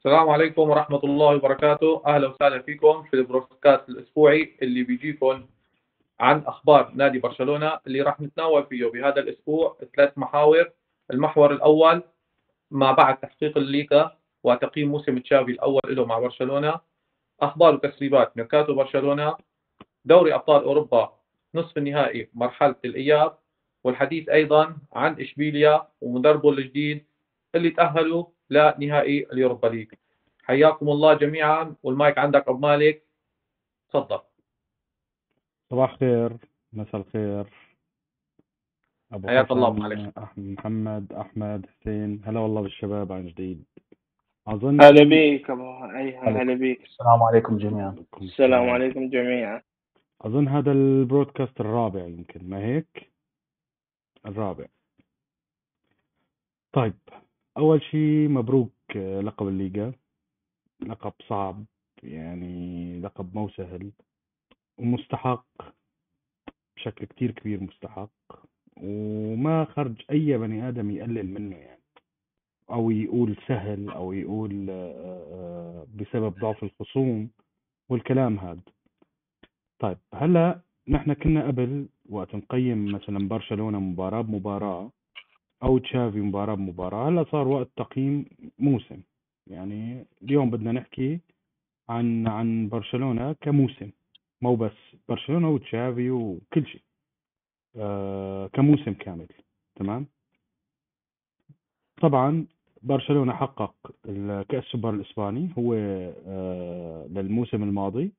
السلام عليكم ورحمة الله وبركاته. أهلا وسهلا فيكم في ال broadcast الأسبوعي اللي بيجيكم عن أخبار نادي برشلونة اللي راح نتناول فيه بهذا الأسبوع ثلاث محاور. المحور الأول ما بعد تحقيق الليغا وتقييم موسم تشافي الأول له مع برشلونة. أخبار وتسريبات ميركاتو برشلونة. دوري أبطال أوروبا نصف النهائي مرحلة الإياب. والحديث أيضا عن إشبيليا ومدربه الجديد اللي تأهلوا لنهائي اليوروبا ليج. حياكم الله جميعا. والمايك عندك أبو مالك. تفضل. صباح الخير مساء الخير. أبو حياك الله أبو مالك. محمد أحمد حسين. هلا والله بالشباب عن جديد. أظن هلا بيك أبو أي هلا بيك. السلام عليكم جميعا. السلام. عليكم جميعا. أظن هذا ال broadcast الرابع يمكن ما هيك؟ الرابع. طيب أول شيء مبروك آه، لقب الليغا. لقب صعب يعني لقب مو سهل. ومستحق. بشكل كتير كبير مستحق. وما خرج أي بني آدم يقلل منه يعني. أو يقول سهل أو يقول آه، آه، بسبب ضعف الخصوم والكلام هذا طيب هلأ نحن كنا قبل وقت نقيم مثلا برشلونة مباراة بمباراة. أو تشافي مباراة بمباراة. هلا صار وقت تقييم موسم. يعني اليوم بدنا نحكي عن عن برشلونة كموسم. مو بس برشلونة وتشافي وكل شيء. آه كموسم كامل. تمام؟ طبعا برشلونة حقق كاس السوبر الإسباني. هو آه للموسم الماضي.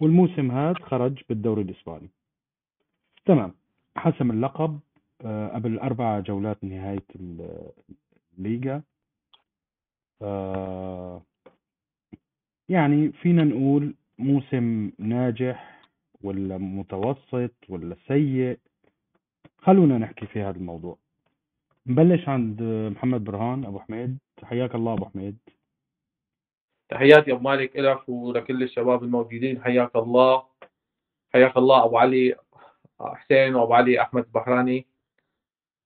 والموسم هذا خرج بالدوري الإسباني. تمام. حسم اللقب. قبل أربع جولات نهاية الليجا. آه، يعني فينا نقول موسم ناجح ولا متوسط ولا سيء؟ خلونا نحكي في هذا الموضوع. نبلش عند محمد برهان أبو حميد. حياك الله أبو حميد. تحياتي أبو مالك لك ولكل الشباب الموجودين. حياك الله. حياك الله أبو علي حسين وأبو علي أحمد بحراني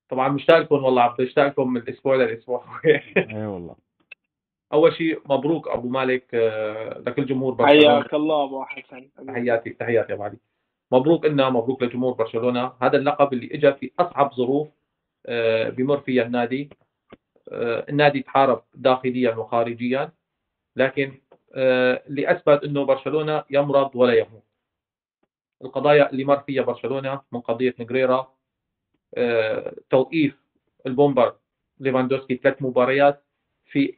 طبعا مشتاق لكم والله عبد مشتاق لكم من الأسبوع للأسبوع. اي والله. أول شيء مبروك أبو مالك آه، لكل جمهور برشلونة. حياك الله أبو حسن. تحياتي تحياتي ابو علي مبروك لنا مبروك لجمهور برشلونة. هذا اللقب اللي اجى في أصعب ظروف آه، بمر فيها النادي. آه، النادي تحارب داخليا وخارجيا لكن اللي أثبت إنه برشلونة يمرض ولا يموت. القضايا اللي مر فيها برشلونة من قضية نجريرا توقيف ال bomber ليفاندوسكي ثلاث مباريات في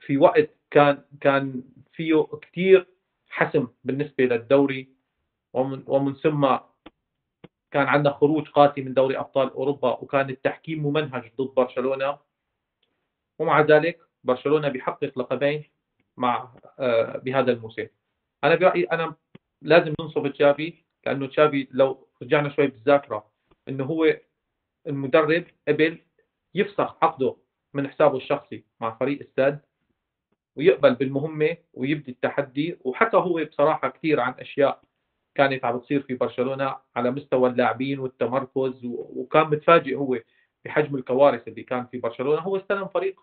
في وقت كان كان فيه كثير حسم بالنسبة للدوري. ومن ومن ثم كان عندنا خروج قاسي من دوري أبطال أوروبا وكان التحكيم ممنهج ضد برشلونة. ومع ذلك برشلونة بيحقق لقبين مع آه، بهذا الموسم. أنا برأيي أنا لازم ننصف تشافي لأنه تشافي لو رجعنا شوي بالذاكرة إنه هو المدرب قبل يفسخ عقده من حسابه الشخصي مع فريق السد ويقبل بالمهمة ويبدي التحدي وحكى هو بصراحة كثير عن أشياء كانت عم تصير في برشلونة على مستوى اللاعبين والتمركز وكان متفاجئ هو بحجم الكوارث اللي كان في برشلونة. هو استلم فريق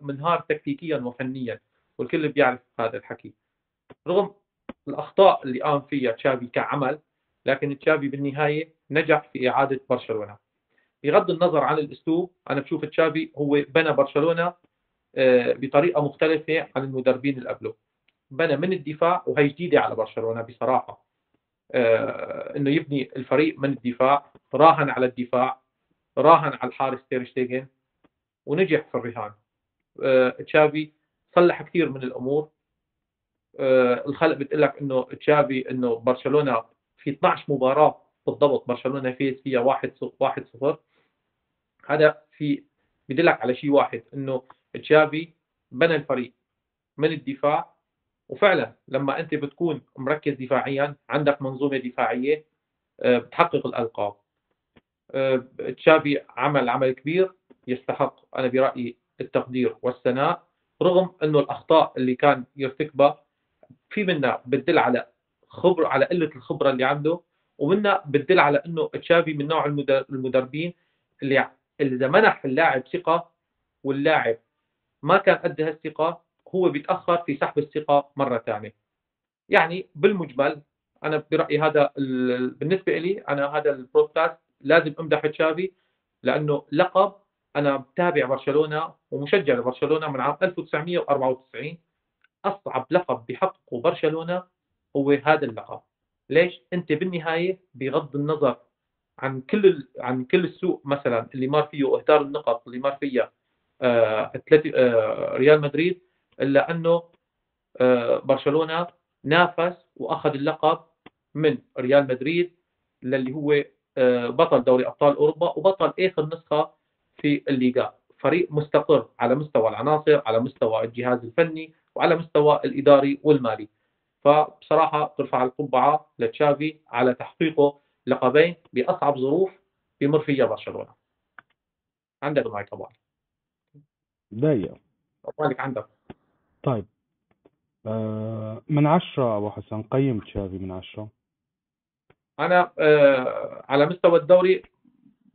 منهار تكتيكيا وفنيا والكل بيعرف هذا الحكي. رغم الأخطاء اللي قام فيها تشافي كعمل لكن تشافي بالنهاية نجح في إعادة برشلونة. بغض النظر عن الأسلوب أنا بشوف تشافي هو بنى برشلونة آه، بطريقة مختلفة عن المدربين اللي قبله. بنى من الدفاع وهي جديدة على برشلونة بصراحة. آه، إنه يبني الفريق من الدفاع راهن على الدفاع راهن على الحارس تيرشتيجن ونجح في الرهان. آه، تشافي صلح كثير من الأمور. الخلق بتقول لك إنه تشافي إنه برشلونة في 12 مباراة بالضبط برشلونة فاز فيها 1 1 0 هذا في بدلك على شيء واحد إنه تشافي بنى الفريق من الدفاع وفعلا لما أنت بتكون مركز دفاعيا عندك منظومة دفاعية آه، بتحقق الألقاب. آه، تشافي عمل عمل كبير يستحق أنا برأيي التقدير والثناء رغم إنه الأخطاء اللي كان يرتكبها في منها بتدل على خبر على قلة الخبرة اللي عنده ومنها بتدل على إنه تشافي من نوع المدربين اللي إذا منح اللاعب ثقة واللاعب ما كان قد هالثقة هو بيتأخر في سحب الثقة مرة ثانية. يعني بالمجمل أنا برأيي هذا بالنسبة لي أنا هذا البودكاست لازم امدح تشافي لأنه لقب أنا متابع برشلونة ومشجع لبرشلونة من عام 1994 أصعب لقب بحققه برشلونة هو هذا اللقب. ليش؟ أنت بالنهاية بغض النظر عن كل عن كل السوء مثلا اللي مر فيه إهدار النقط اللي مر فيها آه آه ريال مدريد إلا أنه آه برشلونة نافس وأخذ اللقب من ريال مدريد للي هو بطل دوري أبطال أوروبا وبطل آخر نسخة في الليغا. فريق مستقر على مستوى العناصر على مستوى الجهاز الفني وعلى مستوى الإداري والمالي. فبصراحة ترفع القبعة لتشافي على تحقيقه لقبين بأصعب ظروف بمر فيها برشلونة. عندك معي طبعا. دايم مالك عندك. طيب. آه من عشرة أبو حسن قيم تشافي من عشرة؟ أنا آه على مستوى الدوري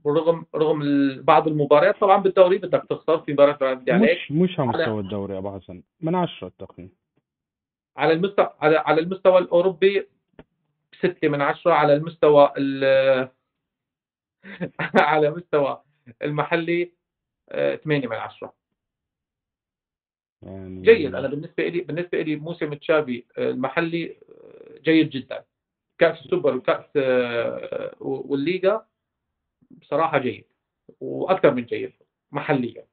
رغم رغم بعض المباريات طبعا بالدوري بدك تخسر في مباريات بدي عليك. مش مش على مستوى الدوري أبو حسن. من عشرة التقييم. على المستوى على على المستوى الأوروبي ستة من عشرة على المستوى على مستوى المحلي آه، ثمانية من عشرة. يعني جيد. أنا بالنسبة لي بالنسبة لي موسم تشافي آه، المحلي آه، جيد جدا. كأس السوبر وكأس والليغا بصراحة جيد وأكثر من جيد محليا.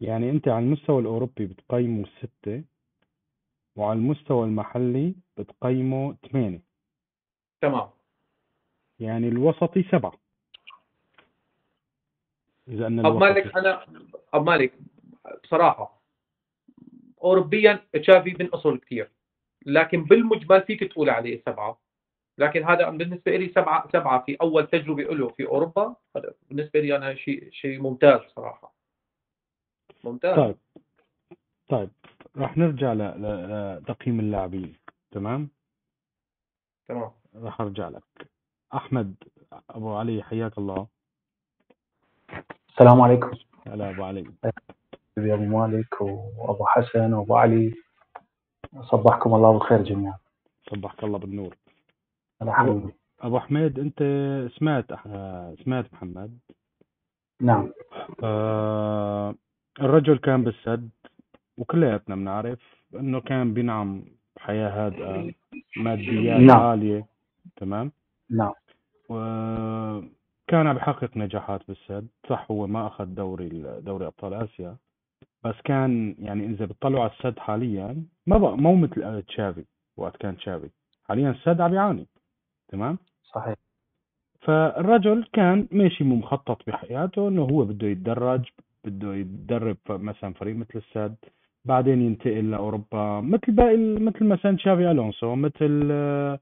يعني أنت على المستوى الأوروبي بتقيمه ستة وعلى المستوى المحلي بتقيمه ثمانية تمام. يعني الوسطي سبعة. إذا أن أب مالك أنا أب مالك بصراحة أوروبيا تشافي من أصل كثير لكن بالمجمل فيك تقول عليه سبعة. لكن هذا بالنسبة لي سبعة سبعة في أول تجربة له في أوروبا هذا بالنسبة لي أنا شيء شيء ممتاز صراحة. ممتاز. طيب. طيب. راح نرجع لتقييم اللاعبين. تمام؟ تمام. راح أرجع لك. أحمد أبو علي حياك الله. السلام عليكم. هلا أبو علي. أبو مالك وأبو حسن وأبو علي. صبحكم الله بالخير جميعا. صبحك الله بالنور. هلا حبيبي أبو حميد أنت سمعت سمعت محمد؟ نعم. آه الرجل كان بالسد وكلياتنا بنعرف إنه كان بينعم بحياه هادئه ماديات نعم. عاليه تمام؟ نعم. وكان بحقق نجاحات بالسد. صح هو ما أخذ دوري دوري أبطال آسيا. بس كان يعني إذا بتطلعوا على السد حاليا ما بقى مو مثل تشافي. وقت كان تشافي. حاليا السد عم يعاني. تمام؟ صحيح. فالرجل كان ماشي مخطط بحياته إنه هو بده يتدرج بده يتدرب مثلا فريق مثل السد. بعدين ينتقل لأوروبا. مثل باقي مثل مثلا تشافي ألونسو مثل آه،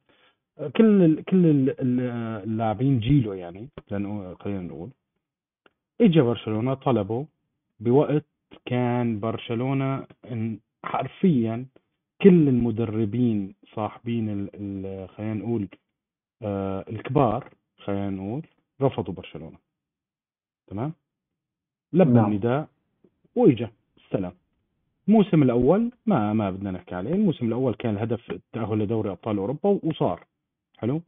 كل كل اللاعبين جيله يعني خلينا نقول. اجى برشلونة طلبه بوقت كان برشلونة حرفيا كل المدربين صاحبين خلينا نقول آه، الكبار خلينا نقول رفضوا برشلونة. تمام؟ لبى نعم. النداء وإجا. استلم الموسم الأول ما ما بدنا نحكي عليه. الموسم الأول كان الهدف التاهل لدوري أبطال أوروبا وصار. حلو؟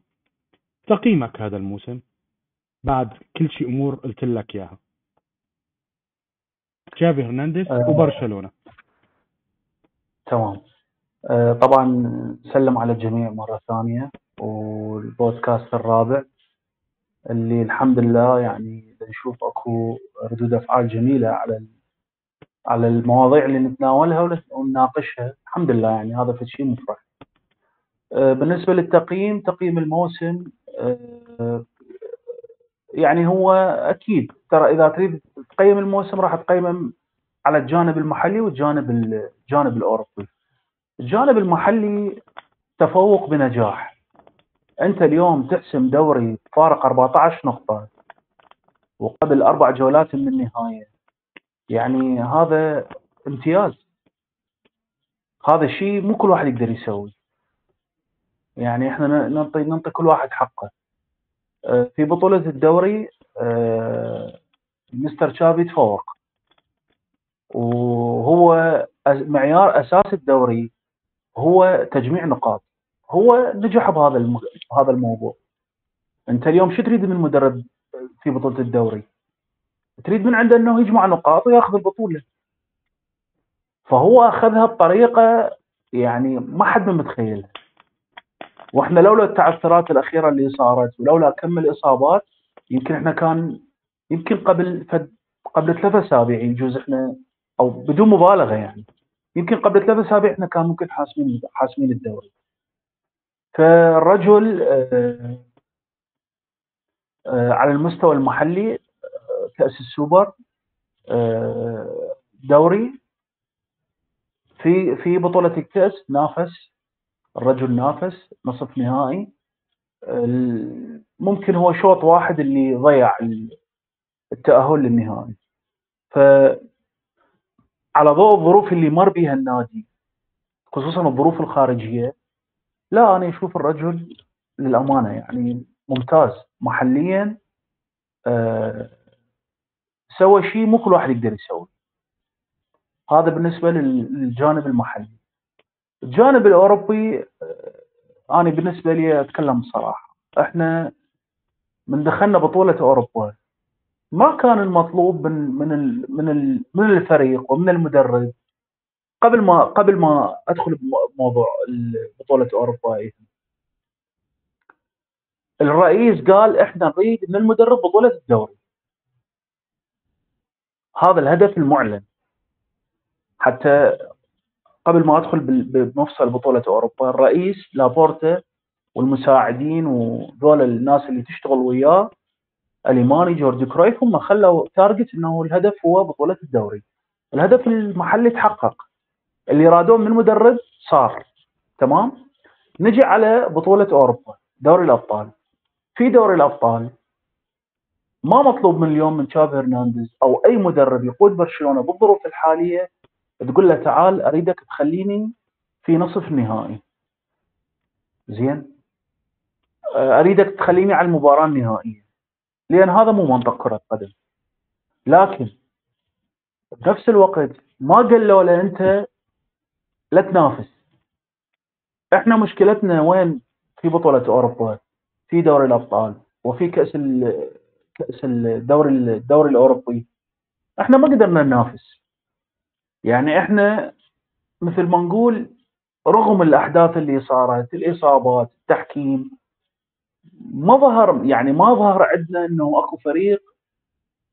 تقييمك هذا الموسم بعد كل شيء أمور قلت لك إياها. تشافي هرنانديز أه. وبرشلونة. تمام. أه طبعا سلم على الجميع مرة ثانية. والبودكاست الرابع اللي الحمد لله يعني نشوف أكو ردود أفعال جميلة على على المواضيع اللي نتناولها ونناقشها. الحمد لله يعني هذا في شيء مفرح. آه، بالنسبة للتقييم تقييم الموسم آه، يعني هو أكيد. ترى إذا تريد تقيم الموسم راح تقيمه على الجانب المحلي والجانب الجانب الأوروبي. الجانب المحلي تفوق بنجاح. أنت اليوم تحسم دوري فارق 14 نقطة وقبل أربع جولات من النهاية. يعني هذا امتياز. هذا الشيء مو كل واحد يقدر يسوي. يعني إحنا نعطي نعطي كل واحد حقه. آه، في بطولة الدوري آه، مستر تشافي تفوق. وهو معيار أساس الدوري هو تجميع نقاط. هو نجح بهذا. بهذا الموضوع. أنت اليوم شو تريد من المدرب في بطولة الدوري؟ تريد من عنده أنه يجمع نقاط ويأخذ البطولة. فهو أخذها بطريقة يعني ما حد من متخيلها وإحنا لولا التعثرات الأخيرة اللي صارت ولولا كم الإصابات يمكن إحنا كان يمكن قبل فد قبل ثلاث أسابيع يجوز إحنا أو بدون مبالغة يعني. يمكن قبل ثلاث أسابيع إحنا كان ممكن حاسمين حاسمين الدوري. فالرجل آه، آه، على المستوى المحلي كأس السوبر آه، دوري في في بطولة الكأس نافس الرجل نافس نصف نهائي. ممكن هو شوط واحد اللي ضيع ال- التأهل للنهائي. ف على ضوء الظروف اللي مر بها النادي خصوصا الظروف الخارجية لا أنا أشوف الرجل للأمانة يعني ممتاز محليا آه، سوى شيء مو كل واحد يقدر يسوي. هذا بالنسبة لل- للجانب المحلي. الجانب الأوروبي آه، أنا بالنسبة لي أتكلم بصراحة إحنا من دخلنا بطولة أوروبا ما كان المطلوب من من ال من ال من الفريق ومن المدرب. قبل ما قبل ما أدخل بموضوع بطولة أوروبا. الرئيس قال إحنا نريد من المدرب بطولة الدوري. هذا الهدف المعلن. حتى قبل ما أدخل بمفصل بطولة أوروبا الرئيس لابورتا والمساعدين وذول الناس اللي تشتغل وياه أليماني جوردي كرويف هم خلوا target إنه الهدف هو بطولة الدوري. الهدف المحلي تحقق. اللي يرادون من مدرب صار. تمام؟ نجي على بطولة أوروبا دوري الأبطال. في دوري الأبطال ما مطلوب من اليوم من تشافي هرنانديز أو أي مدرب يقود برشلونة بالظروف الحالية تقول له تعال أريدك تخليني في نصف النهائي. زين؟ أريدك تخليني على المباراة النهائية. لأن هذا مو منطق كرة قدم. لكن بنفس الوقت ما قالوا له أنت لا تنافس. إحنا مشكلتنا وين؟ في بطولة أوروبا في دوري الأبطال وفي كأس كاس الدوري الدوري الأوروبي. إحنا ما قدرنا ننافس. يعني إحنا مثل ما نقول رغم الأحداث اللي صارت الإصابات التحكيم ما ظهر يعني ما ظهر عندنا إنه أكو فريق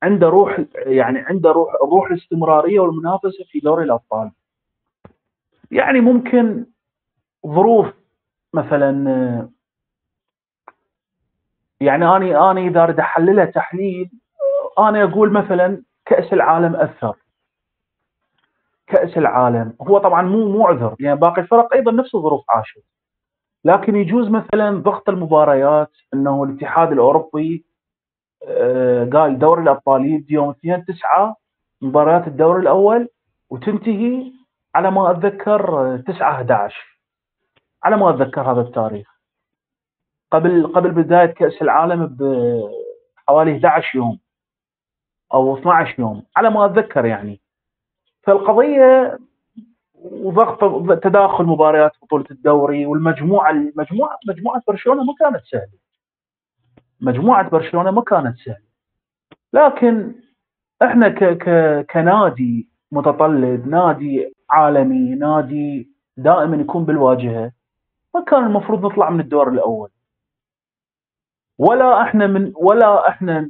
عنده روح يعني عنده روح الروح الاستمرارية والمنافسة في دوري الأبطال. يعني ممكن ظروف مثلا يعني اني اني إذا أريد أحللها تحليل آه، أنا أقول مثلا كأس العالم أثر. كأس العالم. هو طبعا مو مو عذر. يعني باقي الفرق أيضا نفس الظروف عاشت. لكن يجوز مثلا ضغط المباريات إنه الاتحاد الأوروبي آه، قال دوري الأبطال يبدي يوم 2 9 مباريات الدوري الأول وتنتهي على ما أتذكر آه، 9 11 على ما أتذكر هذا التاريخ. قبل قبل بداية كأس العالم بحوالي 11 يوم أو 12 يوم على ما أتذكر يعني. فالقضية وضغط تداخل مباريات بطولة الدوري والمجموعة المجموعة مجموعة برشلونة ما كانت سهلة. مجموعة برشلونة ما كانت سهلة. لكن إحنا ك ك كنادي متطلب نادي عالمي نادي دائما يكون بالواجهة ما كان المفروض نطلع من الدور الأول. ولا إحنا من ولا إحنا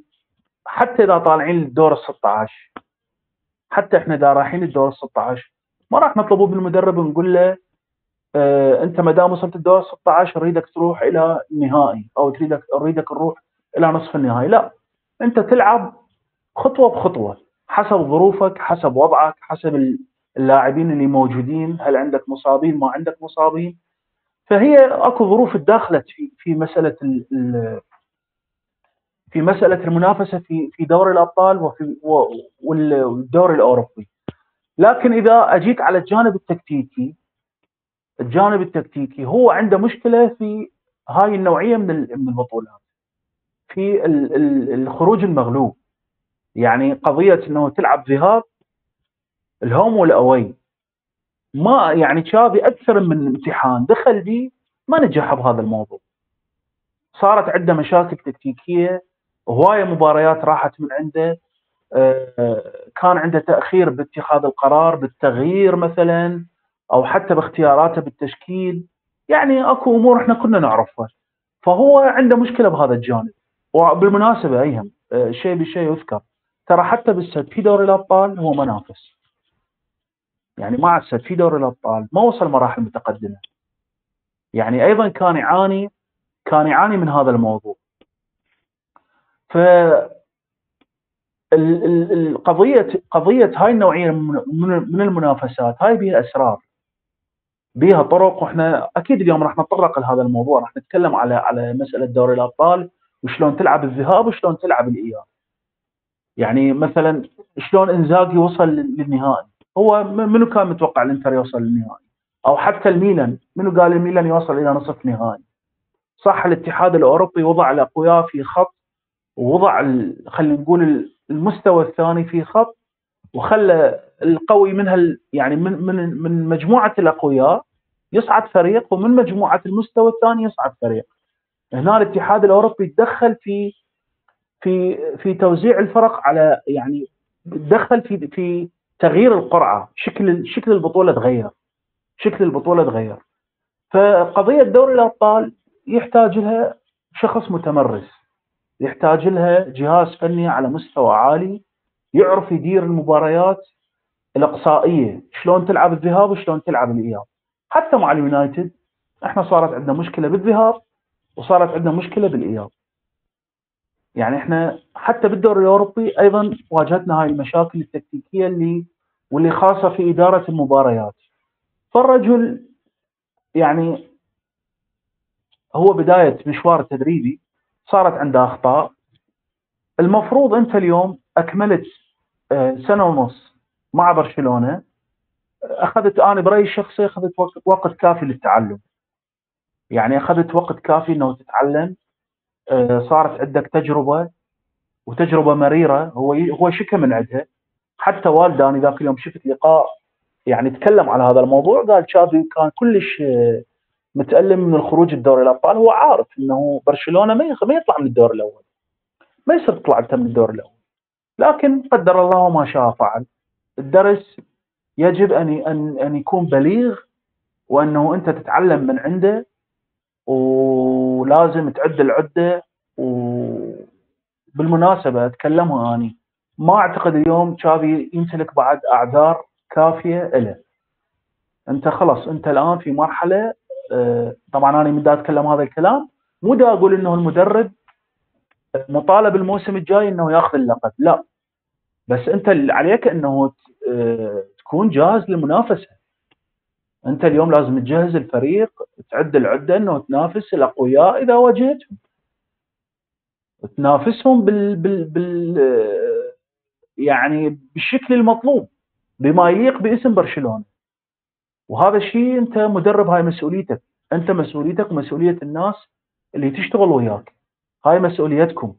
حتى إذا طالعين للدور ال 16 حتى إحنا إذا رايحين للدور ال 16 ما راح نطلبه من المدرب ونقول له آه أنت ما دام وصلت الدور ال 16 أريدك تروح إلى النهائي أو تريدك أريدك نروح إلى نصف النهائي. لا أنت تلعب خطوة بخطوة حسب ظروفك حسب وضعك حسب اللاعبين اللي موجودين هل عندك مصابين ما عندك مصابين. فهي أكو ظروف تداخلت في في مسألة ال ال في مسألة المنافسة في في دوري الأبطال وفي والدوري الأوروبي. لكن إذا أجيت على الجانب التكتيكي الجانب التكتيكي هو عنده مشكلة في هاي النوعية من من البطولات. في الخروج المغلوب. يعني قضية إنه تلعب ذهاب الهوم والأوي. ما يعني تشافي أكثر من امتحان. دخل بيه ما نجح بهذا الموضوع. صارت عنده مشاكل تكتيكية هواية مباريات راحت من عنده آه، كان عنده تأخير باتخاذ القرار بالتغيير مثلا أو حتى باختياراته بالتشكيل. يعني أكو أمور إحنا كنا نعرفها. فهو عنده مشكلة بهذا الجانب. وبالمناسبة أيهم آه، شيء بشيء يذكر. ترى حتى بالسد في دوري الابطال هو منافس. يعني مع السد في دوري الابطال ما وصل مراحل متقدمة. يعني أيضا كان يعاني كان يعاني من هذا الموضوع. ف القضية قضية هاي النوعية من المنافسات هاي بها أسرار بها طرق وإحنا أكيد اليوم راح نتطرق لهذا الموضوع راح نتكلم على على مسألة دوري الأبطال وشلون تلعب الذهاب وشلون تلعب الإياب. يعني مثلا شلون إنزاجي وصل للنهائي؟ هو منو كان متوقع الإنتر يوصل للنهائي؟ أو حتى الميلان منو قال الميلان يوصل إلى نصف نهائي؟ صح الاتحاد الأوروبي وضع الاقوياء في خط ووضع خلينا نقول المستوى الثاني في خط وخلى القوي منها يعني من من من مجموعة الأقوياء يصعد فريق ومن مجموعة المستوى الثاني يصعد فريق. هنا الاتحاد الأوروبي تدخل في في في توزيع الفرق على يعني تدخل في في تغيير القرعة، شكل شكل البطولة تغير. شكل البطولة تغير. فقضية دوري الأبطال يحتاج لها شخص متمرس. يحتاج لها جهاز فني على مستوى عالي يعرف يدير المباريات الإقصائية شلون تلعب الذهاب وشلون تلعب الإياب. حتى مع اليونايتد إحنا صارت عندنا مشكلة بالذهاب وصارت عندنا مشكلة بالإياب. يعني إحنا حتى بالدوري الأوروبي أيضا واجهتنا هاي المشاكل التكتيكية اللي واللي خاصة في إدارة المباريات. فالرجل يعني هو بداية مشوار تدريبي صارت عنده أخطاء. المفروض أنت اليوم أكملت آه، سنة ونص مع برشلونة. أخذت أنا برأيي الشخصي أخذت وقت كافي للتعلم. يعني أخذت وقت كافي إنه تتعلم. آه، صارت عندك تجربة وتجربة مريرة. هو هو شكى من عندها. حتى والده أنا ذاك اليوم شفت لقاء يعني تكلم على هذا الموضوع. قال شافي كان كلش آه، متألم من الخروج الدوري الأبطال هو عارف إنه برشلونة ما ما يطلع من الدور الأول. ما يصير تطلع انت من الدور الأول. لكن قدر الله ما شاء فعل. الدرس يجب أن أن أن يكون بليغ وأنه أنت تتعلم من عنده ولازم تعد العدة وبالمناسبه اتكلمها اني ما أعتقد اليوم تشافي يمتلك بعد أعذار كافية له أنت خلص أنت الآن في مرحلة طبعا أنا من أتكلم هذا الكلام. مو دا أقول إنه المدرب مطالب الموسم الجاي إنه يأخذ اللقب. لا. بس أنت اللي عليك إنه تكون جاهز للمنافسة. أنت اليوم لازم تجهز الفريق تعد العدة إنه تنافس الأقوياء إذا واجهتهم. تنافسهم بال بال بال يعني بالشكل المطلوب بما يليق باسم برشلونة. وهذا الشيء أنت مدرب هاي مسؤوليتك. أنت مسؤوليتك ومسؤوليه الناس اللي تشتغل وياك. هاي مسؤوليتكم.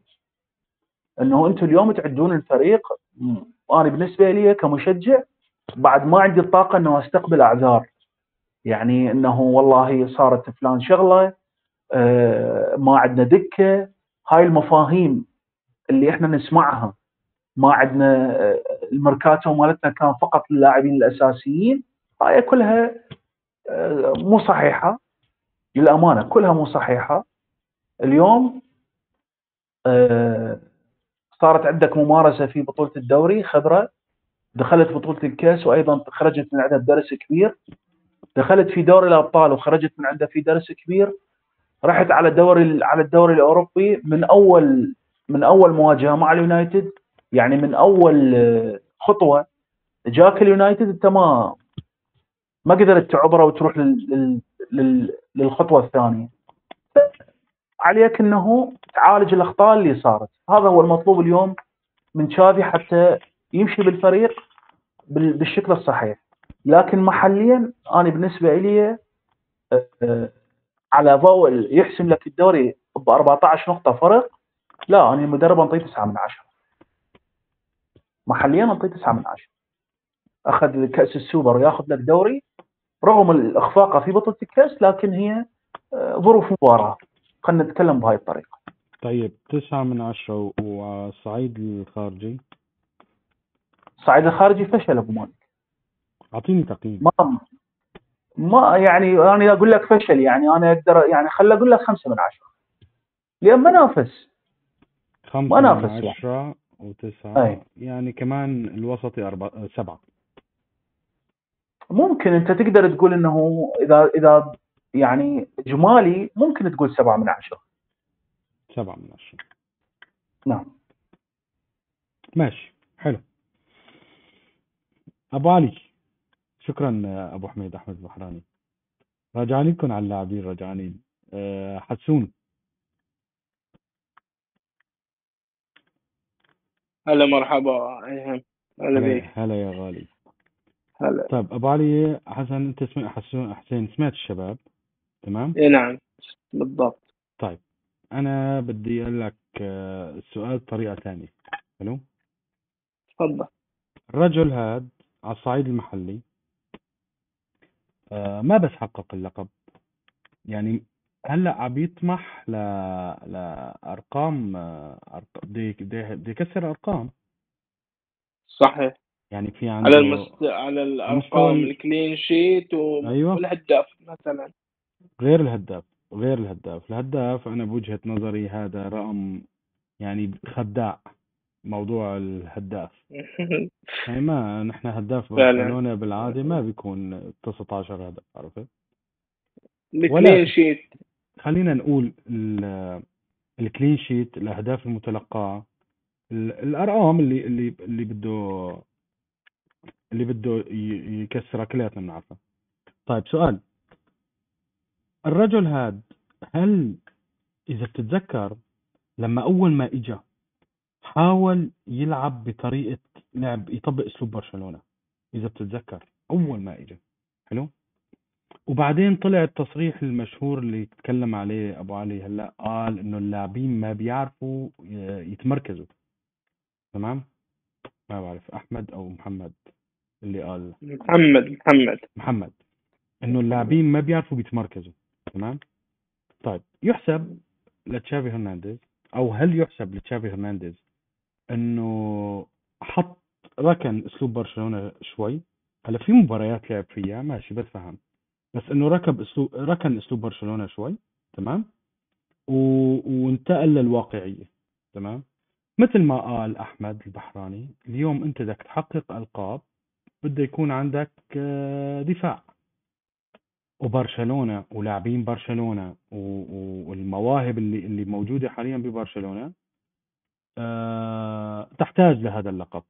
إنه أنتم اليوم تعدون الفريق. وأنا بالنسبة لي كمشجع بعد ما عندي الطاقة إنه أستقبل أعذار. يعني إنه والله صارت فلان شغلة آه، ما عندنا دكة. هاي المفاهيم اللي إحنا نسمعها. ما عندنا آه، الميركاتو مالتنا كان فقط للاعبين الأساسيين. هاي كلها آه، مو صحيحة. للأمانة كلها مو صحيحة. اليوم آه، صارت عندك ممارسة في بطولة الدوري خبرة. دخلت بطولة الكاس وأيضا خرجت من عندها بدرس كبير. دخلت في دوري الأبطال وخرجت من عندها في درس كبير. رحت على الدوري على الدوري الأوروبي من اول من أول مواجهة مع اليونايتد. يعني من أول آه، خطوة جاك اليونايتد انت ما ما قدرت تعبره وتروح لل... لل... للخطوة الثانية. عليك انه تعالج الأخطاء اللي صارت. هذا هو المطلوب اليوم من شافي حتى يمشي بالفريق بالشكل الصحيح. لكن محليا أنا بالنسبة لي آه، على ضوء يحسم لك الدوري ب 14 نقطة فرق. لا أنا المدرب انطيه 9 من 10 محليا انطيه 9 من 10 أخذ كأس السوبر وياخذ لك دوري. رغم الاخفاقه في بطوله الكاس لكن هي آه، ظروف مباراة. خلينا نتكلم بهاي الطريقة. طيب تسعة من عشرة والصعيد الخارجي. الصعيد الخارجي فشل أبو مالك. أعطيني تقييم. ما ما يعني أنا أقول لك فشل يعني أنا أقدر يعني خلي أقول لك خمسة من عشرة. لأن ما نافس. خمسة ما من نافس يعني. عشرة وتسعة. أي. يعني كمان الوسطي أربعة سبعة. ممكن انت تقدر تقول إنه إذا إذا يعني اجمالي ممكن تقول سبعة من عشرة. سبعة من عشرة. نعم. ماشي حلو. أبو علي شكرا أبو حميد أحمد البحراني. راجعين لكم على اللاعبين راجعين أه حسون. هلا مرحبا. ايهم هلا هلا بيك. هلا يا غالي. هلا. طيب أبو علي حسن أنت سمع حسون حسين سمعت الشباب؟ تمام؟ اي نعم. بالضبط. طيب أنا بدي أقول لك آه، السؤال بطريقة ثانية حلو؟ تفضل. الرجل هاد على الصعيد المحلي آه، ما بس حقق اللقب. يعني هلأ عم يطمح ل لأرقام آه، بده يكسر أرقام. صحيح. يعني في عنده على المست... على الأرقام ال- الكلين شيت و... أيوة. والهداف مثلا. غير الهداف غير الهداف. الهداف أنا بوجهة نظري هذا رقم يعني خداع موضوع الهداف. يعني ما نحن هداف فعلا. برشلونة بالعادة ما بيكون 19 هدف عرفت؟ ال clean sheet. خلينا نقول ال- ال clean sheet الأهداف المتلقاة ال- الأرقام اللي اللي اللي بده اللي بده يكسرها كلياتنا بنعرفها. طيب سؤال. الرجل هاد هل إذا بتتذكر لما أول ما اجى حاول يلعب بطريقة لعب يطبق أسلوب برشلونة؟ إذا بتتذكر أول ما اجى حلو؟ وبعدين طلع التصريح المشهور اللي تكلم عليه أبو علي هلأ قال إنه اللاعبين ما بيعرفوا يتمركزوا. تمام؟ ما بعرف أحمد أو محمد. اللي قال محمد محمد. محمد. إنه اللاعبين ما بيعرفوا بيتمركزوا تمام؟ طيب يحسب لتشافي هرنانديز أو هل يحسب لتشافي هرنانديز إنه حط ركن أسلوب برشلونة شوي؟ هلا في مباريات لعب فيها ماشي بتفهم. بس إنه ركب اسلوب ركن أسلوب برشلونة شوي تمام؟ و... وانتقل للواقعية تمام؟ مثل ما قال أحمد البحراني اليوم أنت بدك تحقق ألقاب بده يكون عندك آه، دفاع. وبرشلونة ولاعبين برشلونة والمواهب اللي اللي موجودة حاليا ببرشلونة آه، تحتاج لهذا اللقب.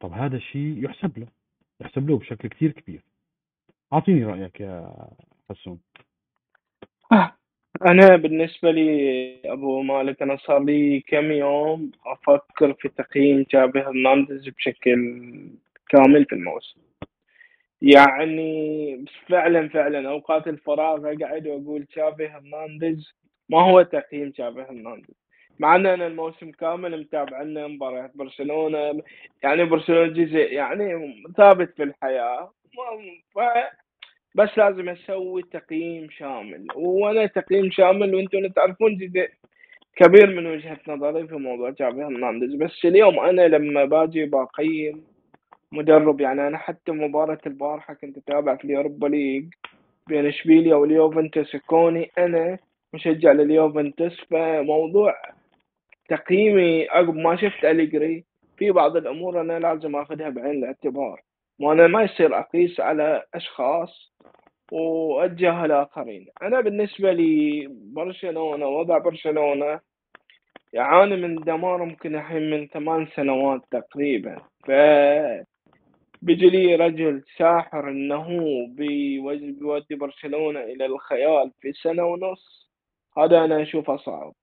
طب هذا الشيء يحسب له يحسب له بشكل كثير كبير. أعطيني رأيك يا حسون. أنا بالنسبة لي أبو مالك أنا صار لي كم يوم أفكر في تقييم جابي هرنانديز بشكل كامل في الموسم. يعني فعلا فعلا أوقات الفراغ أقعد وأقول تشافي هرنانديز ما هو تقييم تشافي هرنانديز. مع إن أنا الموسم كامل متابع لنا مباريات برشلونة يعني برشلونة جزء يعني ثابت في الحياة بس لازم أسوي تقييم شامل. وأنا تقييم شامل وأنتم تعرفون جزء كبير من وجهة نظري في موضوع جافي هرنانديز. بس اليوم أنا لما باجي بقيم مدرب. يعني أنا حتى مباراة البارحة كنت اتابع في اليوروبا ليج بين إشبيليا واليوفنتوس كوني أنا مشجع لليوفنتوس. فموضوع تقييمي عقب ما شفت أليجري في بعض الأمور أنا لازم آخذها بعين الاعتبار وأنا ما يصير أقيس على أشخاص واتجه الآخرين. أنا بالنسبة لي برشلونة وضع برشلونة يعاني من دمار ممكن الحين من ثمان سنوات تقريبا. ف بيجي لي رجل ساحر إنه بيودي برشلونة إلى الخيال في سنة ونص. هذا أنا أشوفه صعب.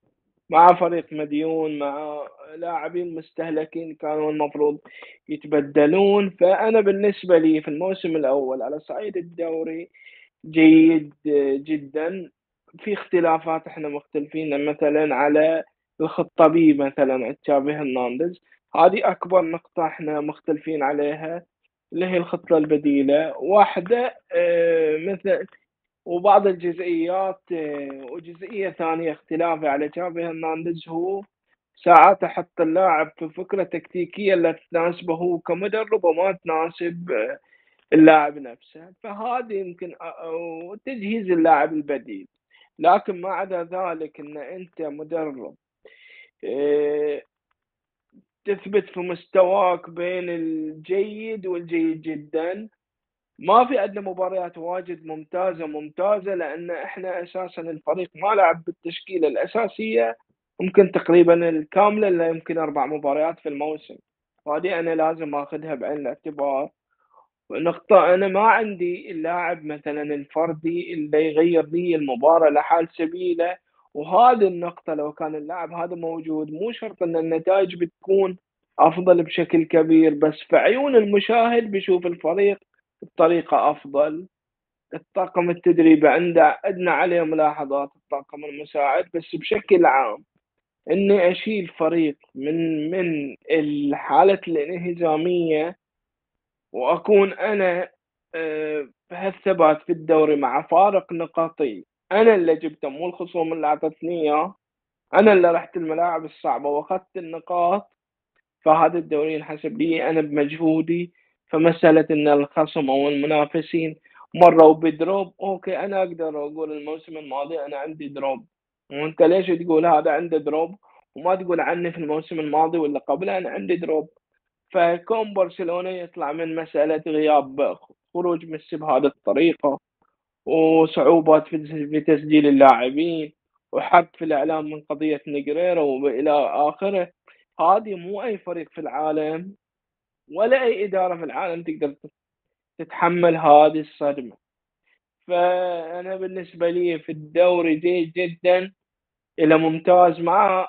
مع فريق مديون مع لاعبين مستهلكين كانوا المفروض يتبدلون. فأنا بالنسبة لي في الموسم الأول على صعيد الدوري جيد جدا. في اختلافات إحنا مختلفين مثلا على الخطابي مثلا تشافي هرنانديز. هذه أكبر نقطة إحنا مختلفين عليها. اللي هي الخطة البديلة. واحدة آه، مثل وبعض الجزئيات آه، وجزئية ثانية اختلافي على تشافي هرنانديز هو ساعات أحط اللاعب في فكرة تكتيكية اللي تناسبه هو كمدرب وما تناسب آه، اللاعب نفسه. فهذه يمكن تجهيز اللاعب البديل. لكن ما عدا ذلك إن أنت مدرب تثبت في مستواك بين الجيد والجيد جدا. ما في عندنا مباريات واجد ممتازة ممتازة لأن إحنا أساسا الفريق ما لعب بالتشكيلة الأساسية ممكن تقريبا الكاملة إلا يمكن أربع مباريات في الموسم. وهذه أنا لازم آخذها بعين الاعتبار. نقطة أنا ما عندي اللاعب مثلا الفردي اللي يغير لي المباراة لحال سبيله. وهذه النقطة لو كان اللاعب هذا موجود مو شرط أن النتائج بتكون أفضل بشكل كبير بس في عيون المشاهد بيشوف الفريق بطريقة أفضل. الطاقم التدريبي عنده عندنا عليه ملاحظات الطاقم المساعد بس بشكل عام إني أشيل فريق من من الحالة الانهزامية وأكون أنا آه، بهالثبات في الدوري مع فارق نقاطي. أنا اللي جبته مو الخصوم اللي أعطتني إياه. أنا اللي رحت الملاعب الصعبة وأخذت النقاط. فهذا الدوري ينحسب لي أنا بمجهودي. فمسألة إن الخصم أو المنافسين مروا ب drop okay أنا أقدر أقول الموسم الماضي أنا عندي drop. وأنت ليش تقول هذا عنده drop؟ وما تقول عني في الموسم الماضي ولا قبله أنا عندي drop. فكون برشلونة يطلع من مسألة غياب خروج ميسي بهذه الطريقة وصعوبات في تسجيل اللاعبين وحق في الإعلام من قضية نيجريرا وإلى آخره. هذه مو أي فريق في العالم ولا أي إدارة في العالم تقدر تتحمل هذه الصدمة. فأنا بالنسبة لي في الدوري جيد جدا إلى ممتاز مع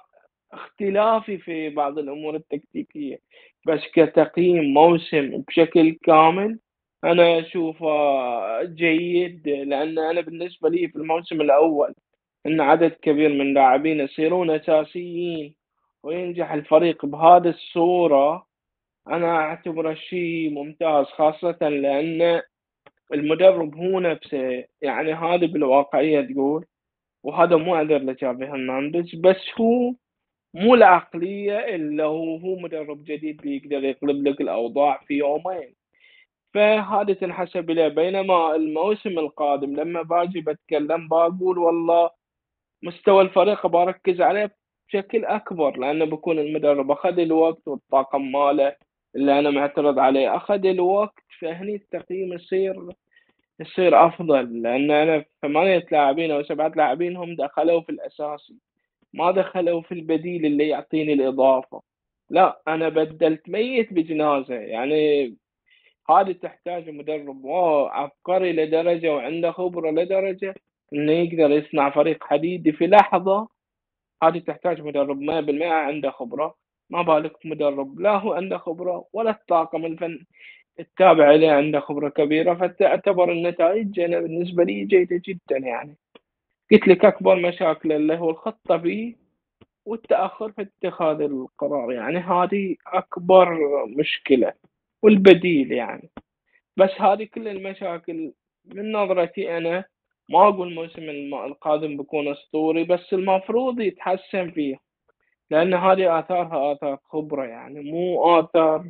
اختلافي في بعض الأمور التكتيكية. بس كتقييم موسم بشكل كامل أنا أشوفه جيد لأن أنا بالنسبة لي في الموسم الأول أن عدد كبير من اللاعبين يصيرون أساسيين وينجح الفريق بهذه الصورة أنا أعتبره شيء ممتاز خاصة لأن المدرب هو نفسه يعني هذا بالواقعية تقول وهذا مو عذر لتشافي هرنانديز بس هو مو العقلية إلا هو هو مدرب جديد بيقدر يقلب لك الأوضاع في يومين. فهذا تنحسب له بينما الموسم القادم لما باجي بتكلم بقول والله مستوى الفريق بركز عليه بشكل أكبر لأنه بكون المدرب أخذ الوقت والطاقم ماله اللي أنا معترض عليه. أخذ الوقت فهني التقييم يصير يصير أفضل لأن أنا ثمانية لاعبين أو سبعة لاعبين هم دخلوا في الاساسي ما دخلوا في البديل اللي يعطيني الإضافة. لا أنا بدلت ميت بجنازة. يعني هذه تحتاج مدرب عبقري لدرجة وعنده خبرة لدرجة إنه يقدر يصنع فريق حديدي في لحظة. هذه تحتاج مدرب 100% عنده خبرة. ما بالك مدرب لا هو عنده خبرة ولا الطاقم الفن التابع له عنده خبرة كبيرة. فتعتبر النتائج أنا بالنسبة لي جيدة جدا يعني. قلت لك أكبر مشاكل اللي هو الخطة فيه والتأخر في اتخاذ القرار. يعني هذه أكبر مشكلة. والبديل يعني. بس هذه كل المشاكل من نظرتي أنا ما أقول الموسم القادم بيكون أسطوري بس المفروض يتحسن فيه لأن هذه آثارها آثار خبرة يعني مو آثار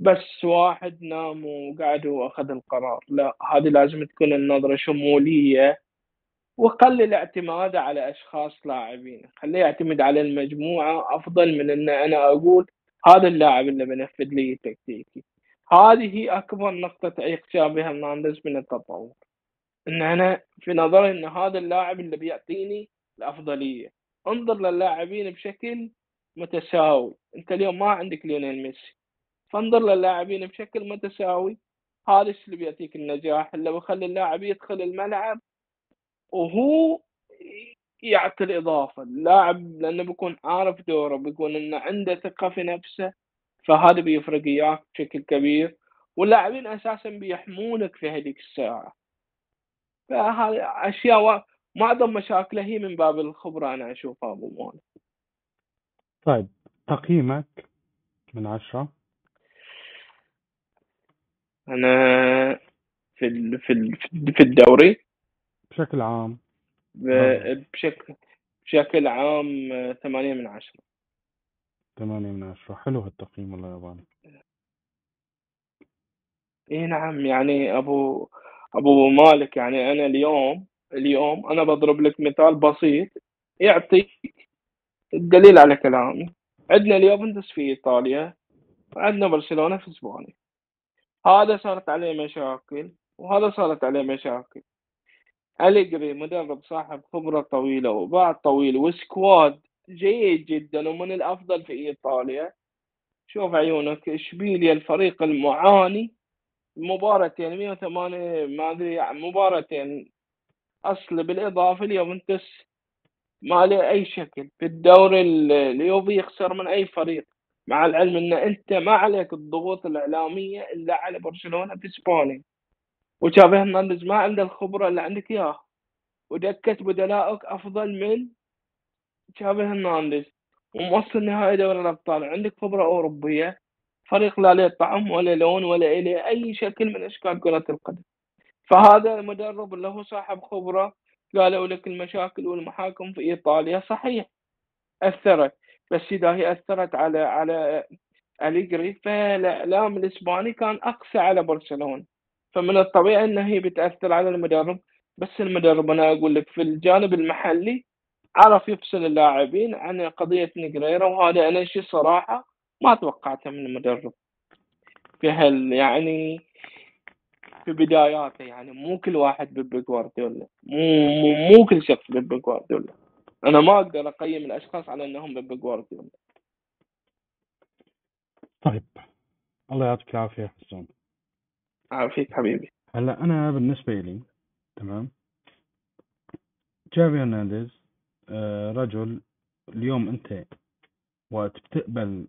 بس واحد نام وقعد وأخذ القرار. لا هذه لازم تكون النظرة شمولية. وقلل الاعتماد على أشخاص لاعبين. خليه يعتمد على المجموعة. أفضل من إن أنا أقول هذا اللاعب اللي بنفذ لي تكتيكي. هذه أكبر نقطة تعيق شابه هرنانديز من التطور. إن أنا في نظري إن هذا اللاعب اللي بيعطيني الأفضلية. انظر للاعبين بشكل متساوي. أنت اليوم ما عندك ليونيل ميسي. فانظر للاعبين بشكل متساوي. هذا اللي بيعطيك النجاح اللي بيخلي اللاعب يدخل الملعب وهو يعطي الإضافة. اللاعب لأنه بيكون عارف دوره بيكون إنه عنده ثقة في نفسه فهذا بيفرق إياك بشكل كبير. واللاعبين أساسا بيحمونك في هذيك الساعة. فهذه أشياء معظم مشاكله هي من باب الخبرة أنا أشوفها أبو مول طيب تقييمك من عشرة؟ أنا في ال... في ال... في الدوري. بشكل عام؟ بشكل بشكل عام آه، ثمانية من عشرة. ثمانية من عشرة. حلو هالتقييم والله ياباني اي نعم يعني ابو أبو مالك يعني أنا اليوم اليوم أنا بضرب لك مثال بسيط يعطيك الدليل على كلامي. عندنا اليوفنتوس في إيطاليا وعندنا برشلونة في إسبانيا. هذا صارت عليه مشاكل وهذا صارت عليه مشاكل. أليجري مدرب صاحب خبرة طويلة وبعد طويل وسكواد جيد جدا ومن الأفضل في إيطاليا. شوف عيونك إشبيليا الفريق المعاني. مباراتين 108 ما أدري مباراتين. أصل بالإضافة اليوفنتوس ما له أي شكل. في الدوري ال- اليوفي يخسر من أي فريق. مع العلم أن أنت ما عليك الضغوط الإعلامية إلا على برشلونة في إسبانيا. وتشافي هرنانديز ما عنده الخبرة اللي عندك إياها. ودكة بدلائك أفضل من تشافي هرنانديز وموصل نهائي دوري الأبطال. عندك خبرة أوروبية. فريق لا له طعم ولا لون ولا له أي شكل من أشكال كرة القدم. فهذا المدرب اللي هو صاحب خبرة قالوا لك المشاكل والمحاكم في إيطاليا صحيح. أثرت. بس إذا هي أثرت على على أليجري فالإعلام الإسباني كان أقسى على برشلونة. فمن الطبيعي أن هي بتأثر على المدرب. بس المدرب أنا أقول لك في الجانب المحلي عرف يفصل اللاعبين عن قضية نجريرا وهذا أنا شيء صراحة ما توقعته من المدرب. في هال يعني في بداياته يعني مو كل واحد بيب جوارديولا مو مو, مو كل شخص بيب جوارديولا. أنا ما أقدر أقيم الأشخاص على إنهم بيب جوارديولا. طيب. الله يعطيك العافية يا حسون عافيك حبيبي. هلأ أنا بالنسبة لي تمام؟ جافي هرنانديز آه، رجل اليوم أنت وقت بتقبل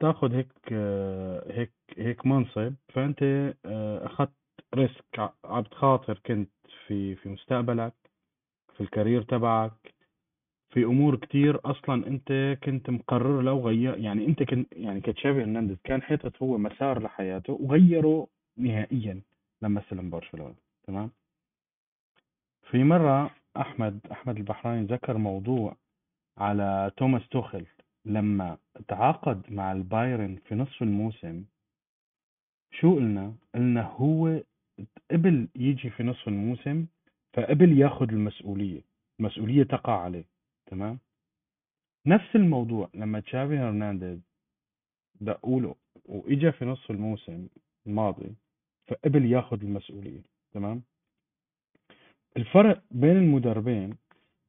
تاخذ هيك آه، هيك هيك منصب فأنت آه، أخذت risk عم تخاطر كنت في في مستقبلك في ال career تبعك في أمور كتير أصلا أنت كنت مقرر لو غير يعني أنت كنت يعني كتشافي هرنانديز كان حاطط هو مسار لحياته وغيره نهائيا لما استلم برشلونة تمام في مرة أحمد أحمد البحراني ذكر موضوع على توماس توخل لما تعاقد مع البايرن في نصف الموسم شو قلنا؟ قلنا هو قبل يجي في نصف الموسم فقبل ياخذ المسؤولية المسؤولية تقع عليه تمام نفس الموضوع لما تشافي هرنانديز دقوا له وإجا في نصف الموسم الماضي فقبل ياخذ المسؤولية تمام؟ الفرق بين المدربين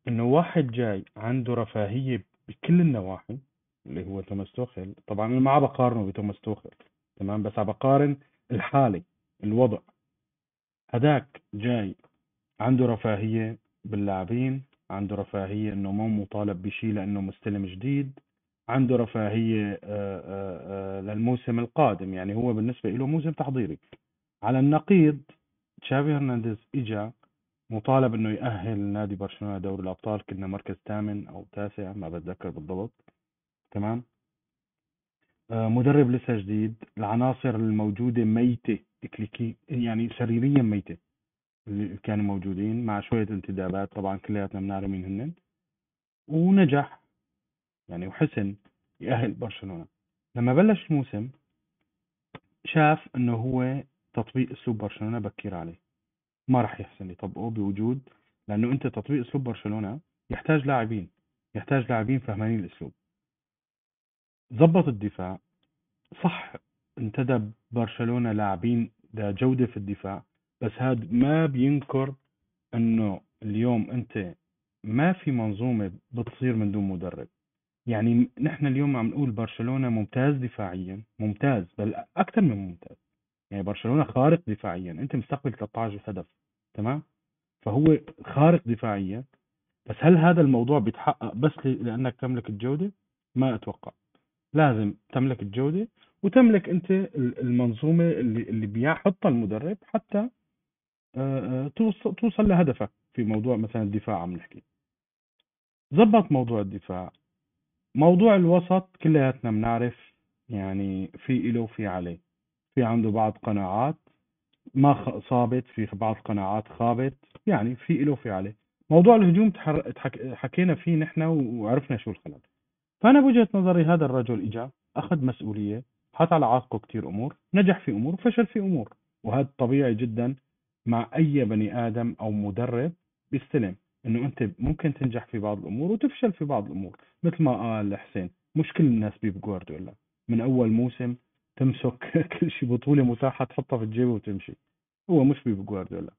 إنه واحد جاي عنده رفاهية بكل النواحي اللي هو توماس توخل طبعا أنا ما عم بقارنه بتوماس توخل تمام؟ بس عم بقارن الحالة الوضع. هداك جاي عنده رفاهية باللاعبين عنده رفاهية إنه مو مطالب بشيء لأنه مستلم جديد عنده رفاهية آه، آه، آه، للموسم القادم يعني هو بالنسبة له موسم تحضيري. على النقيض تشافي هرنانديز إجا مطالب إنه يأهل نادي برشلونة دوري الأبطال كنا مركز ثامن أو تاسع ما بتذكر بالضبط. تمام؟ آه، مدرب لسه جديد العناصر الموجودة ميتة تكليكي يعني سريريا ميتة اللي كانوا موجودين مع شوية انتدابات طبعا كلياتنا بنعرف مين هن. ونجح يعني وحسن يأهل برشلونة. لما بلش الموسم شاف إنه هو تطبيق اسلوب برشلونة بكير عليه. ما راح يحسن يطبقه بوجود لأنه أنت تطبيق اسلوب برشلونة يحتاج لاعبين يحتاج لاعبين فهمانين الأسلوب. ظبط الدفاع. صح انتدب برشلونة لاعبين ذا جودة في الدفاع بس هذا ما بينكر إنه اليوم أنت ما في منظومة بتصير من دون مدرب. يعني نحن اليوم عم نقول برشلونة ممتاز دفاعيا ممتاز بل أكثر من ممتاز. يعني برشلونة خارق دفاعيا. أنت مستقبل 13 هدف تمام؟ فهو خارق دفاعيا. بس هل هذا الموضوع بيتحقق بس لأنك تملك الجودة؟ ما أتوقع. لازم تملك الجودة وتملك أنت ال- المنظومة اللي اللي بيحطها المدرب حتى آه، آه، توصل توصل لهدفك في موضوع مثلا الدفاع عم نحكي. زبط موضوع الدفاع. موضوع الوسط كلياتنا بنعرف يعني في إله وفي عليه. في عنده بعض قناعات ما صابت في بعض قناعات خابت يعني في له في عليه. موضوع الهجوم تحر... تحك... حكينا فيه نحن وعرفنا شو الخلل. فأنا بوجهة نظري هذا الرجل اجى أخذ مسؤولية حط على عاتقه كثير أمور نجح في أمور وفشل في أمور. وهذا طبيعي جدا مع أي بني آدم أو مدرب بيستلم. إنه أنت ممكن تنجح في بعض الأمور وتفشل في بعض الأمور. مثل ما قال حسين مش كل الناس بيب جوارديولا. من أول موسم تمسك كل شيء بطولة متاحة تحطها في الجيب وتمشي. هو مش بيب جوارديولا.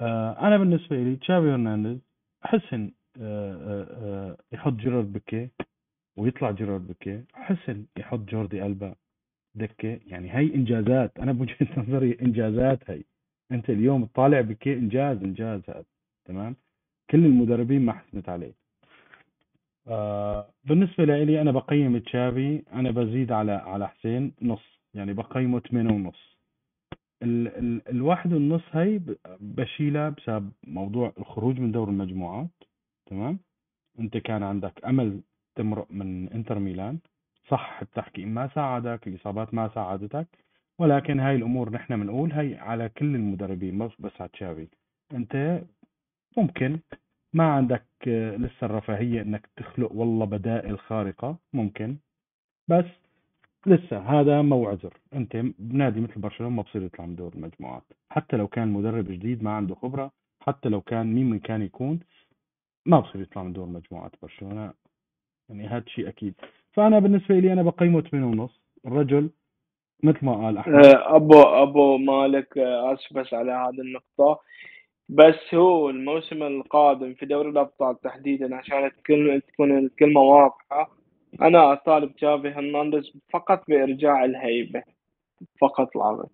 آه أنا بالنسبة لي تشافي هرنانديز احسن آه آه يحط جيرارد بيكي ويطلع جيرارد بيكي احسن يحط جوردي ألبا دكة. يعني هي إنجازات. أنا بوجهة نظري إنجازات هي. أنت اليوم تطالع بيكي إنجاز إنجاز هذا. تمام؟ كل المدربين ما حسنت عليه. بالنسبة لي أنا بقيم تشافي أنا بزيد على على حسين نص يعني بقيمه 8 ونص. ال ال الواحد ونص هي بشيلها بسبب موضوع الخروج من دور المجموعات تمام؟ أنت كان عندك أمل تمرق من إنتر ميلان صح التحكيم ما ساعدك الإصابات ما ساعدتك ولكن هاي الأمور نحن بنقول هي على كل المدربين بس على تشافي. أنت ممكن ما عندك آه، لسه الرفاهية إنك تخلق والله بدائل خارقة ممكن. بس لسه هذا مو عذر. أنت بنادي مثل برشلونة ما بصير يطلع من دور المجموعات. حتى لو كان مدرب جديد ما عنده خبرة حتى لو كان مين من كان يكون ما بصير يطلع من دور المجموعات برشلونة. يعني هذا شيء أكيد. فأنا بالنسبة لي أنا بقيمة 8 ونص. الرجل مثل ما قال أحمد. آه، ابو أبو مالك آه، اسف بس على هذه النقطة. بس هو الموسم القادم في دوري الأبطال تحديدا عشان تكون تكون الكلمة واضحة أنا أطالب تشافي هرنانديز فقط بإرجاع الهيبة فقط لا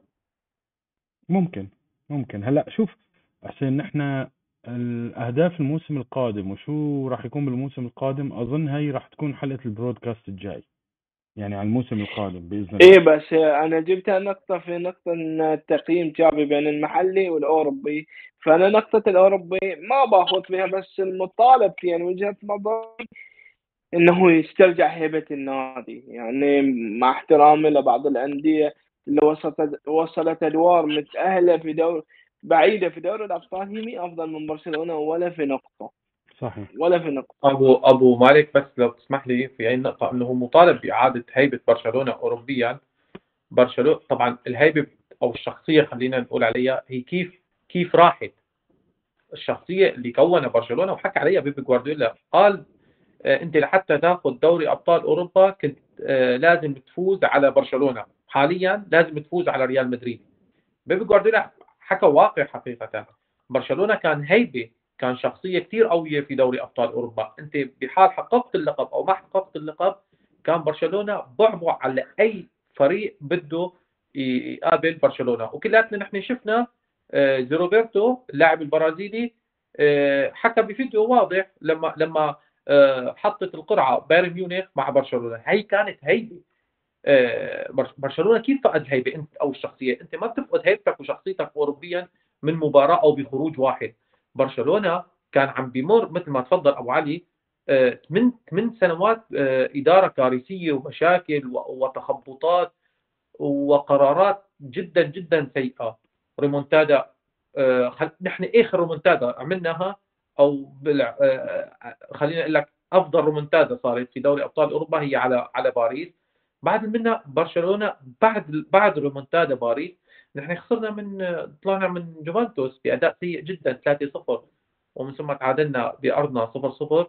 ممكن ممكن. هلأ شوف حسين نحن الأهداف الموسم القادم وشو راح يكون بالموسم القادم أظن هي راح تكون حلقة البرودكاست الجاي. يعني على الموسم القادم بإذن إيه الله. بس أنا جبتها نقطة في نقطة إن تقييم تشافي بين المحلي والأوروبي فأنا نقطة الأوروبي ما باخذ فيها بس المطالب يعني وجهة نظري إنه يسترجع هيبة النادي. يعني مع احترامي لبعض الأندية اللي وصلت وصلت أدوار متأهلة في دور بعيدة في دوري الأبطال هي مي أفضل من برشلونة ولا في نقطة. صحيح. ولا في نقطة. أبو أبو مالك بس لو تسمح لي في أي نقطة أنه هو مطالب بإعادة هيبة برشلونة اوروبيا. برشلونة طبعا الهيبة أو الشخصية خلينا نقول عليها هي كيف كيف راحت؟ الشخصية اللي كونها برشلونة وحكى عليها بيب جوارديولا قال آه، أنت لحتى تاخذ دوري أبطال أوروبا كنت آه، لازم تفوز على برشلونة. حاليا لازم تفوز على ريال مدريد. بيب جوارديولا حكى واقع حقيقة. برشلونة كان هيبة كان شخصية كثير قوية في دوري أبطال أوروبا. أنت بحال حققت اللقب أو ما حققت اللقب كان برشلونة بعبع على أي فريق بده يقابل برشلونة. وكلاتنا نحن شفنا آه، زي روبرتو اللاعب البرازيلي آه، حكى بفيديو واضح لما لما آه، حطت القرعة بايرن ميونخ مع برشلونة. هي كانت هيبة آه، برش- برشلونة كيف فقد هيبة؟ أنت أو الشخصية. أنت ما بتفقد هيبتك وشخصيتك اوروبيا من مباراة أو بخروج واحد. برشلونة كان عم بيمر مثل ما تفضل أبو علي آه، من من سنوات آه، إدارة كارثية ومشاكل وتخبطات وقرارات جدا جدا سيئة ريمونتادا آه،. نحن آخر ريمونتادا عملناها أو خلينا أقول لك أفضل ريمونتادا صارت في دوري أبطال أوروبا هي على على باريس بعد منها برشلونة بعد بعد ريمونتادا باريس نحن خسرنا من طلعنا من جوفنتوس بأداء سيء جدا 3-0 ومن ثم تعادلنا بأرضنا 0-0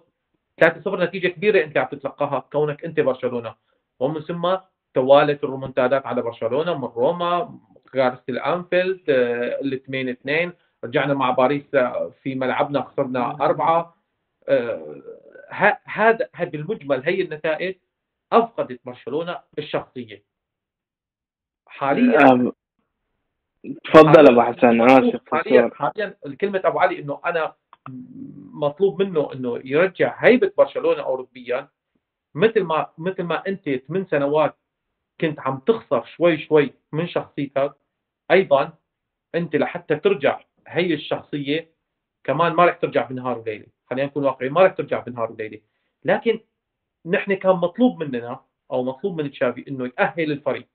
3-0 نتيجة كبيرة أنت عم تتلقاها كونك أنت برشلونة. ومن ثم توالت الرومنتادات على برشلونة من روما كارثه الأنفيلد ال 2 2 رجعنا مع باريس آه، في ملعبنا خسرنا أربعة. آه، هذا هذا بالمجمل هي النتائج أفقدت برشلونة الشخصيه حاليا آه، تفضل أبو حسن اسف حاليا كلمه أبو علي إنه أنا مطلوب منه إنه يرجع هيبة برشلونة اوروبيا. مثل ما مثل ما أنت ثمان سنوات كنت عم تخسر شوي شوي من شخصيتك أيضا أنت لحتى ترجع هي الشخصية كمان ما رح ترجع بنهار وليلة. خلينا نكون واقعيين ما رح ترجع بنهار وليلة. لكن نحن كان مطلوب مننا أو مطلوب من تشافي إنه يأهل الفريق.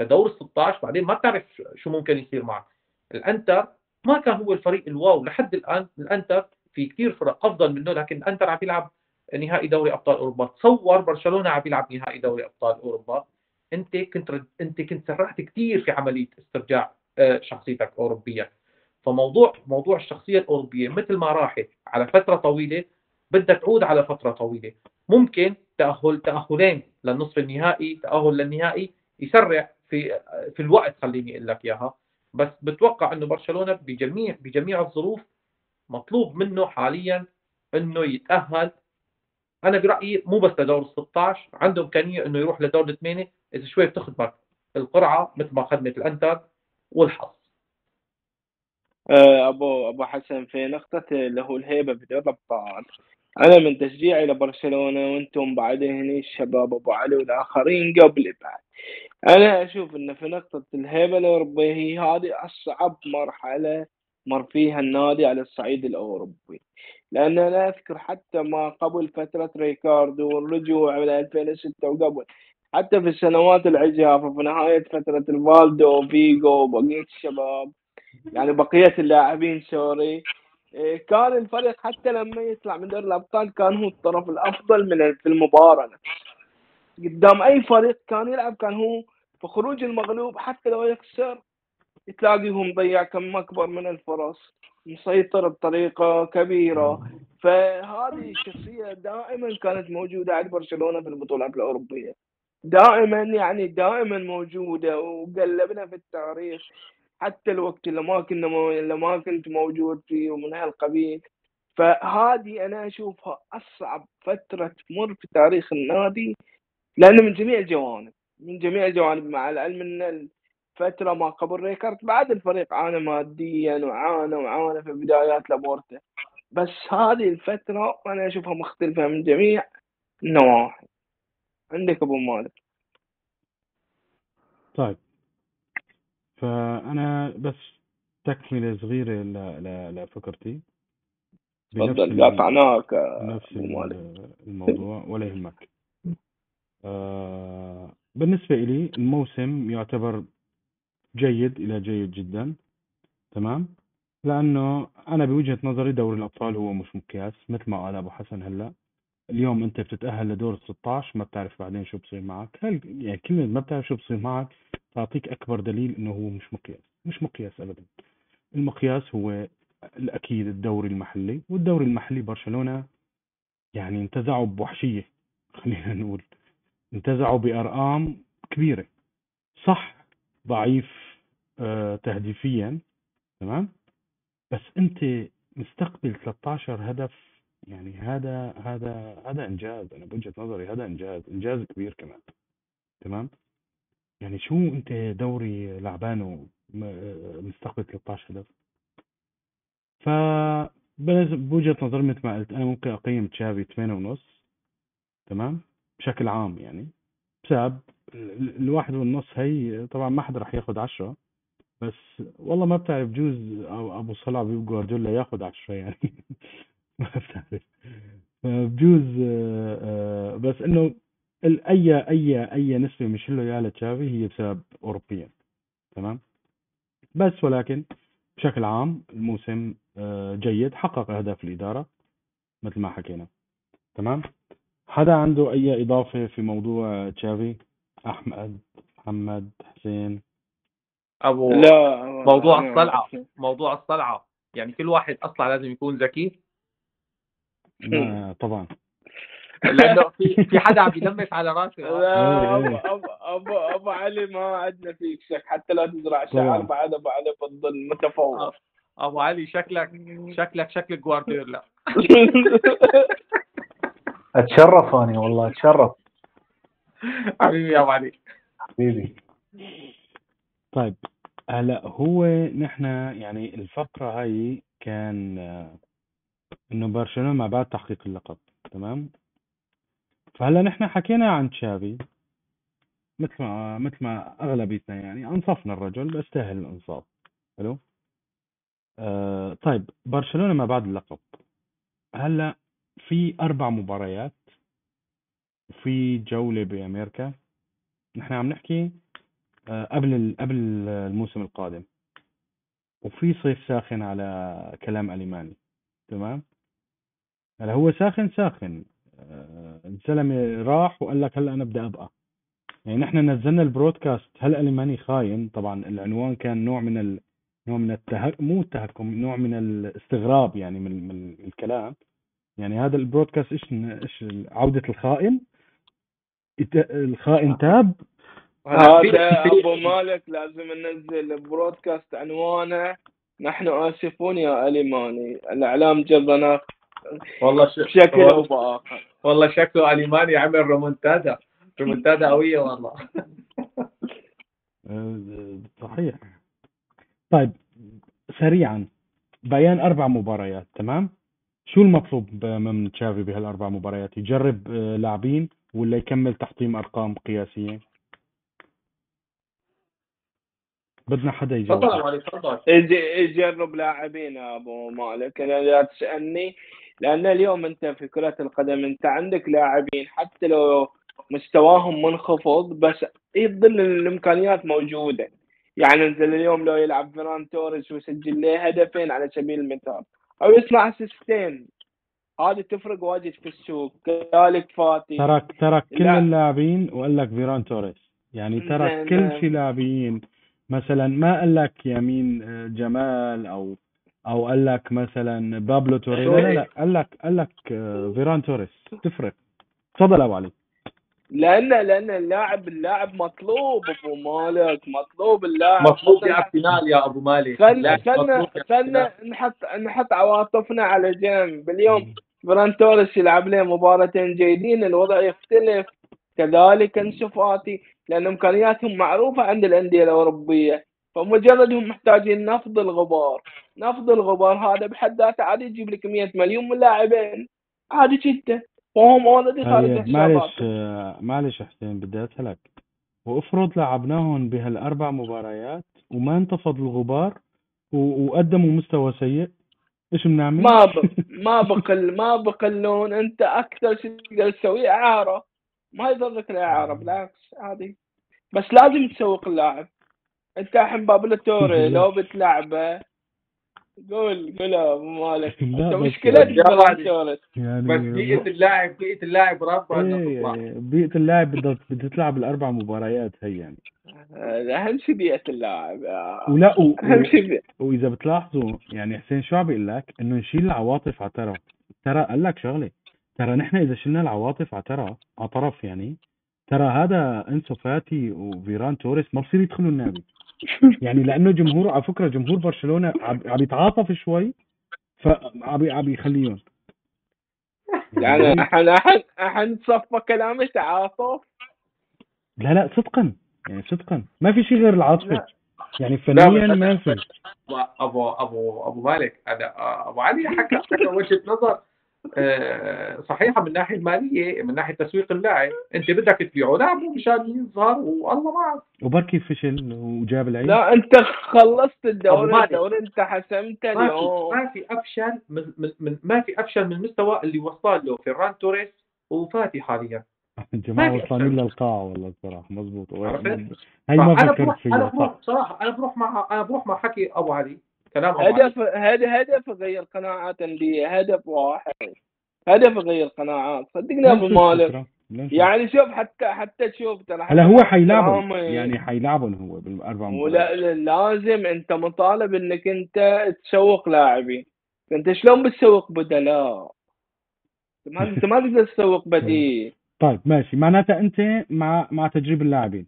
لدور ال 16 بعدين ما بتعرف شو ممكن يصير معه الانتر ما كان هو الفريق ال wow لحد الآن الانتر في كثير فرق أفضل منه لكن الانتر عم يلعب نهائي دوري أبطال أوروبا. تصور برشلونة عم يلعب نهائي دوري أبطال أوروبا. أنت كنت رد... أنت كنت سرعت كثير في عملية استرجاع آه، شخصيتك اوروبيا فموضوع موضوع الشخصية الأوروبية مثل ما راحت على فترة طويلة بدها تعود على فترة طويلة. ممكن تأهل تأهلين للنصف النهائي تأهل للنهائي يسرع في في الوقت خليني أقول لك إياها. بس بتوقع إنه برشلونة بجميع بجميع الظروف مطلوب منه حاليا إنه يتأهل. أنا برأيي مو بس لدور ال 16 عنده إمكانية إنه يروح لدور الثمانية إذا شوي بتخدمك القرعة مثل ما خدمت الإنتر والحظ. آه، ابو أبو حسن في اللي هو الهيبة في دوري الابطال أنا من تشجيعي لبرشلونة وأنتم بعدين الشباب أبو علي والآخرين قبل بعد. أنا أشوف إن في نقطة الهيبة الأوروبية هي هذه أصعب مرحلة مر فيها النادي على الصعيد الأوروبي. لأن أنا أذكر حتى ما قبل فترة ريكارد والرجوع إلى 2006 وقبل حتى في السنوات العجافة في نهاية فترة ريفالدو فيجو وبقية الشباب يعني بقية اللاعبين sorry كان الفريق حتى لما يطلع من دوري الأبطال كان هو الطرف الأفضل من في المباراة. قدام أي فريق كان يلعب كان هو في خروج المغلوب حتى لو يخسر تلاقيه مضيع كم أكبر من الفرص مسيطر بطريقة كبيرة. فهذه الشخصية دائما كانت موجودة عند برشلونة في البطولات الأوروبية. دائما يعني دائما موجودة وقلبنا في التاريخ. حتى الوقت اللي ما كنا مو... اللي ما كنت موجود فيه ومن هالقبيل. فهذه أنا أشوفها أصعب فترة تمر في تاريخ النادي لأنه من جميع الجوانب من جميع الجوانب مع العلم إن الفترة ما قبل ريكارد بعد الفريق عانى ماديا وعانى وعانى في بدايات لابورتا. بس هذه الفترة أنا أشوفها مختلفة من جميع النواحي. عندك أبو مالك. طيب. فأنا بس تكملة صغيرة لفكرتي تفضل قاطعناك نفس الموضوع ولا يهمك. آه بالنسبة إلي الموسم يعتبر جيد إلى جيد جدا تمام؟ لأنه أنا بوجهة نظري دوري الأبطال هو مش مقياس مثل ما قال أبو حسن هلأ. اليوم أنت بتتأهل لدور ال 16 ما بتعرف بعدين شو بصير معك. هل يعني كلمة ما بتعرف شو بصير معك تعطيك أكبر دليل إنه هو مش مقياس. مش مقياس أبدا. المقياس هو الأكيد الدوري المحلي والدوري المحلي برشلونة يعني انتزعوا بوحشية خلينا نقول. انتزعوا بأرقام كبيرة. صح ضعيف آه تهديفيا تمام؟ بس أنت مستقبل 13 هدف يعني هذا هذا هذا إنجاز أنا بوجهة نظري هذا إنجاز إنجاز كبير كمان تمام؟ يعني شو أنت دوري لعبان ومستقبل 13 هدف؟ ف بوجهة نظري مثل ما قلت أنا ممكن أقيم تشافي 8 ونص تمام؟ بشكل عام يعني بسبب الواحد والنص هي طبعا ما حدا رح ياخذ 10 بس والله ما بتعرف بجوز أبو صلاح جوارديولا ياخذ 10 يعني. ما بتعرف. بجوز آه، آه، بس إنه أي أي أي نسبة مش له يا لتشافي هي بسبب اوروبيا تمام؟ بس ولكن بشكل عام الموسم آه، جيد حقق أهداف الإدارة مثل ما حكينا تمام؟ حدا عنده أي إضافة في موضوع تشافي؟ أحمد محمد حسين؟ أبو لا موضوع الصلعة موضوع الصلعة. يعني كل واحد أصلا لازم يكون ذكي. طبعا. لأنه في في حدا عم يلمس على راسي لا ابو ابو ابو, أبو علي ما عندنا فيك شك. حتى لو تزرع شعر بعد ابو علي بتضل متفوق. أبو علي شكلك شكلك شكل جوارديولا. أتشرف اني والله أتشرف. حبيبي يا أبو علي. حبيبي. طيب هلا هو نحن يعني الفقرة هاي كان إنه برشلونة ما بعد تحقيق اللقب تمام؟ فهلأ نحن حكينا عن تشافي مثل ما مثل ما أغلبيتنا يعني أنصفنا الرجل بيستاهل الإنصاف حلو؟ آه طيب برشلونة ما بعد اللقب. هلأ في أربع مباريات وفي جولة بأمريكا. نحن عم نحكي آه، قبل قبل الموسم القادم. وفي صيف ساخن على كلام أليماني تمام؟ هلا هو ساخن ساخن. آه، الزلمه راح وقال لك هلا أنا بدي أبقى. يعني نحن نزلنا ال broadcast هل أليماني خاين؟ طبعا العنوان كان نوع من ال... نوع من التهك... مو التهكم نوع من الاستغراب يعني من, من الكلام. يعني هذا ال broadcast إيش إيش عودة الخائن؟ الخائن تاب. هذا أبو مالك لازم ننزل broadcast عنوانه. نحن آسفون يا أليماني الإعلام جرنا والله ش... بشكل أو والله, باخر والله شكله أليماني عمل ريمونتادا رومونتادا قوية والله. صحيح. طيب سريعا. بيان أربع مباريات تمام؟ شو المطلوب من تشافي بهالأربع مباريات؟ يجرب آه، لاعبين ولا يكمل تحطيم أرقام قياسية؟ بدنا حدا يجاوب. تفضل تفضل. يج- يجرب لاعبين يا أبو مالك. أنا لا تسألني. لأن اليوم أنت في كرة القدم أنت عندك لاعبين حتى لو مستواهم منخفض بس يظل الإمكانيات موجودة. يعني انت اليوم لو يلعب فيران توريس ويسجل له هدفين على سبيل المثال. أو يصنع assist ين. هذه تفرق واجد في السوق. كذلك فاتي. ترك ترك كل لا. اللاعبين وقال لك فيران توريس. يعني ترك. كل شيء لاعبين. مثلا ما قال لك يامين آه، جمال أو أو قال لك مثلا بابلو توري لا لا لا قال لك قال لك فيران توريس. تفرق. تفضل أبو علي. لأن لأن اللاعب اللاعب مطلوب أبو مالك. مطلوب اللاعب. مطلوب يلعب final يا أبو مالك. خلنا خلنا خلنا. نحط نحط عواطفنا على جنب. اليوم فران توريس يلعب له مباراتين جيدين الوضع يختلف. كذلك أنسو فاتي لأن إمكانياتهم معروفة عند الأندية الأوروبية. فمجرد هم محتاجين نفض الغبار. نفض الغبار هذا بحد ذاته عادي يجيب لك 100 مليون من لاعبين. عادي جدا. وهم اوريدي خارج طيب معلش حساباتهم آه، معلش حسين بدي أسألك. وافرض لعبناهم بهالأربع مباريات وما انتفض الغبار وقدموا مستوى سيء إيش بنعمل؟ ما ب... ما بقل ما بقلون. أنت أكثر شيء تقدر تسويه إعارة. ما يضرك الإعارة بالعكس عادي. بس لازم تسوق اللاعب. انت الحين بابلو توري لو بتلعبه قول قول مالك انت مشكلتك يا بابلو علي. توري يعني بس بيئة اللاعب بيئة اللاعب تطلع إيه بيئة اللاعب بدها بدها تلعب الأربع مباريات هي يعني هذا أهم شيء بيئة اللاعب ولا و... أهم. شيء. وإذا بتلاحظوا يعني حسين شو عم بيقول لك إنه نشيل العواطف على ترى ترى قال لك شغلة ترى نحن إذا شلنا العواطف على ترى على طرف يعني ترى هذا انسو فاتي وفيران توريس ما بصير يدخلوا النادي. يعني لأنه جمهور على فكرة جمهور برشلونة عم يتعاطف شوي فعم عم يخليهم. يعني إحنا إحنا إحنا صفى كلامي تعاطف. لا لا صدقا. يعني صدقا. ما في شيء غير العاطفة. يعني فنيا ما في أبو أبو أبو مالك أنا أبو علي حكى وجهة نظر صحيحة من الناحيه المالية من ناحية تسويق اللاعب. أنت بدك تبيعه. لاعبه مشان يظهر والله معك وبركي فشل وجاب العيد؟ لا أنت خلصت الدوري. الدوري أنت حسمته ما في اليوم. ما في أفشل من, من, ما في أفشل من المستوى اللي وصل له فيران توريس وفاتي حاليا. الجماعه ما وصلانين أحسن. للقاعه والله الصراحة. مضبوط. عرفت؟ هي ما أنا فكرت بروح أنا فيها بروح صح بصراحه أنا بروح مع أنا بروح مع حكي أبو علي. كلام هدف هدف هدف يغير قناعات انديه هدف واحد. هدف يغير قناعات. صدقني أبو مالك. يعني شوف حتى حتى تشوف ترى هلا هو حيلعبهم. يعني حيلعبهم هو بالأربع ولا مباريات. لازم أنت مطالب إنك أنت تسوق لاعبين. أنت شلون بتسوق بدلاء؟ أنت ما أنت ما تقدر تسوق بديل. طيب ماشي. معناتها أنت مع مع تجريب اللاعبين.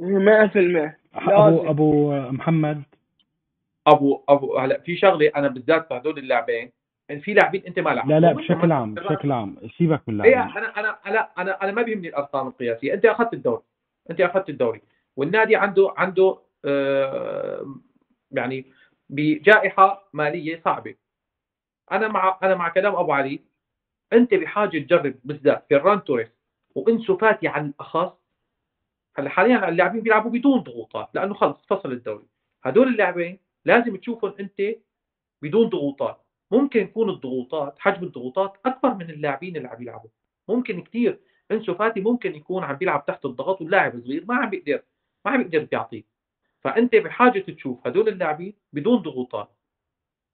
100% ابو. أبو محمد ابو ابو هلا في شغلة أنا بالذات في هدول اللاعبين إن في لاعبين أنت ما لعبتهم لا لا بشكل عام بشكل عام سيبك من إيه اللاعبين. أنا أنا أنا أنا أنا ما بيهمني الارقام القياسية أنت أخذت الدوري أنت أخذت الدوري والنادي عنده عنده آه، يعني بجائحة مالية صعبة. أنا مع أنا مع كلام أبو علي أنت بحاجة تجرب بالذات فيران توريس وإنسو فاتي على الأخص هلا حاليا اللاعبين بيلعبوا بدون ضغوطات لأنه خلص فصل الدوري. هدول اللاعبين لازم تشوفهم انت بدون ضغوطات. ممكن يكون الضغوطات حجم الضغوطات أكبر من اللاعبين اللي عم يلعبوا. ممكن كثير أنسو فاتي ممكن يكون عم بيلعب تحت الضغط واللاعب صغير ما عم بيقدر ما عم يقدر يعطيك فأنت بحاجة تشوف هدول اللاعبين بدون ضغوطات.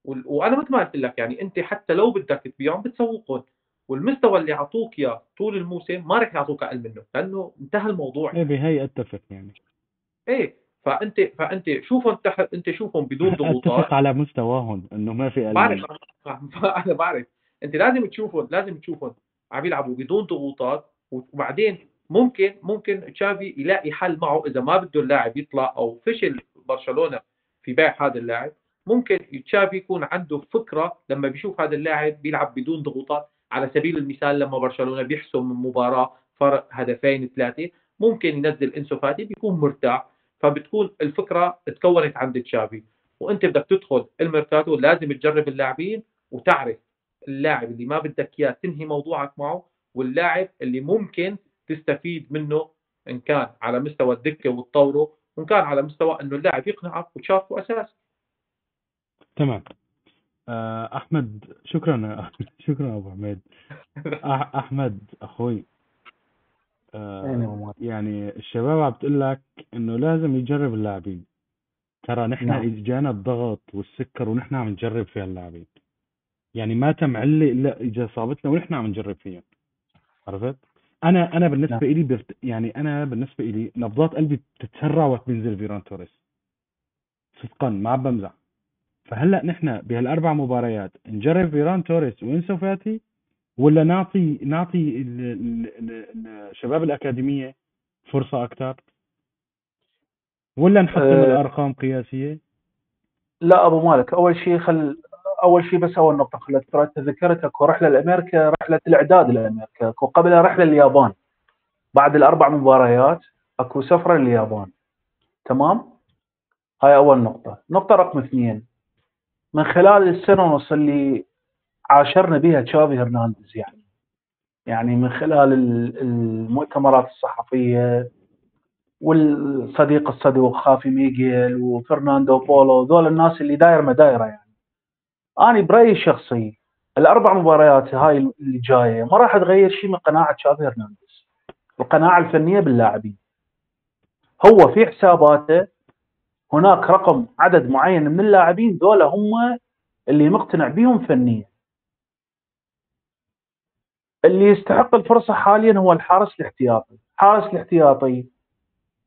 وأنا مثل ما قلت لك يعني أنت حتى لو بدك تبيعهم بتسوقهم. والمستوى اللي اعطوك إياه طول الموسم ما رح يعطوك أقل منه لأنه انتهى الموضوع. إيه بهي أتفق يعني. إيه. فأنت فأنت شوفهم تحت أنت شوفهم بدون ضغوطات. اتفق على مستواهم إنه ما في بعرف أنا بعرف. أنت لازم تشوفهم لازم تشوفهم. عم يلعبوا بدون ضغوطات وبعدين ممكن ممكن تشافي يلاقي حل معه. إذا ما بده اللاعب يطلع أو فشل برشلونة في بيع هذا اللاعب ممكن تشافي يكون عنده فكرة لما بيشوف هذا اللاعب بيلعب بدون ضغوطات. على سبيل المثال لما برشلونة بيحسم مباراة فرق هدفين ثلاثة ممكن ينزل إنسو فاتي بيكون مرتاح. فبتكون الفكرة تكونت عند تشافي وأنت بدك تدخل الميركاتو لازم تجرب اللاعبين وتعرف اللاعب اللي ما بدك إياه تنهي موضوعك معه واللاعب اللي ممكن تستفيد منه إن كان على مستوى الدكة وتطوره وإن كان على مستوى إنه اللاعب يقنعك وتشاركه أساس. تمام. آه، أحمد شكرا شكرا أبو حميد. أحمد أخوي آه، يعني الشباب عم بتقول لك إنه لازم يجرب اللاعبين. ترى نحن نعم. اجانا الضغط والسكر ونحن عم نجرب فيها اللاعبين. يعني ما تم علة إلا اجا صابتنا ونحن عم نجرب فيها عرفت؟ أنا أنا بالنسبة نعم. لي بفت... يعني أنا بالنسبة لي نبضات قلبي بتتسرع وقت بينزل فيران توريس. صدقا ما عم بمزح. فهلأ نحن بهالأربع مباريات نجرب فيران توريس وإنسو فاتي؟ ولا نعطي نعطي ال- ال- ال- الشباب الأكاديمية فرصة أكثر ولا نحطم أه. الأرقام قياسية؟ لا أبو مالك أول شيء خل أول شيء بس أول نقطة خلت ترى تذكرت أكو رحلة لأمريكا رحلة الإعداد لأمريكا أكو قبلها رحلة لليابان بعد الأربع مباريات أكو سفرة لليابان تمام؟ هاي أول نقطة. نقطة رقم اثنين من خلال السنة ونص اللي عاشرنا بها تشافي هرنانديز يعني. يعني من خلال ال- المؤتمرات الصحفية والصديق الصدوق خافي ميغيل وفرناندو بولو ذول الناس اللي داير مدايره يعني. أنا برأيي الشخصي الأربع مباريات هاي اللي جاية ما راح تغير شيء من قناعة تشافي هرنانديز. القناعة الفنية باللاعبين. هو في حساباته هناك رقم عدد معين من اللاعبين ذولا هم اللي مقتنع بيهم فنيا. اللي يستحق الفرصة حاليا هو الحارس الاحتياطي. الحارس الاحتياطي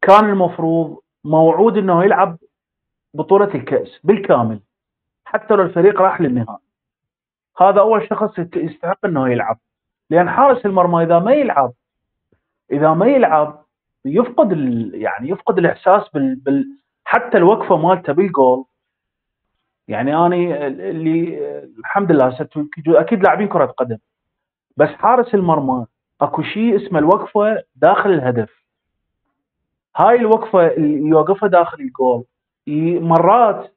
كان المفروض موعود إنه يلعب بطولة الكأس بالكامل حتى لو الفريق راح للنهائي. هذا أول شخص يستحق إنه يلعب. لأن حارس المرمى إذا ما يلعب إذا ما يلعب يفقد. يعني يفقد الإحساس بال... بال... حتى الوقفة مالته بالجول. يعني اني اللي الحمد لله أكيد لاعبين كرة قدم. بس حارس المرمى اكو شيء اسمه الوقفة داخل الهدف هاي الوقفة اللي يوقفها داخل الجول مرات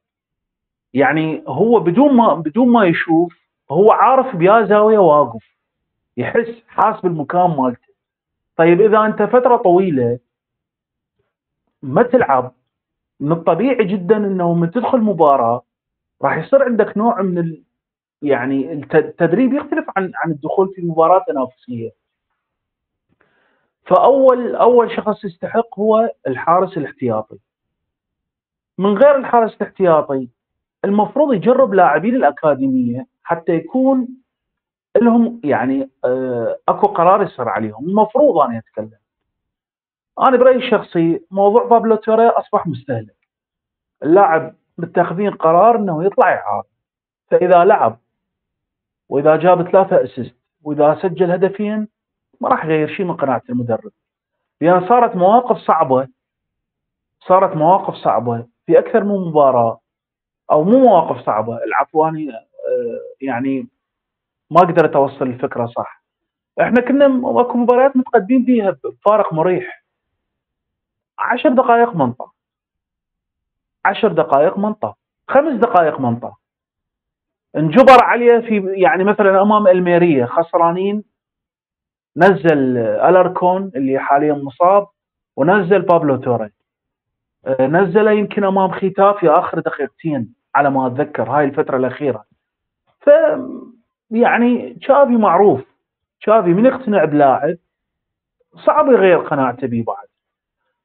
يعني هو بدون ما بدون ما يشوف هو عارف بيا زاوية واقف يحس حاس بالمكان مالته طيب إذا أنت فترة طويلة ما تلعب من الطبيعي جدا إنه من تدخل مباراة راح يصير عندك نوع من. يعني الت- التدريب يختلف عن عن الدخول في مباراة تنافسية. فأول أول شخص يستحق هو الحارس الاحتياطي. من غير الحارس الاحتياطي المفروض يجرب لاعبين الأكاديمية حتى يكون لهم يعني آه، أكو قرار يصير عليهم. المفروض أنا أتكلم. أنا برأيي الشخصي موضوع بابلو توري أصبح مستهلك. اللاعب متخذين قرار إنه يطلع إعارة. فإذا لعب وإذا جاب ثلاثة أسيست وإذا سجل هدفين ما راح يغير شيء من قناعة المدرب. لأن صارت مواقف صعبة صارت مواقف صعبة في أكثر من مباراة أو مو مواقف صعبة العفواني آه، يعني ما قدرت اوصل الفكرة صح. إحنا كنا أكو مباريات متقدمين فيها بفارق مريح. عشر دقائق منطقه عشر دقائق منطقه خمس دقائق منطقه انجبر عليه في يعني مثلا أمام الميريه خسرانين نزل ألاركون اللي حاليا مصاب ونزل بابلو توري. آه، نزله يمكن أمام ختاف في آخر دقيقتين على ما أتذكر هاي الفترة الأخيرة. ف يعني تشافي معروف. تشافي من يقتنع بلاعب صعب يغير قناعته بيه بعد.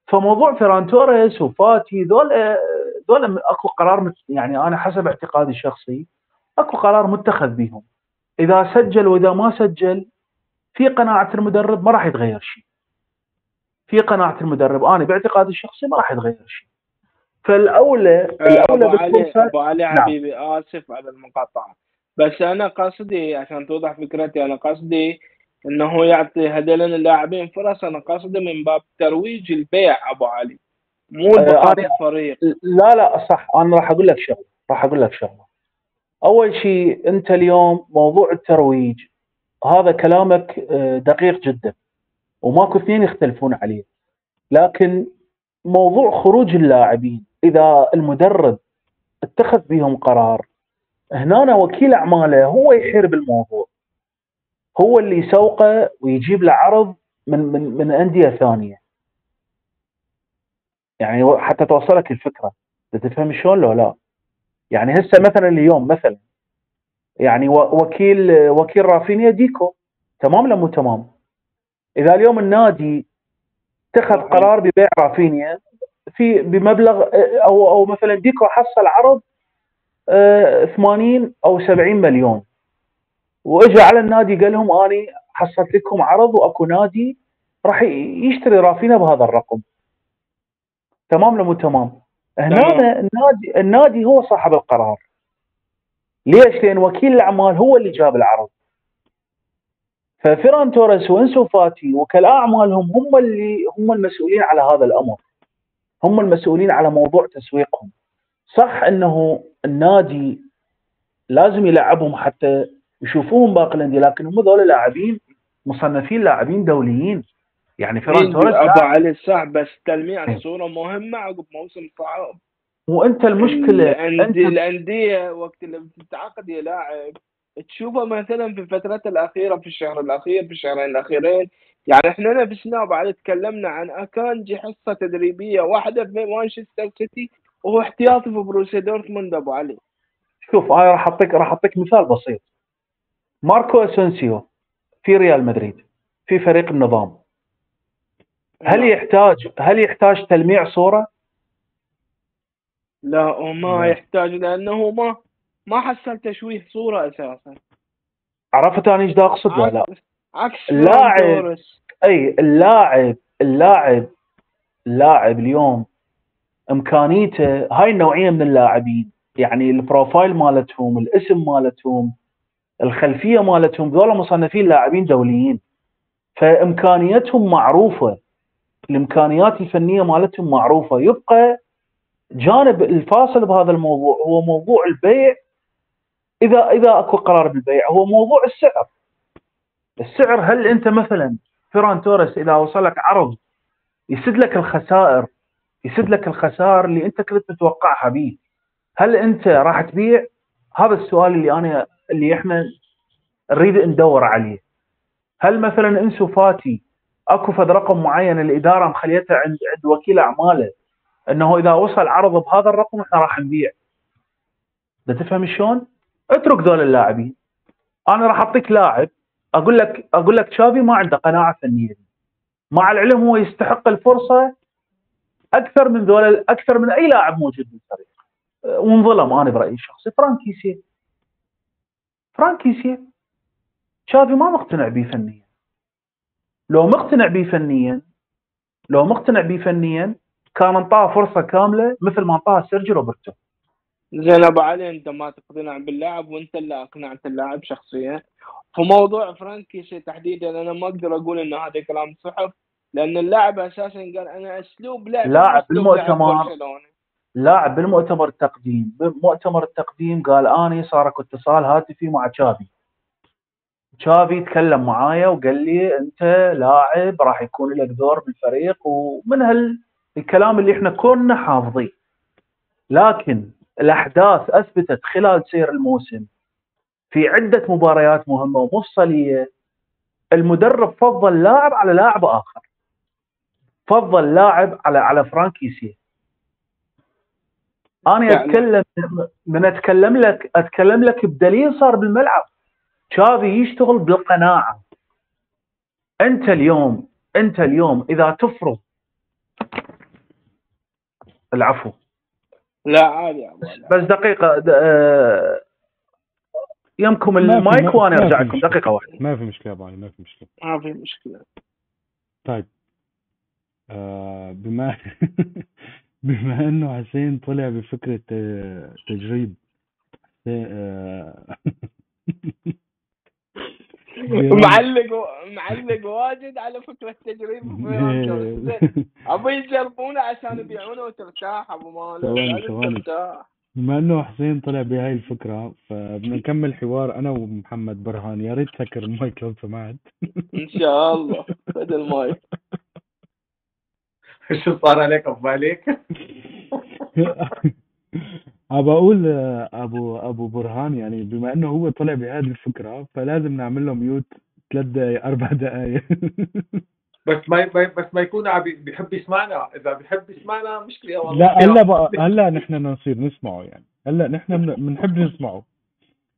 فموضوع فيران توريس وفاتي ذول ذول أكو قرار يعني أنا حسب اعتقادي الشخصي أكو قرار متخذ بيهم. إذا سجل وإذا ما سجل في قناعة المدرب ما راح يتغير شيء. في قناعة المدرب أنا باعتقادي الشخصي ما راح يتغير شيء. فالاولى الأولى ابو علي أبو علي نعم. حبيبي آسف على المقاطعة. بس أنا قصدي عشان توضح فكرتي أنا قصدي إنه يعطي هذول اللاعبين فرص. أنا قصدي من باب ترويج البيع أبو علي. مو بقاء الفريق لا لا صح. أنا راح أقول لك شغلة. راح أقول لك شغلة. أول شيء أنت اليوم موضوع الترويج. هذا كلامك آه، دقيق جدا وماكو اثنين يختلفون عليه. لكن موضوع خروج اللاعبين إذا المدرب اتخذ بهم قرار هنا وكيل أعماله هو يحير بالموضوع. هو اللي يسوقه ويجيب له عرض من من من أندية ثانية. يعني حتى توصلك الفكرة تفهم شلون لو لا. يعني هسه مثلا اليوم مثلا يعني وكيل وكيل رافينيا ديكو تمام ولا مو تمام؟ إذا اليوم النادي اتخذ. قرار ببيع رافينيا في بمبلغ أو أو مثلا ديكو حصل عرض آه، 80 أو 70 مليون واجى على النادي قال لهم أني حصلت لكم عرض وأكو نادي راح يشتري رافينيا بهذا الرقم تمام ولا مو تمام؟ هنا تمام. النادي النادي هو صاحب القرار. ليش؟ لأن وكيل الأعمال هو اللي جاب العرض. ففيران توريس وإنسو فاتي وكلاء أعمالهم هم اللي هم المسؤولين على هذا الأمر. هم المسؤولين على موضوع تسويقهم. صح إنه النادي لازم يلعبهم حتى يشوفوهم باقي الأندية لكن هم ذول لاعبين مصنفين لاعبين دوليين. يعني فيران توريس أبو علي صح بس تلميع إيه. الصورة مهمة عقب موسم صعب. وأنت المشكلة الأندية وقت اللي بتتعاقد يا لاعب تشوفه مثلا في الفترات الأخيرة في الشهر الأخير في الشهرين الأخيرين يعني إحنا نفسنا بعد تكلمنا عن أكانجي حصة تدريبية واحدة في مانشستر سيتي وهو احتياطي في بروسيا دورتموند أبو علي. شوف أنا راح اعطيك راح أعطيك مثال بسيط. ماركو اسنسيو في ريال مدريد في فريق النظام. هل نعم. يحتاج هل يحتاج تلميع صورة؟ لا وما. يحتاج لأنه ما ما حصل تشويه صورة أساسا عرفت أنا إيش دا أقصد ولا لا؟ عكس اللاعب-. أي اللاعب اللاعب اللاعب اليوم إمكانيته هاي النوعية من اللاعبين يعني ال profile مالتهم الاسم مالتهم الخلفية مالتهم ذولا مصنفين لاعبين دوليين فامكانياتهم معروفة الإمكانيات الفنية مالتهم معروفة. يبقى جانب الفاصل بهذا الموضوع هو موضوع البيع. إذا إذا أكو قرار بالبيع هو موضوع السعر. السعر هل أنت مثلا فيران توريس إذا وصل لك عرض يسد لك الخسائر يسد لك الخسائر اللي أنت كنت متوقعها به هل أنت راح تبيع؟ هذا السؤال اللي أنا اللي إحنا نريد ندور عليه. هل مثلا إنسو فاتي أكو فد رقم معين الإدارة مخليتها عند عند وكيل أعماله. إنه إذا وصل عرض بهذا الرقم إحنا راح نبيع. تفهم شلون؟ اترك ذول اللاعبين. أنا راح أعطيك لاعب أقول لك أقول لك تشافي ما عنده قناعة فنية. مع العلم هو يستحق الفرصة أكثر من ذول أكثر من أي لاعب موجود بالفريق. وانظلم أنا برأيي الشخصي. فرانك كيسي فرانك كيسي تشافي ما مقتنع به فنيا. لو مقتنع به فنيا لو مقتنع به فنيا كان انطاه فرصة كاملة مثل ما انطاها سيرجي روبرتو. زين أبو علي أنت ما تقتنع باللاعب وأنت اللي اقنعت اللاعب شخصيا. في موضوع فرانكيسي تحديدا أنا ما أقدر أقول ان هذا كلام صحف لأن اللاعب أساسا قال أنا أسلوب لعب لاعب بالمؤتمر. لاعب بالمؤتمر التقديم بمؤتمر التقديم قال آني صار اكو اتصال هاتفي مع تشافي. تشافي تكلم معايا وقال لي أنت لاعب راح يكون لك دور بالفريق ومن هالكلام اللي إحنا كنا حافظيه لكن الأحداث أثبتت خلال سير الموسم في عدة مباريات مهمة ومفصلية. المدرب فضل لاعب على لاعب آخر. فضل لاعب على على فرانكيسي. أنا يعني- أتكلم من أتكلم لك أتكلم لك بدليل صار بالملعب. تشافي يشتغل بالقناعة. أنت اليوم أنت اليوم إذا تفرض. العفو. لا عادي. بس دقيقة آه، يمكم المايك وأنا ما ارجع في لكم مشكلة. دقيقة واحدة. ما في مشكلة علي ما في مشكلة. ما في مشكلة. طيب. آه بما بما إنه حسين طلع بفكرة آه، تجريب معلق و- معلق واجد على فكرة تجريب ابي يجربونه عشان يبيعونه وترتاح أبو مالك. ثواني، لازم ثواني. ترتاح. بما إنه حسين طلع بهاي الفكرة فبدنا نكمل حوار أنا ومحمد برهان. يا ريت سكر المايك لو سمحت. إن شاء الله. خذ الماي شو صار عليك؟ أبو مالك؟ أبى أقول آه، أبو أبو برهان يعني بما إنه هو طلع بهذه الفكرة فلازم نعمل له mute ثلاث دقائق أربع دقائق بس ما ما- بس ما يكون عم بيحب يسمعنا إذا بيحب يسمعنا مشكلة والله. لا هلا بقى هلا نحن نصير نسمعه يعني. هلا نحن بن- بنحب نسمعه.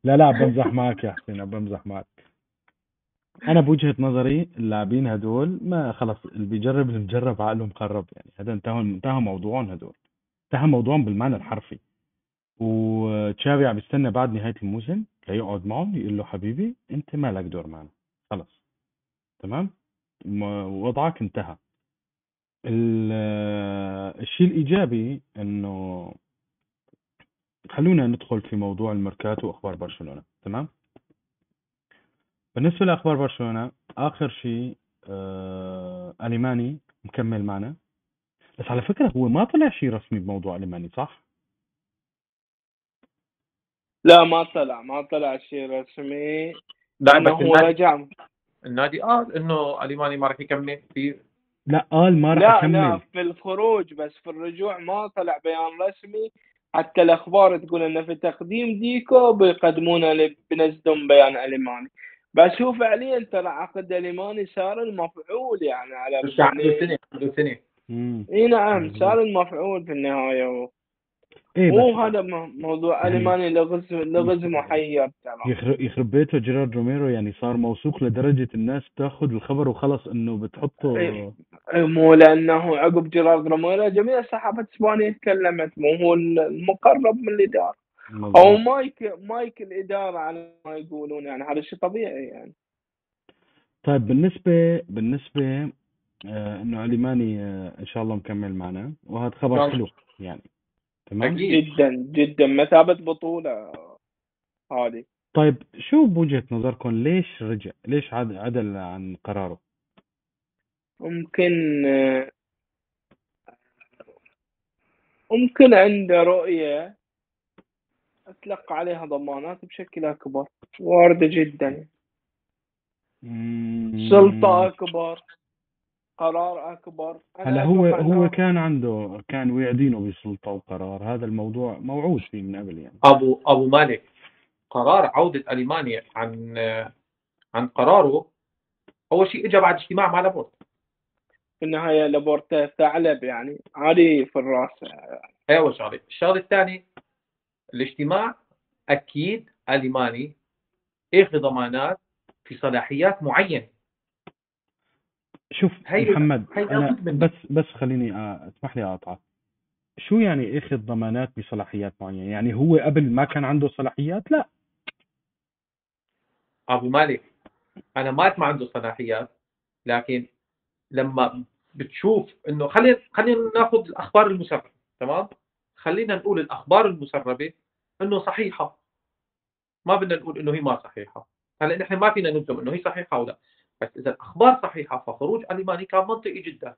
لا لا بمزح معك يا حسين بمزح معك. أنا بوجهة نظري اللاعبين هدول ما خلص اللي بيجرب اللي مجرب عقله مخرب يعني. هذا انتهى انتهى موضوعهم هدول. انتهى موضوعهم بالمعنى الحرفي. وتشافي عم يستنى بعد نهاية الموسم ليقعد معهم يقول له حبيبي أنت ما لك دور معنا. خلص. تمام؟ وضعك انتهى. ال- الشيء الإيجابي إنه خلونا ندخل في موضوع الميركاتو وأخبار برشلونة. تمام؟ بالنسبة لأخبار برشلونة آخر شيء آه أليماني مكمل معنا. بس على فكرة هو ما طلع شيء رسمي بموضوع أليماني صح؟ لا ما طلع ما طلع شيء رسمي. لا إنه بس هو النادي, رجع. النادي قال إنه اليماني ما راح يكمل في لا قال ما راح لا أكمل لا في الخروج بس في الرجوع ما طلع بيان رسمي. حتى الأخبار تقول إنه في تقديم ديكو بيقدمونه بينزلون بيان الماني بس هو فعليا ترى عقد اليماني صار المفعول يعني على بس عنده سنه عنده سنه. إي نعم. صار المفعول في النهاية هو إيه مو هذا موضوع أليماني لغز لغز محير ترى يخرب, يخرب بيته جيرارد روميرو يعني صار موثوق لدرجة الناس بتاخذ الخبر وخلص إنه بتحطه إيه. مو لأنه عقب جيرارد روميرو جميع الصحافة الإسبانية تكلمت مو هو المقرب من الإدارة أو مظبوط. mic mic الإدارة على ما يقولون يعني هذا شيء طبيعي يعني طيب بالنسبة بالنسبة آه إنه أليماني آه إن شاء الله مكمل معنا وهذا خبر نعم. حلو يعني تمام؟ جدا جدا. مثابه بطولة. هذه طيب شو بوجهة نظركم؟ ليش رجع؟ ليش عد- عدل عن قراره؟ ممكن ممكن عنده رؤية اتلقى عليها ضمانات بشكل أكبر. وارده جدا. مم. سلطة أكبر. قرار أكبر. هلا هو هو كان عنده كان ويعدينه بسلطة وقرار. هذا الموضوع موعود فيه من قبل يعني. ابو أبو مالك قرار عودة المانيا عن عن قراره أول شيء اجى بعد اجتماع مع لابورت. في النهاية لابورتا ثعلب يعني عادي في الرأس. اول شغله الشغله الثانية الاجتماع أكيد الماني إخذ ضمانات في صلاحيات معينة. شوف هي- محمد هي منه. بس بس خليني اسمح لي اقاطعك شو يعني أخذ ضمانات بصلاحيات معينة؟ يعني هو قبل ما كان عنده صلاحيات؟ لا. أبو مالك أنا مالك ما عنده صلاحيات لكن لما بتشوف إنه خلينا خلينا نأخذ الأخبار المسربة تمام؟ خلينا نقول الأخبار المسربة إنه صحيحة. ما بدنا نقول إنه هي ما صحيحة. هلأ نحن ما فينا نجزم إنه هي صحيحة أو لا. بس إذا الأخبار صحيحة فخروج ألماني كان منطقي جدا.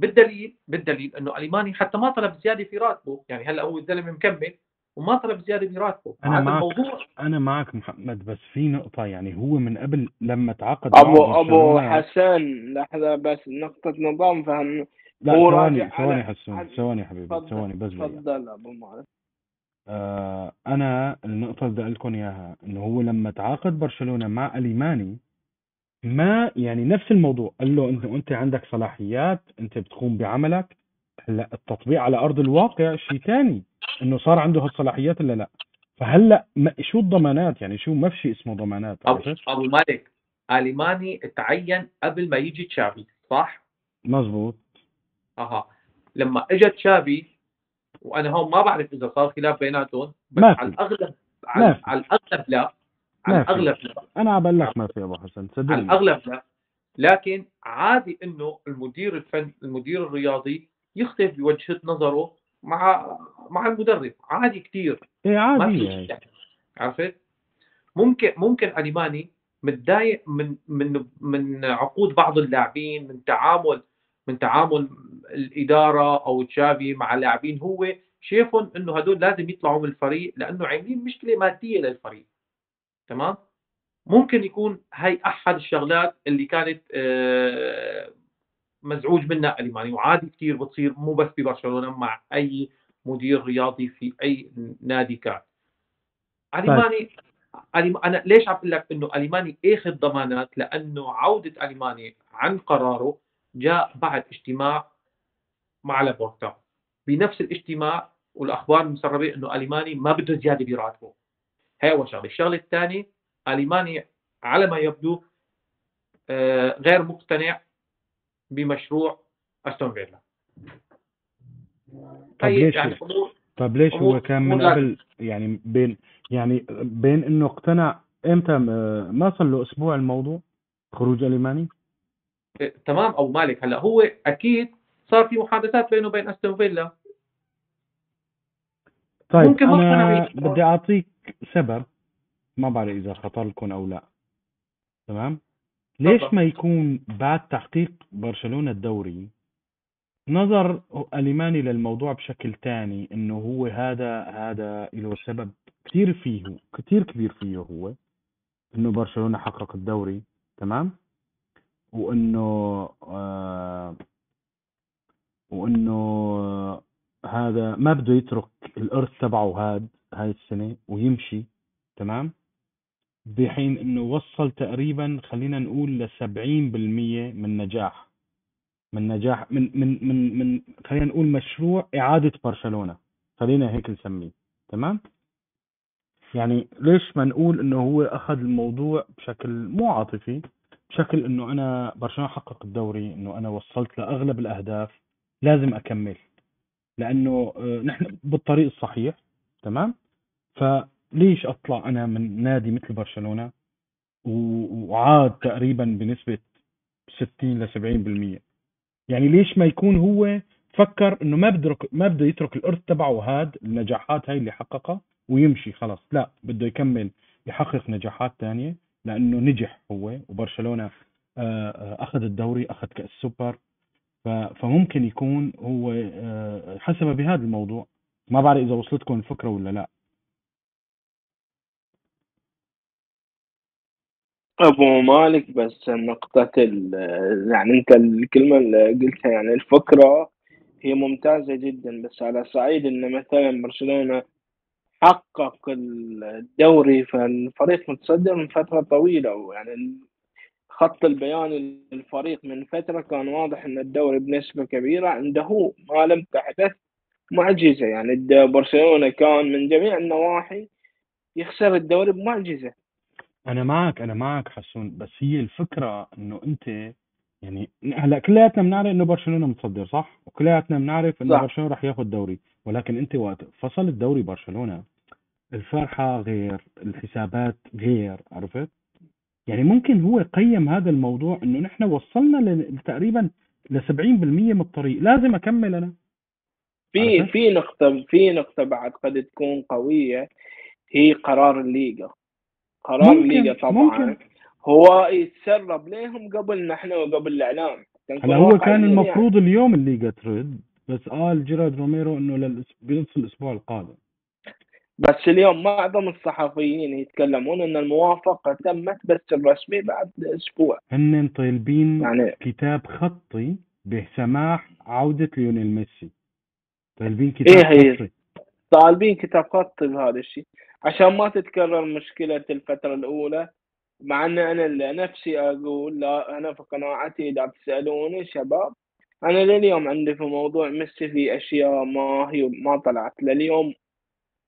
بالدليل بالدليل إنه ألماني حتى ما طلب زيادة في راتبه. يعني هلأ هو الزلمة مكمل وما طلب زيادة براتبه أنا هذا معك. الموضوع أنا معك محمد بس في نقطة يعني هو من قبل لما تعاقد ابو أبو حسن لحظة بس نقطة نظام فهم. لا ثواني ثواني حسون ثواني حبيبي ثواني بس تفضل أبو مالك. آه أنا النقطة اللي بدي أقول لكم إياها إنه هو لما تعاقد برشلونة مع اليماني ما يعني نفس الموضوع. قال له انت انت عندك صلاحيات انت بتقوم بعملك. هلا التطبيق على أرض الواقع شيء ثاني إنه صار عنده هالصلاحيات ولا لا؟ فهلا ما شو الضمانات؟ يعني شو ما في شيء اسمه ضمانات أبو أبو مالك الماني تعين قبل ما يجي تشافي صح؟ مزبوط. أها. لما اجى تشافي وأنا هون ما بعرف إذا صار خلاف بيناتهم بس ما في. على الأغلب ما على, في. على الأغلب لا. على. الأغلب لا أنا لك ما في أبو حسن على صدقني. الأغلب لا. لكن عادي إنه المدير الفن المدير الرياضي يختلف بوجهة نظره مع مع المدرب. عادي كثير إيه عادي شيء. عرفت؟ ممكن ممكن الماني متضايق من من من عقود بعض اللاعبين من تعامل من تعامل الإدارة أو تشافي مع اللاعبين. هو شايفهم إنه هدول لازم يطلعوا من الفريق لأنه عاملين مشكلة مادية للفريق. تمام؟ ممكن يكون هاي أحد الشغلات اللي كانت آه، مزعوج منها الماني وعادي كثير بتصير مو بس ببرشلونه مع أي مدير رياضي في أي نادي كان. الماني أليم- أنا ليش عم أقول لك انه الماني اخذ ضمانات لأنه عودة الماني عن قراره جاء بعد اجتماع مع لابورتا بنفس الاجتماع والأخبار المسربة إنه الماني ما بده زيادة براتبه. هي اول شغلة. الشغلة الثانية ألماني على ما يبدو آه، غير مقتنع بمشروع أستون فيلا طب هي ليش يعني طب ليش هو كان من قبل؟ يعني بين يعني بين إنه اقتنع إمتى؟ آه، ما صار له أسبوع الموضوع خروج ألماني؟ آه، تمام. أو مالك هلا هو أكيد صار في محادثات بينه وبين أستون فيلا طيب ممكن أنا بدي أعطيك سبب ما بعرف إذا خطر لكم أو لا. تمام؟ ليش. ما يكون بعد تحقيق برشلونة الدوري نظر أليماني للموضوع بشكل تاني إنه هو هذا هذا له سبب كثير فيه كثير كبير فيه هو إنه برشلونة حقق الدوري. تمام؟ وإنه آه وإنه هذا ما بده يترك الأرث تبعه هاد هاي السنة ويمشي تمام؟ بحين إنه وصل تقريبا خلينا نقول ل 70% من نجاح. من نجاح من من من من خلينا نقول مشروع إعادة برشلونة. خلينا هيك نسميه تمام؟ يعني ليش ما نقول إنه هو أخذ الموضوع بشكل مو عاطفي بشكل إنه أنا برشلونة حقق الدوري إنه أنا وصلت لأغلب الأهداف لازم أكمل. لأنه آه، نحن بالطريق الصحيح تمام؟ فليش أطلع أنا من نادي مثل برشلونة؟ و- وعاد تقريبا بنسبة 60 ل 70% يعني ليش ما يكون هو فكر إنه ما بده ما بده يترك الإرث تبعه هاد النجاحات هاي اللي حققها ويمشي خلص لا بده يكمل يحقق نجاحات تانية لأنه نجح هو وبرشلونة آه، آه، أخذ الدوري أخذ كأس سوبر فممكن يكون هو آه، حسب بهذا الموضوع. ما بعرف إذا وصلتكم الفكرة ولا لا. أبو مالك بس نقطة يعني أنت الكلمة اللي قلتها يعني الفكرة هي ممتازة جدا بس على صعيد إن مثلا برشلونة حقق الدوري فالفريق متصدر من فترة طويلة ويعني خط البيان للفريق من فترة كان واضح إن الدوري بنسبة كبيرة عنده هو ما لم تحدث معجزة يعني برشلونة كان من جميع النواحي يخسر الدوري بمعجزة أنا معك أنا معك حسون. بس هي الفكرة إنه أنت يعني هلأ كلياتنا بنعرف إنه برشلونة متصدر صح؟ وكلياتنا بنعرف إنه. برشلونة رح ياخذ دوري ولكن أنت وقت فصل الدوري برشلونة الفرحة غير الحسابات غير عرفت؟ يعني ممكن هو قيم هذا الموضوع إنه نحن وصلنا ل- تقريبا ل 70% من الطريق لازم أكمل أنا في؟ في نقطة في نقطة بعد قد تكون قوية هي قرار الليغا قرار الليغا طبعا ممكن. هو يتسرب لهم قبل نحن وقبل الإعلام هلا هو كان يعني. المفروض اليوم الليجا ترد بس قال جيرارد روميرو إنه للأس- بنص الأسبوع القادم بس اليوم معظم الصحفيين يتكلمون إن الموافقة تمت بس الرسمي بعد أسبوع. هن طالبين يعني كتاب خطي بسماح عودة ليونيل ميسي. طالبين كتاب إيه هي؟ خطي. طالبين كتاب خط بهذا الشيء. عشان ما تتكرر مشكلة الفترة الأولى مع أن أنا نفسي أقول لا أنا في قناعتي إذا تسألوني شباب أنا لليوم عندي في موضوع ميسي في أشياء ما هي ما طلعت. لليوم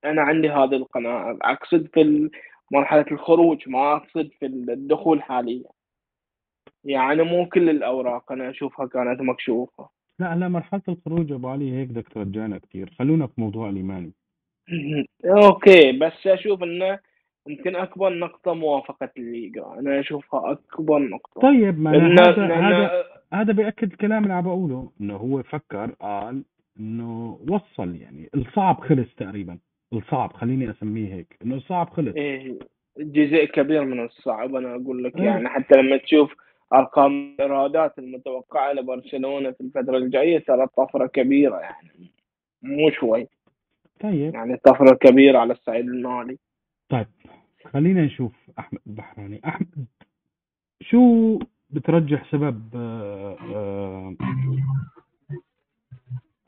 أنا عندي هذه القناعة. أقصد في مرحلة الخروج ما أقصد في الدخول حاليا. يعني مو كل الأوراق أنا أشوفها كانت مكشوفة. لا لا مرحلة الخروج ابو علي هيك بدك ترجعنا كثير خلونا في موضوع الإيماني. أوكي بس أشوف انه يمكن أكبر نقطة موافقة الليغا أنا أشوفها أكبر نقطة. طيب ما لأن- هذا لأن- هذا هذا بيأكد الكلام اللي عم بقوله إنه هو فكر قال إنه وصل يعني الصعب خلص تقريبا. الصعب خليني أسميه هيك إنه الصعب خلص. إيه جزء كبير من الصعب أنا أقول لك إيه. يعني حتى لما تشوف أرقام الإيرادات المتوقعة لبرشلونة في الفترة الجاية ترى طفره كبيرة يعني مو شوي. طيب. يعني طفره كبيرة على الصعيد المالي. طيب خلينا نشوف أحمد البحراني. أحمد شو بترجح سبب آه، آه،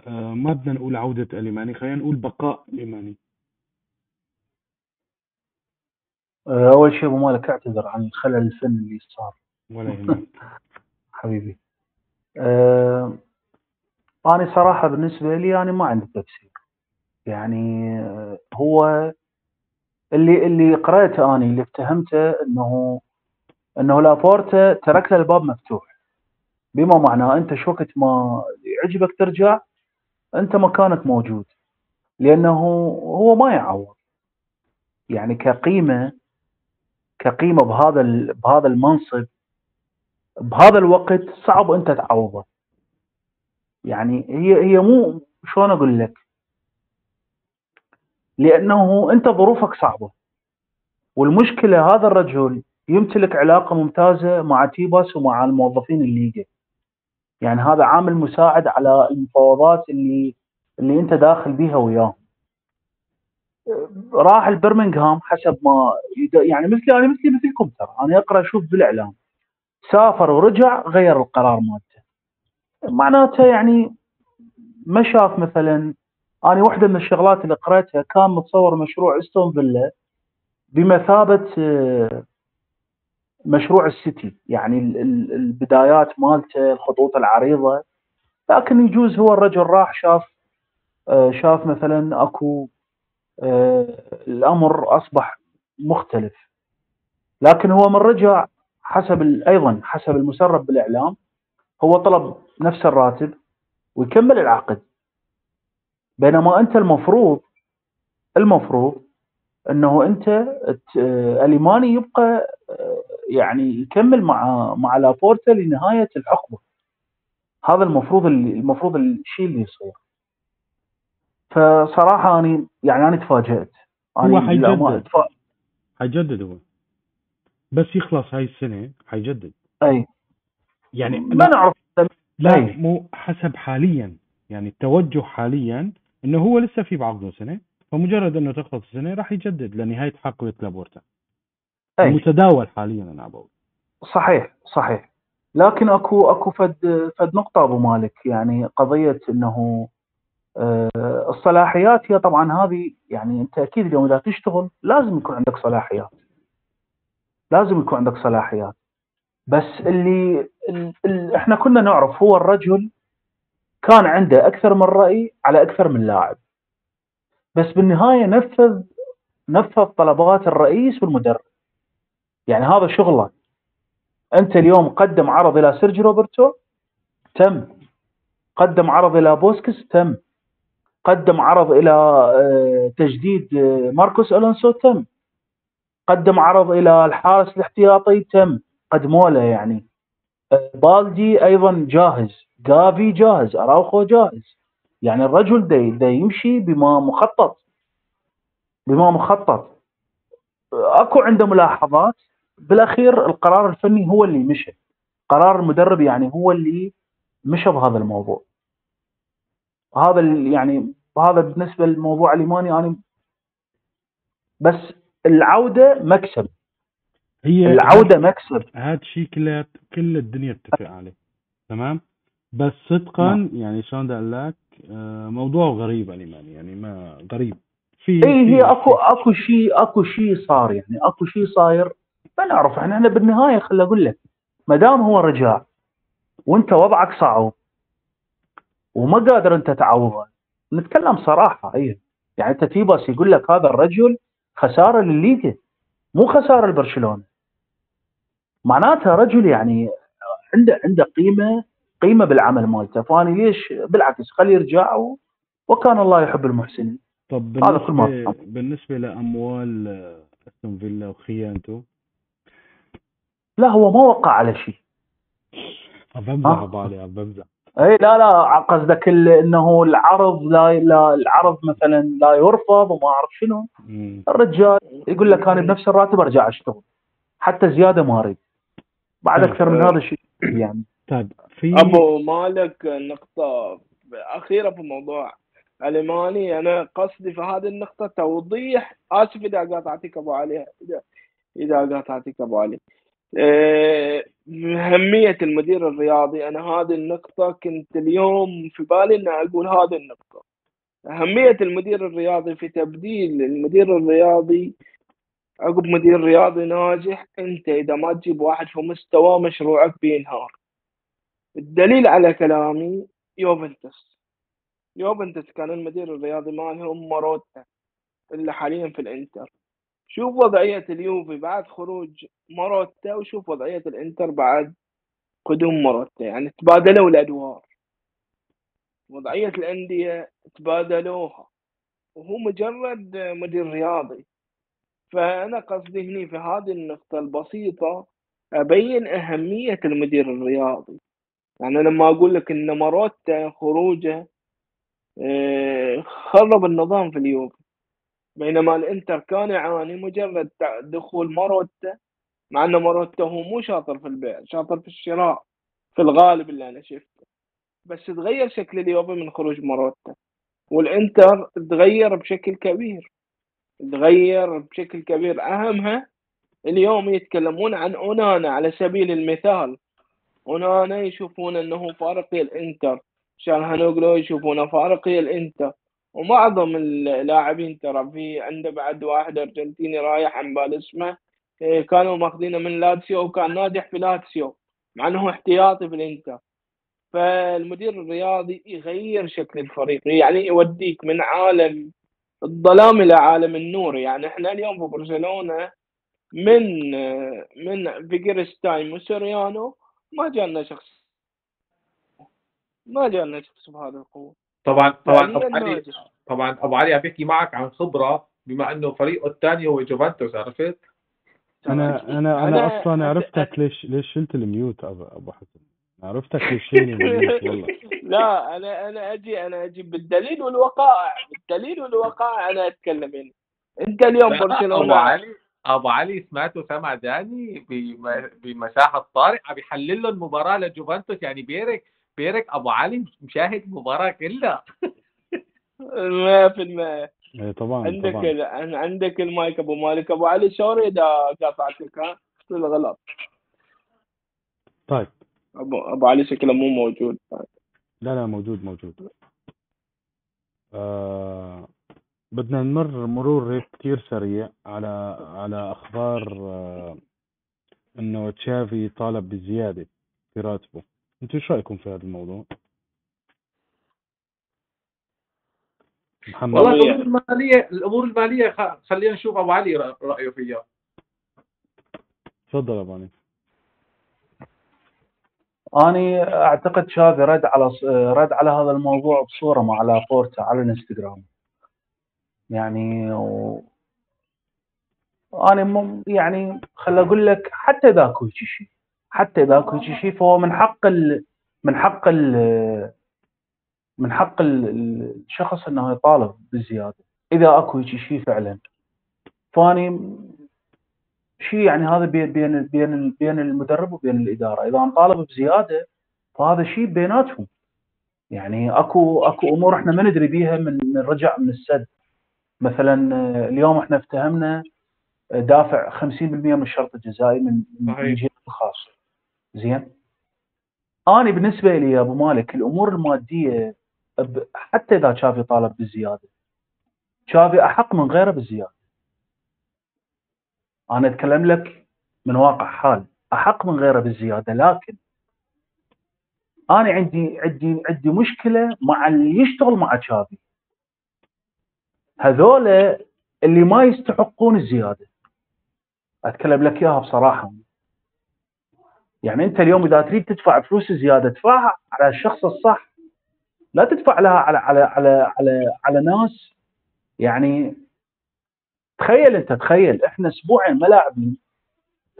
آه، ما بدنا نقول عودة أليماني؟ خلينا نقول بقاء أليماني آه، أول شيء أبو مالك اعتذر عن الخلل الفني اللي صار. ولا يهمك. حبيبي. آه، أنا صراحة بالنسبة لي أنا ما عندي تفسير يعني آه، هو اللي اللي قرأته اني اللي افتهمته إنه إنه لابورتا ترك له الباب مفتوح. بما معناه أنت شو وقت ما يعجبك ترجع أنت مكانك موجود. لأنه هو ما يعوض. يعني كقيمة كقيمة بهذا بهذا المنصب بهذا الوقت صعب أنت تعوضه. يعني هي هي مو شلون أقول لك؟ لأنه أنت ظروفك صعبة. والمشكلة هذا الرجل يمتلك علاقة ممتازة مع تيباس ومع الموظفين الليجا. يعني هذا عامل مساعد على المفاوضات اللي اللي أنت داخل بيها وياه. راح البرمنغهام حسب ما يعني مثلي أنا مثلي مثلكم ترى. أنا أقرأ أشوف بالإعلام. سافر ورجع غير القرار مالته. معناته يعني ما شاف مثلا أنا واحدة من الشغلات اللي قرأتها كان متصور مشروع أستون فيلا بمثابة مشروع السيتي. يعني ال- ال- البدايات مالته الخطوط العريضة. لكن يجوز هو الرجل راح شاف شاف مثلا أكو الأمر أصبح مختلف. لكن هو من رجع حسب أيضا حسب المسرب بالإعلام هو طلب نفس الراتب ويكمل العقد. بينما أنت المفروض المفروض إنه أنت اليماني يبقى آه، يعني يكمل مع مع لابورتا لنهاية الحقبة. هذا المفروض المفروض الشيء اللي يصير. فصراحة أنا يعني أنا تفاجأت. هو أنا حيجدد. حيجدد هو. بس يخلص هاي السنة حيجدد. أي. يعني ما نعرف. لا أي. مو حسب حاليا. يعني التوجه حاليا إنه هو لسه في بعقده سنة فمجرد إنه تخلص السنة راح يجدد لنهاية حقبة لابورتا أي. متداول حاليا أنا بقول صحيح صحيح. لكن اكو أكو فد فد نقطة أبو مالك. يعني قضية إنه الصلاحيات هي طبعا هذه يعني أنت أكيد اليوم إذا تشتغل لازم يكون عندك صلاحيات. لازم يكون عندك صلاحيات. بس اللي ال ال إحنا كنا نعرف هو الرجل كان عنده أكثر من رأي على أكثر من لاعب. بس بالنهاية نفذ نفذ طلبات الرئيس والمدرب. يعني هذا شغله. أنت اليوم قدم عرض إلى سيرجي روبرتو تم. قدم عرض إلى بوسكيتس تم. قدم عرض إلى آه، تجديد آه، ماركوس ألونسو تم. قدم عرض إلى الحارس الاحتياطي تم. قدموا له يعني. آه، بالدي أيضا جاهز. جافي جاهز. أراوخو جاهز. يعني الرجل دا, دا يمشي بما مخطط. بما مخطط. أكو عنده ملاحظات. بالأخير القرار الفني هو اللي مشى قرار المدرب يعني هو اللي مشى بهذا الموضوع. هذا يعني هذا بالنسبة للموضوع الإيماني أنا بس العودة مكسب. هي العودة مكسب. هذا شيء كل كل الدنيا بتتفق عليه تمام؟ بس صدقا نعم. يعني شلون بدي أقول لك آه، موضوع غريب اليمان يعني ما غريب. في اي هي اكو أكو شيء أكو شيء صار يعني أكو شيء صاير. ما نعرف إحنا بالنهاية خلي أقول لك ما دام هو رجع وأنت وضعك صعب وما قادر أنت تعوضه. نتكلم صراحة أي. يعني أنت تيباس يقول لك هذا الرجل خسارة للليجا مو خسارة لبرشلونة. معناتها رجل يعني عنده عنده قيمة قيمة بالعمل مالته. فاني ليش؟ بالعكس خليه يرجع. وكان الله يحب المحسنين. طب هذا كل ما بالنسبة أفهم. بالنسبة لأموال آه، أستون فيلا وخيانته؟ لا هو ما وقع على شيء. عم بمزح آه. عم بمزح اي لا لا قصدك إنه العرض لا لا العرض مثلا لا يرفض وما أعرف شنو. الرجال يقول لك أنا بنفس الراتب أرجع أشتغل. حتى زيادة ما أريد. بعد. أكثر من هذا الشيء يعني. طيب في أبو مالك نقطة أخيرة في موضوع ألماني. أنا قصدي في هذه النقطة توضيح آسف إذا قاطعتك أبو علي إذا إذا قاطعتك أبو علي. آه، أهمية المدير الرياضي أنا هذه النقطة كنت اليوم في بالي أن أقول هذه النقطة. أهمية المدير الرياضي في تبديل المدير الرياضي عقب مدير رياضي ناجح أنت إذا ما تجيب واحد في مستوى مشروعك بينهار. الدليل على كلامي يوفنتوس. يوفنتوس كان المدير الرياضي مالهم ماروتا اللي حاليا في الإنتر. شوف وضعية اليوفي بعد خروج ماروتا وشوف وضعية الإنتر بعد قدوم ماروتا. يعني تبادلوا الأدوار. وضعية الأندية تبادلوها. وهو مجرد مدير رياضي. فأنا قصدي هني في هذه النقطة البسيطة أبين أهمية المدير الرياضي. يعني لما أقول لك إن ماروتا خروجه آه، خرب النظام في اليوفي بينما الإنتر كان يعاني مجرد دخول ماروتا مع إن ماروتا هو مو شاطر في البيع شاطر في الشراء في الغالب اللي أنا شفته. بس تغير شكل اليوفي من خروج ماروتا والإنتر تغير بشكل كبير. تغير بشكل كبير. أهمها اليوم يتكلمون عن أونانا على سبيل المثال. أونانا يشوفون إنه فارق في الإنتر. تشالهانوغلو يشوفونه فارق في الإنتر. ومعظم اللاعبين ترى في عنده بعد واحد أرجنتيني رايح عن بالي اسمه إيه، كانوا ماخذينه من لاتسيو وكان ناجح في لاتسيو مع إنه احتياطي في الإنتر. فالمدير الرياضي يغير شكل الفريق يعني يوديك من عالم الظلام إلى عالم النور. يعني إحنا اليوم في برشلونة من من بيجريستاين وسوريانو ما جانا شخص ما جانا شخص بهذا القوة. طبعا طبعا ابو علي. طبعا أبو علي عم بيحكي معك عن خبرة بما إنه فريقه الثاني هو جوفنتوس عرفت؟ أنا أنا أنا أنا- أصلا أنا- عرفتك ليش ليش شلت ال mute أبو أبو حسن عرفتك ليش والله لا أنا أنا أجي أنا أجي بالدليل والوقائع بالدليل والوقائع أنا أتكلم هنا أنت اليوم ابو برشلونة علي أبو علي سمعته سمع داني بم- بمساحة طارق عم يحلل له المباراة لجوفنتوس يعني بيرك بيرك أبو علي مشاهد المباراه كلها. 100% إيه طبعا عندك طبعا. ال... عن- عندك المايك أبو مالك. أبو علي سوري إذا قاطعتك ها؟ الغلط؟ طيب. ابو أبو علي شكله مو موجود. لا لا موجود موجود. آه بدنا نمر مرور هيك كتير سريع على على أخبار آه إنه تشافي طالب بزيادة في راتبه. أنتوا شو رأيكم في هذا الموضوع؟ محمد والله. الأمور الماليه الأمور المالية خ- خلينا نشوف أبو علي رأيه فيها تفضل أبو علي أني أعتقد شافي رد على رد على هذا الموضوع بصورة مع لابورتا على الإنستغرام يعني و... أنا م... يعني خل أقول لك حتى إذا اكو هيك شيء حتى إذا اكو هيك شيء فهو من حق ال... من حق ال... من حق ال... ال- الشخص إنه يطالب بالزيادة. إذا أكو شيء فعلا. فأني شيء يعني هذا بين بين بين بين المدرب وبين الإدارة. إذا انطالب بزيادة فهذا شيء بيناتهم. يعني أكو أكو أمور إحنا ما ندري بيها من من رجع من السد. مثلا اليوم إحنا افتهمنا دافع 50% من الشرط الجزائي من من صحيح. زين؟ أنا بالنسبة لي يا أبو مالك الأمور المادية حتى إذا شافي طالب بالزياده شافي أحق من غيره بالزياده أنا أتكلم لك من واقع حال أحق من غيره بالزياده لكن أنا عندي عندي عندي مشكلة مع اللي يشتغل مع تشافي. هذول اللي ما يستحقون الزيادة. أتكلم لك إياها بصراحة. يعني أنت اليوم إذا تريد تدفع فلوس زيادة ادفعها على الشخص الصح. لا تدفع لها على على على على على ناس. يعني تخيل أنت تخيل. إحنا أسبوعين ما لاعبين.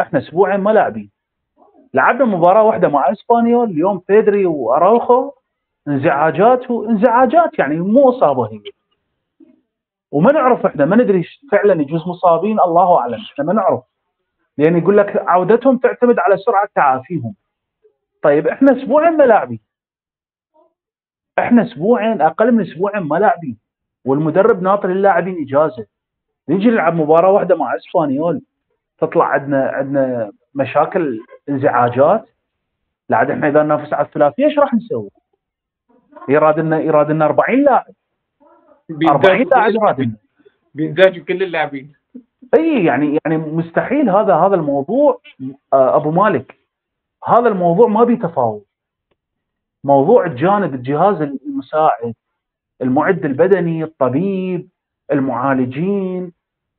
إحنا أسبوعين ما لاعبين. لعبنا مباراة واحدة مع إسبانيول اليوم بيدري وأراوخو. انزعاجات وانزعاجات يعني مو إصابة هي. وما نعرف إحنا ما ندري فعلا يجوز مصابين الله أعلم. إحنا ما نعرف. لأن يقول لك عودتهم تعتمد على سرعة تعافيهم. طيب إحنا أسبوعين ما لاعبين. إحنا أسبوعين أقل من أسبوعين ما لاعبين. والمدرب ناطر اللاعبين إجازة. نجي نلعب مباراة واحدة مع إسبانيول. تطلع عندنا عندنا مشاكل انزعاجات. لا عاد إحنا إذا ننافس على الثلاثية إيش راح نسوي؟ يراد لنا يراد لنا 40 لاعب 40 لاعب يراد لنا بينزعجوا كل اللاعبين. إي يعني يعني مستحيل هذا هذا الموضوع آه، أبو مالك هذا الموضوع ما بيه تفاوض. موضوع الجانب الجهاز المساعد المعد البدني الطبيب المعالجين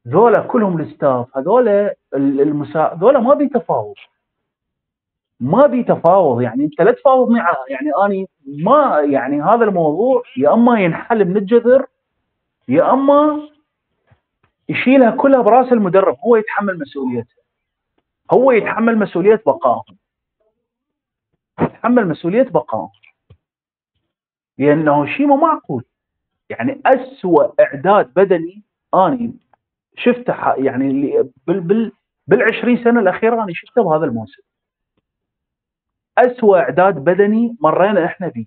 ذولا كلهم ال staff هذولا المسا ذولا ما بي تفاوض. ما بي تفاوض يعني أنت لا تفاوض معه. يعني أني ما يعني هذا الموضوع يا أما ينحل من الجذر يا أما يشيلها كلها براس المدرب هو يتحمل مسؤوليتها. هو يتحمل مسؤولية بقائهم يتحمل مسؤولية بقائهم لأنه شيء مو معقول. يعني اسوء إعداد بدني أني شفته يعني بال بال بال20 سنة الأخيرة أنا شفته بهذا الموسم. اسوء إعداد بدني مرينا إحنا به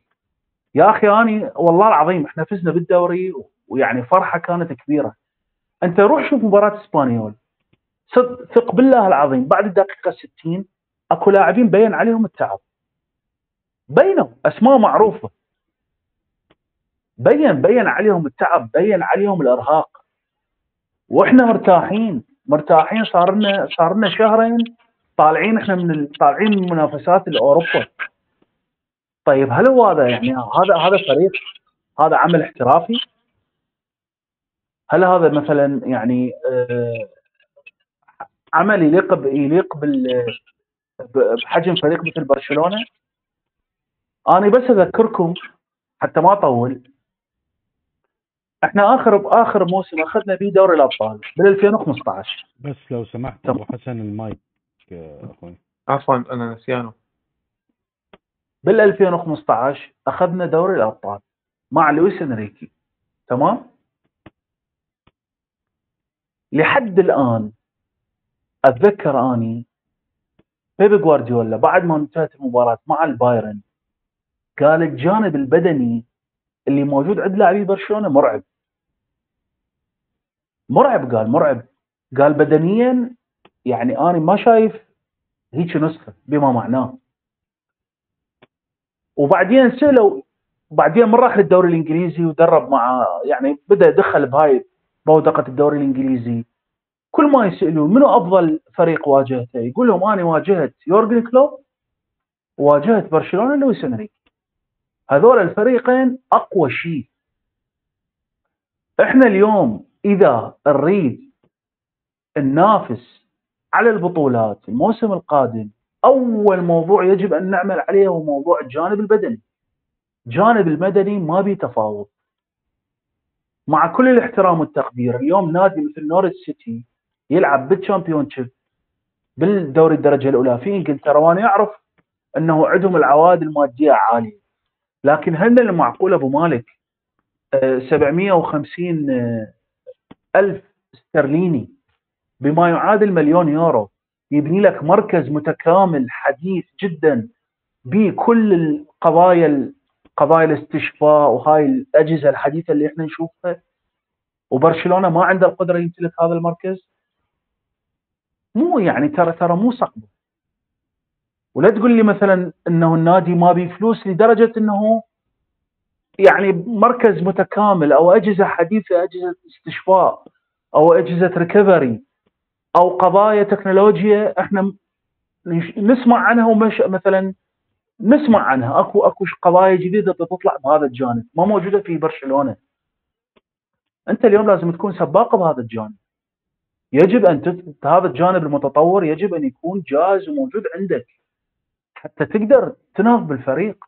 يا أخي أني والله العظيم إحنا فزنا بالدوري ويعني فرحة كانت كبيرة. أنت روح شوف مباراة إسبانيول. ثق بالله العظيم بعد الدقيقة 60 أكو لاعبين بين عليهم التعب. بينوا أسماء معروفة. بين بين عليهم التعب بين عليهم الإرهاق. وإحنا مرتاحين مرتاحين صار لنا صار لنا شهرين طالعين إحنا من طالعين من منافسات الأوروبا. طيب هل هو هذا يعني هذا هذا فريق؟ هذا عمل احترافي؟ هل هذا مثلا يعني آه، عمل يليق يليق بال بحجم فريق مثل برشلونة؟ أنا بس أذكركم حتى ما أطول إحنا آخر آخر موسم أخذنا فيه دوري الأبطال بال 2015 بس لو سمحت أبو حسن المايك أخوي. عفوا أنا نسيانه. بال 2015 أخذنا دوري الأبطال مع لويس إنريكي تمام؟ لحد الآن أتذكر أني بيب جوارديولا بعد ما انتهت المباراة مع البايرن قال الجانب البدني اللي موجود عند لاعبي برشلونة مرعب. مرعب قال مرعب. قال بدنيا يعني أنا ما شايف هيك نسخة بما معناه. وبعدين سألوا بعدين من راح للدوري الإنجليزي ودرب مع يعني بدأ يدخل بهاي بودقة الدوري الإنجليزي. كل ما يسألون منو أفضل فريق واجهته يقول لهم أنا واجهت يورجن كلوب وواجهت برشلونة لويس إنريكي. هذول الفريقين أقوى شيء. إحنا اليوم إذا نريد ننافس على البطولات الموسم القادم أول موضوع يجب أن نعمل عليه هو موضوع الجانب البدني. الجانب البدني ما بي تفاوض. مع كل الاحترام والتقدير اليوم نادي مثل نورويتش سيتي يلعب بال Championship بالدوري الدرجة الأولى. في إنجلترا وأنا أعرف إنه عندهم العوائد المادية عالية. لكن هل المعقول أبو مالك 750 آه، ألف استرليني بما يعادل مليون يورو يبني لك مركز متكامل حديث جدا بكل القضايا قضايا الاستشفاء وهاي الأجهزة الحديثة اللي إحنا نشوفها. وبرشلونة ما عنده القدرة يمتلك هذا المركز. مو يعني ترى ترى مو صعبه ولا تقول لي مثلا إنه النادي ما بي فلوس لدرجة إنه يعني مركز متكامل أو أجهزة حديثة أجهزة استشفاء أو أجهزة recovery أو قضايا تكنولوجيا إحنا نسمع عنها مثلا نسمع عنها. اكو اكو قضايا جديدة تطلع بهذا الجانب. ما موجودة في برشلونة. انت اليوم لازم تكون سباق بهذا الجانب. يجب أن تت... هذا الجانب المتطور يجب أن يكون جاهز وموجود عندك. حتى تقدر تنهض بالفريق.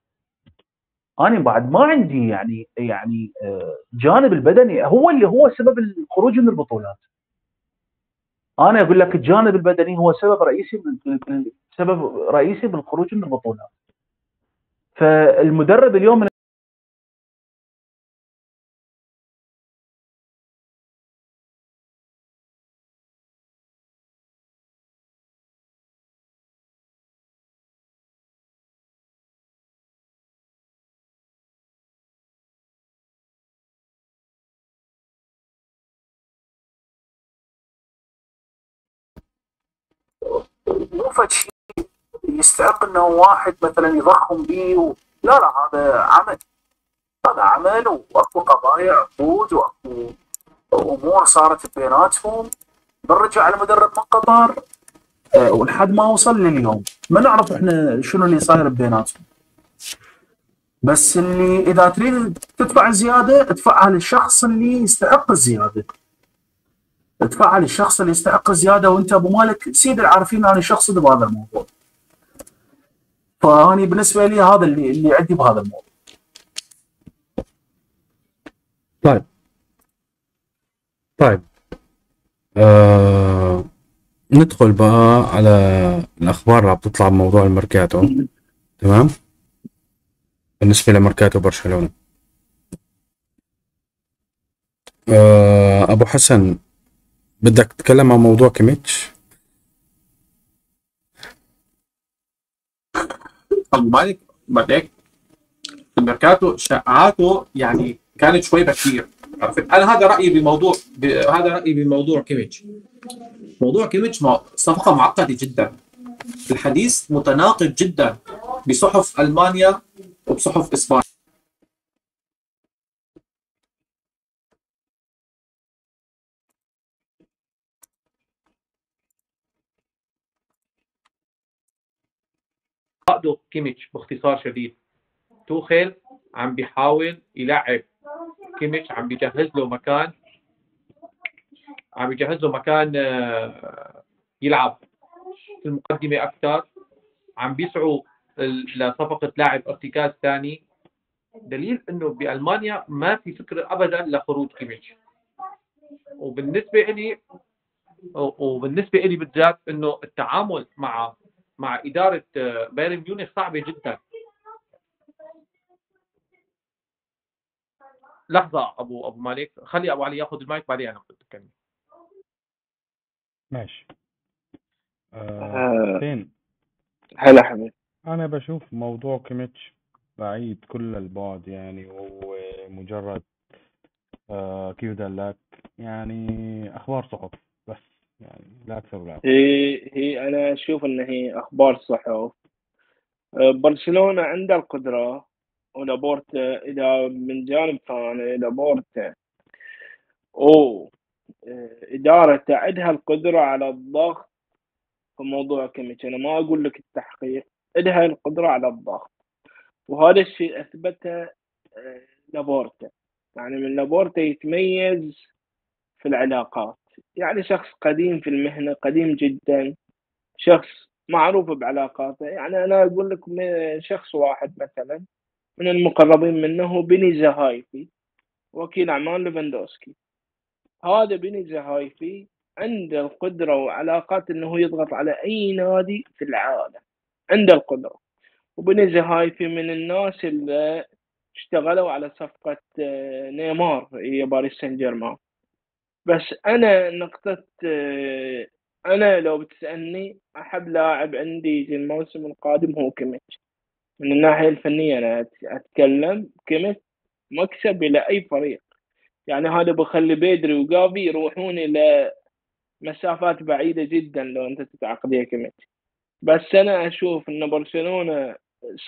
أنا بعد ما عندي يعني يعني آه، جانب البدني هو اللي هو سبب الخروج من البطولات. أنا أقول لك الجانب البدني هو سبب رئيسي سبب رئيسي بالخروج من البطولات. فالمدرب اليوم مو يستحق إنه واحد مثلا يضخم به و... لا لا هذا عمل. هذا عمل وأكو قضايا عقود وأكو أمور صارت بيناتهم. بنرجع على مدرب من قطر. أه ولحد ما وصل لليوم ما نعرف إحنا شنو اللي صاير بيناتهم. بس اللي إذا تريد تدفع زيادة ادفعها للشخص اللي يستحق الزيادة. ادفعها للشخص اللي يستحق الزيادة وأنت أبو مالك سيد العارفين أنا شخص بهذا الموضوع. فاني بالنسبة لي هذا اللي اللي عندي بهذا الموضوع. طيب. طيب. آه ندخل بقى على الأخبار اللي عم تطلع بموضوع الميركاتو. تمام؟ بالنسبة لميركاتو برشلونة. آه أبو حسن بدك تتكلم عن موضوع كيميتش؟ مالك بعدك الميركاتو شائعاته يعني كانت شوي بكير عرفت؟ أنا هذا رأيي بموضوع ب... هذا رأيي بموضوع كيميتش. موضوع كيميتش مع... صفقة معقدة جدا. الحديث متناقض جدا بصحف ألمانيا وبصحف إسبانيا. عقده كيميتش باختصار شديد. توخيل عم بيحاول يلعب كيميتش عم بيجهز له مكان عم بيجهز له مكان آه، يلعب في المقدمة أكثر عم بيسعوا لصفقة لاعب ارتكاز ثاني. دليل إنه بألمانيا ما في فكرة ابدا لخروج كيميتش. وبالنسبة لي وبالنسبة لي بالذات إنه التعامل مع مع إدارة آه، بايرن ميونخ صعبة جدا. لحظة أبو أبو مالك. خلي أبو علي ياخذ المايك بعدين أنا بتكلم ماشي. آه، فين؟ هلا حبيبي. أنا بشوف موضوع كيميتش بعيد كل البعد يعني وهو مجرد آه كيف دلك. يعني أخبار صحف بس. يعني لا أكثر ولا أقل. هي هي أنا أشوف إن هي أخبار صحف آه، برشلونة عنده القدرة ولابورتا إذا من جانب ثاني لابورتا أو آه، ادارته عندها القدرة على الضغط في موضوع كيميتش. أنا ما أقول لك التحقيق عندها القدرة على الضغط. وهذا الشيء أثبته آه، لابورتا. يعني من لابورتا يتميز في العلاقات. يعني شخص قديم في المهنة قديم جدا شخص معروف بعلاقاته. يعني أنا أقول لك شخص واحد مثلا من المقربين منه بيني زهافي وكيل أعمال ليفاندوسكي. هذا بيني زهافي عنده القدرة وعلاقات أنه يضغط على أي نادي في العالم. عنده القدرة. وبيني زهافي من الناس اللي اشتغلوا على صفقة آه، نيمار هي باريس سان جيرمان. بس أنا نقطة آه، أنا لو بتسألني أحب لاعب عندي الموسم القادم هو كيميتش. من الناحية الفنية أنا أتكلم كيميتش مكسب إلى أي فريق. يعني هذا بخلي بيدري وجافي يروحون إلى مسافات بعيدة جدا لو أنت تتعاقد كيميتش. بس أنا أشوف إن برشلونة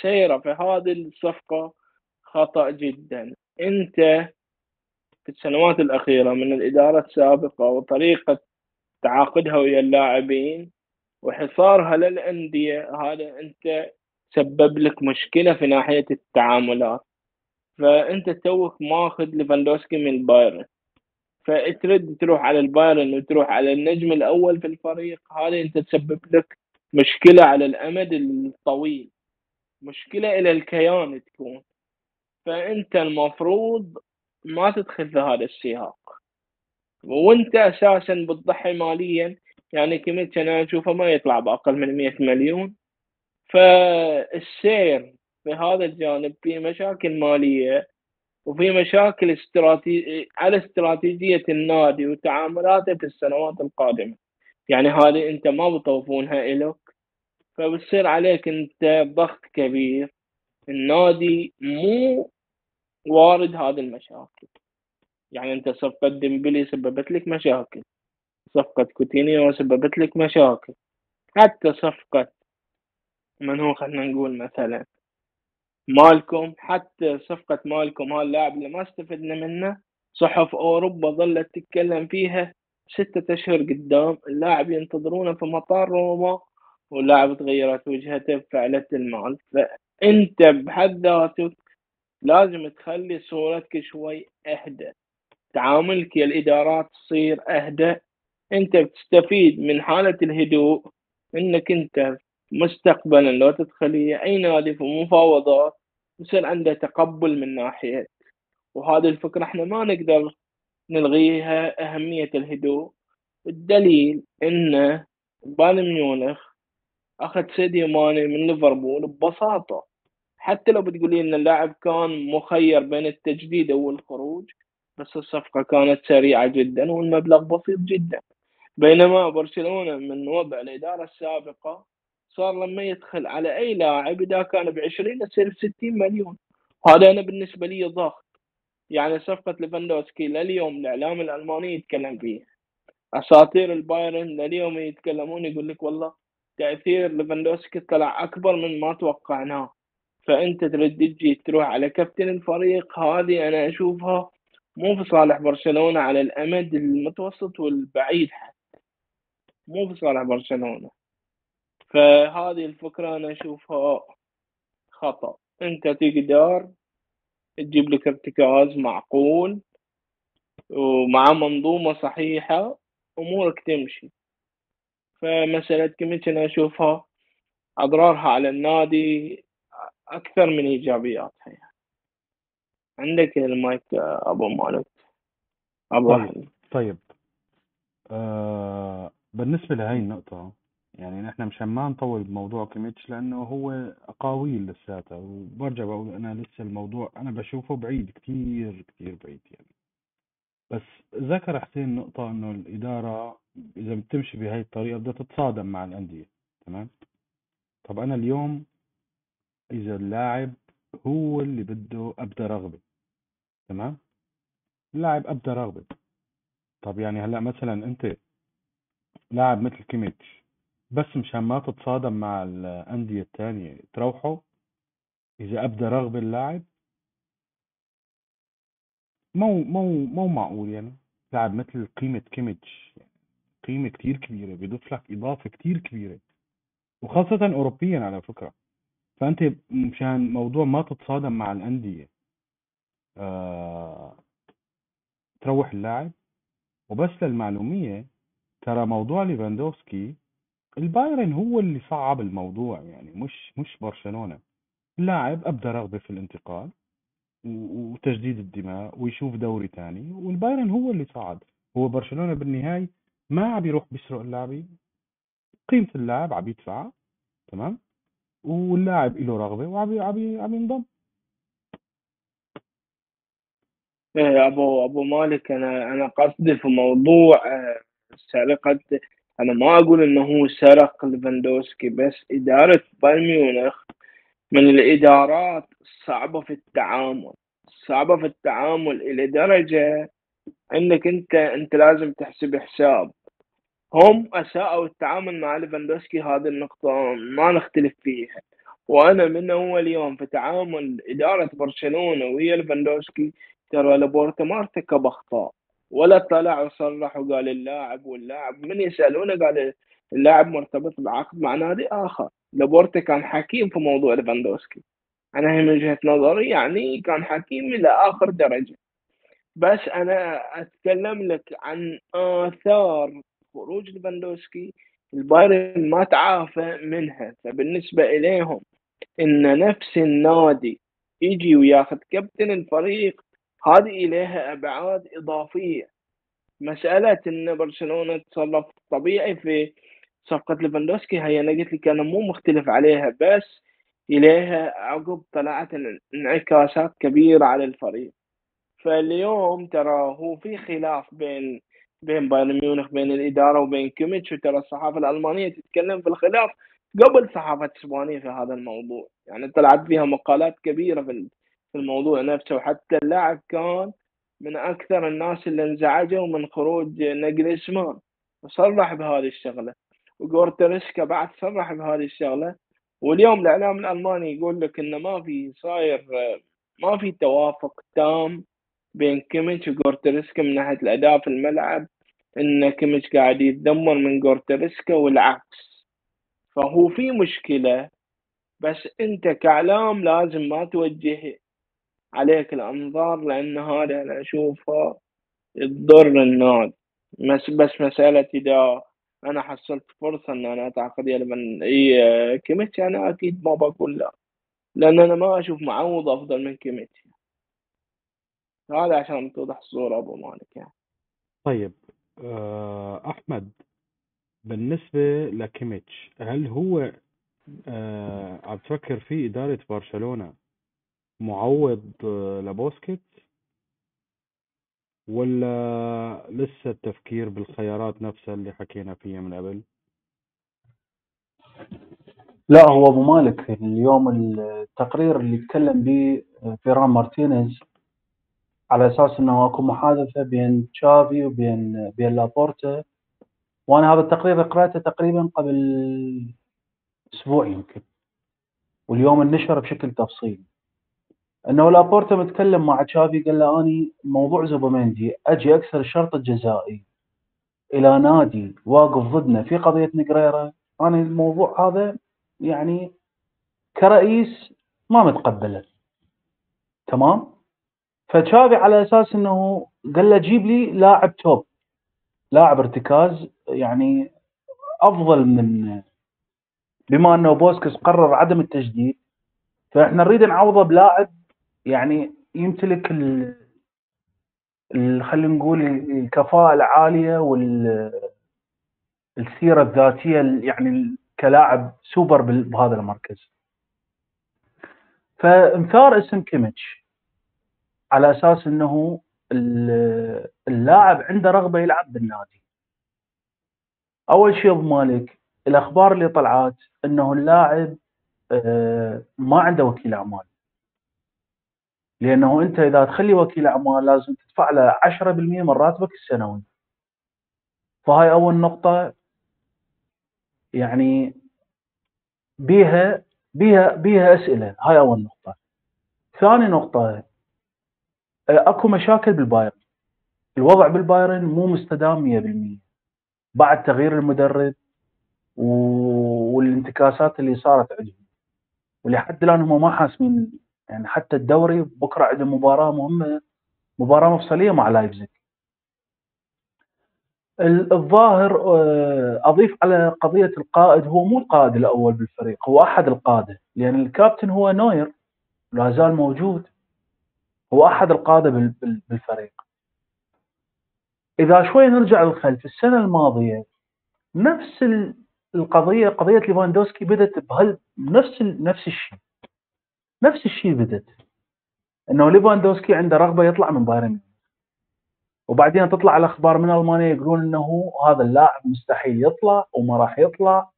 سيره في هذه الصفقة خطأ جدا. أنت في السنوات الأخيرة من الإدارة السابقة وطريقة تعاقدها ويا اللاعبين وحصارها للأندية هذا أنت سبب لك مشكلة في ناحية التعاملات. فأنت توك ماخذ ليفاندوسكي من البايرن. فترد تروح على البايرن وتروح على النجم الأول في الفريق هذا أنت تسبب لك مشكلة على الأمد الطويل. مشكلة إلى الكيان تكون. فأنت المفروض ما تدخل في هذا السياق. وانت أساسا بتضحي ماليا يعني كمية أنا أشوفه ما يطلع بأقل من 100 مليون. فالسير في هذا الجانب في مشاكل مالية وفي مشاكل استراتيجية على استراتيجية النادي وتعاملاته في السنوات القادمة. يعني هذه أنت ما بتوفونها إلك. فبتصير عليك أنت ضغط كبير. النادي مو وارد هذه المشاكل. يعني أنت صفقة ديمبلي سببت لك مشاكل. صفقة كوتينيو سببت لك مشاكل. حتى صفقة من هو خلينا نقول مثلا مالكوم حتى صفقة مالكوم هذا اللاعب اللي ما استفدنا منه صحف أوروبا ظلت تتكلم فيها ستة أشهر قدام. اللاعب ينتظرونه في مطار روما واللاعب تغيرت وجهته بفعلة المال. فأنت بحد ذاتك لازم تخلي صورتك شوي أهدى. تعاملك يا الإدارات تصير أهدى. أنت بتستفيد من حالة الهدوء أنك أنت مستقبلا لو تدخلي أي نادي في مفاوضات يصير عنده تقبل من ناحية وهذه الفكرة إحنا ما نقدر نلغيها أهمية الهدوء. الدليل أن بايرن ميونخ أخذ سيديو ماني من ليفربول ببساطة. حتى لو بتقولي أن اللاعب كان مخير بين التجديد أو الخروج بس الصفقة كانت سريعة جدا والمبلغ بسيط جدا. بينما برشلونة من وضع الإدارة السابقة صار لما يدخل على أي لاعب إذا كان ب 20 يصير ب 60 مليون. هذا أنا بالنسبة لي ضغط. يعني صفقة ليفاندوسكي لليوم الإعلام الألماني يتكلم فيه أساطير البايرن لليوم يتكلمون يقول لك والله تأثير ليفاندوسكي طلع أكبر من ما توقعناه. ترد تجي تروح على كابتن الفريق هذه أنا أشوفها مو في صالح برشلونة على الأمد المتوسط والبعيد حتى. مو في صالح برشلونة. فهذه الفكرة أنا أشوفها خطأ. أنت تقدر تجيب لك ارتكاز معقول ومع منظومة صحيحة أمورك تمشي. فمسألة كيميتش أنا أشوفها أضرارها على النادي أكثر من إيجابياتها يعني. عندك المايك أبو مالك. أبو. طيب طيب. آه بالنسبة لهي النقطة يعني نحن مشان ما نطول بموضوع كيميتش لأنه هو أقاويل لساته وبرجع بقول أنا لسه الموضوع أنا بشوفه بعيد كتير كتير بعيد يعني. بس ذكر حسين نقطة إنه الإدارة إذا بتمشي بهاي الطريقة بدها تتصادم مع الأندية تمام؟ طب أنا اليوم إذا اللاعب هو اللي بده أبدى رغبة تمام؟ اللاعب أبدى رغبة. طب يعني هلأ مثلا أنت لاعب مثل كيميتش بس مشان ما تتصادم مع الأندية التانية تروحوا إذا أبدى رغبة اللاعب مو مو مو معقول يعني. لاعب مثل قيمة كيميتش قيمة كتير كبيرة بيضيف لك إضافة كتير كبيرة وخاصة أوروبيا على فكرة. فأنت مشان موضوع ما تتصادم مع الأندية آه تروح اللاعب وبس للمعلومية ترى موضوع ليفاندوفسكي البايرن هو اللي صعب الموضوع يعني مش مش برشلونة. اللاعب أبدى رغبة في الانتقال وتجديد الدماء ويشوف دوري تاني والبايرن هو اللي صعد. هو برشلونة بالنهاية ما عم يروح بيسرق اللاعبين قيمة اللاعب عم يدفع تمام؟ واللاعب له رغبة وعم عم عم ينضم. إيه أبو أبو مالك أنا أنا قصدي في موضوع آه، سرقة أنا ما أقول إنه هو سرق ليفاندوسكي بس إدارة بايرن ميونخ من الإدارات الصعبة في التعامل صعبة في التعامل إلى درجة إنك أنت أنت لازم تحسب حساب. هم أساءوا التعامل مع ليفاندوسكي هذه النقطة ما نختلف فيها. وأنا من أول يوم في تعامل إدارة برشلونة ويا ليفاندوسكي ترى لابورتا ما ارتكب أخطاء ولا طلع وصرح وقال اللاعب واللاعب من يسألونه قال اللاعب مرتبط بعقد مع نادي آخر. لابورتا كان حكيم في موضوع ليفاندوسكي. هي من وجهة نظري يعني كان حكيم إلى آخر درجة. بس أنا أتكلم لك عن آثار خروج ليفاندوسكي البايرن ما تعافى منها. فبالنسبة إليهم إن نفس النادي يجي وياخذ كابتن الفريق هذه إليها أبعاد إضافية. مسألة إن برشلونة تصرف طبيعي في صفقة ليفاندوسكي هي أنا قلت لك أنا مو مختلف عليها بس إليها عقب طلعت انعكاسات كبيرة على الفريق. فاليوم ترى هو في خلاف بين بين بايرن ميونخ بين الإدارة وبين كيميتش وترى الصحافة الألمانية تتكلم في الخلاف قبل الصحافه الاسبانيه في هذا الموضوع. يعني طلعت فيها مقالات كبيرة في الموضوع نفسه وحتى اللاعب كان من أكثر الناس اللي انزعجوا من خروج ناجلسمان وصرح بهذه الشغلة. وجوريتسكا بعد صرح بهذه الشغلة. واليوم الإعلام الألماني يقول لك انه ما في صاير ما في توافق تام بين كيميتش وجوريتسكا من ناحية الأداء في الملعب إن كيميتش قاعد يتذمر من جوريتسكا والعكس. فهو في مشكلة بس أنت كإعلام لازم ما توجه عليك الأنظار لأن هذا أنا أشوفه تضر النادي. بس بس مسألة إذا أنا حصلت فرصة إن أنا أتعاقد ويا كيميتش أنا أكيد ما بقول لا. لأن أنا ما أشوف معوض أفضل من كيميتش. هذا عشان توضح الصورة أبو مالك يعني طيب آه، أحمد بالنسبة لكيميتش هل هو آه، عم تفكر في إدارة برشلونة معوض آه، لبوسكيتس ولا لسه التفكير بالخيارات نفسها اللي حكينا فيها من قبل؟ لا هو أبو مالك اليوم التقرير اللي تكلم به فيران مارتينيز على أساس إنه أكو محادثة بين تشافي وبين بين لابورتا وأنا هذا التقرير قرأته تقريبا قبل أسبوع يمكن واليوم النشر بشكل تفصيلي. إنه لابورتا متكلم مع تشافي قال له أني موضوع زوباميندي أجي اكسر الشرط الجزائي إلى نادي واقف ضدنا في قضية نقريره أنا الموضوع هذا يعني كرئيس ما متقبله. تمام؟ فتشافي على أساس إنه قال له جيب لي لاعب top لاعب ارتكاز يعني أفضل من بما إنه بوسكيتس قرر عدم التجديد. فإحنا نريد نعوضه بلاعب يعني يمتلك ال خلينا نقول الكفاءة العالية وال السيرة الذاتية يعني كلاعب سوبر بهذا المركز. فانثار اسم كيميتش. على أساس إنه اللاعب عنده رغبة يلعب بالنادي. أول شيء أبو مالك الأخبار اللي طلعت إنه اللاعب آه، ما عنده وكيل أعمال. لأنه أنت إذا تخلي وكيل أعمال لازم تدفع له 10% من راتبك السنوي. فهاي أول نقطة يعني بيها بيها بيها أسئلة هاي أول نقطة. ثاني نقطة أكو مشاكل بالبايرن. الوضع بالبايرن مو مستدام 100% بعد تغيير المدرب والانتكاسات اللي صارت عندهم. ولحد الآن هم ما حاسمين. يعني حتى الدوري بكرة عندهم مباراة مهمة مباراة مفصلية مع لايبزيج الظاهر آه، أضيف على قضية القائد. هو مو القائد الأول بالفريق هو أحد القادة. لأن الكابتن هو نوير لا زال موجود. هو أحد القادة بالفريق. إذا شوي نرجع للخلف السنة الماضية نفس القضية قضية ليفاندوسكي بدت بهال نفس نفس الشيء. نفس الشيء بدت إنه ليفاندوسكي عنده رغبة يطلع من بايرن وبعدين تطلع الأخبار من ألمانيا يقولون إنه هذا اللاعب مستحيل يطلع وما راح يطلع.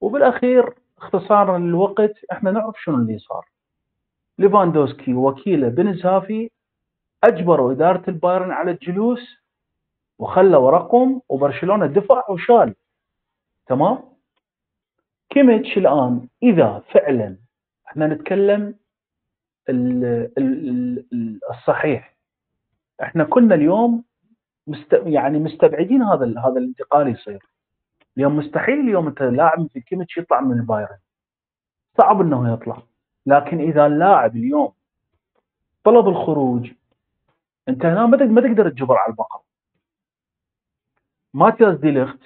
وبالأخير اختصارا للوقت إحنا نعرف شنو اللي صار. ليفاندوسكي ووكيله بيني زهافي أجبروا إدارة البايرن على الجلوس وخلوا رقم وبرشلونة دفع وشال. تمام؟ كيميتش الآن إذا فعلا إحنا نتكلم الصحيح. إحنا كنا اليوم مست... يعني مستبعدين هذا هذا الانتقال يصير. اليوم مستحيل اليوم أنت لاعب مثل كيميتش يطلع من البايرن. صعب إنه يطلع. لكن إذا اللاعب اليوم طلب الخروج أنت هنا ما تقدر تجبر على البقاء ماتياس ديليخت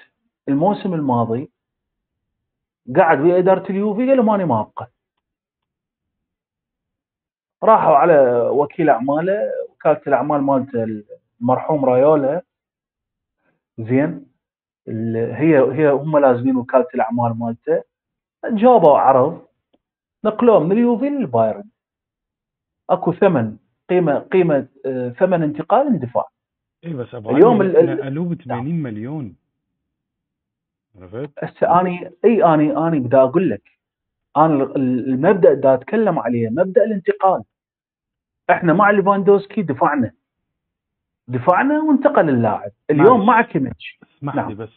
الموسم الماضي قعد ويا إدارة اليوفي قال ماني ما ابقى راحوا على وكيل أعماله وكالة الأعمال مالته المرحوم رايولا. زين هي هي هم لازمين وكالة الأعمال مالته. جابوا عرض. نقلوه من اليوفي للبايرن. أكو ثمن قيمة قيمة آه، ثمن انتقال اندفاع. إي بس أبو اليوم نقلوه ب 80 مليون. عرفت؟ هسه أني إي أني أني بدي أقول لك أنا ال- المبدأ اللي أتكلم عليه مبدأ الانتقال. إحنا مع ليفاندوسكي دفعنا. دفعنا وانتقل اللاعب. اليوم. مع كيميتش. اسمح نعم. لي بس.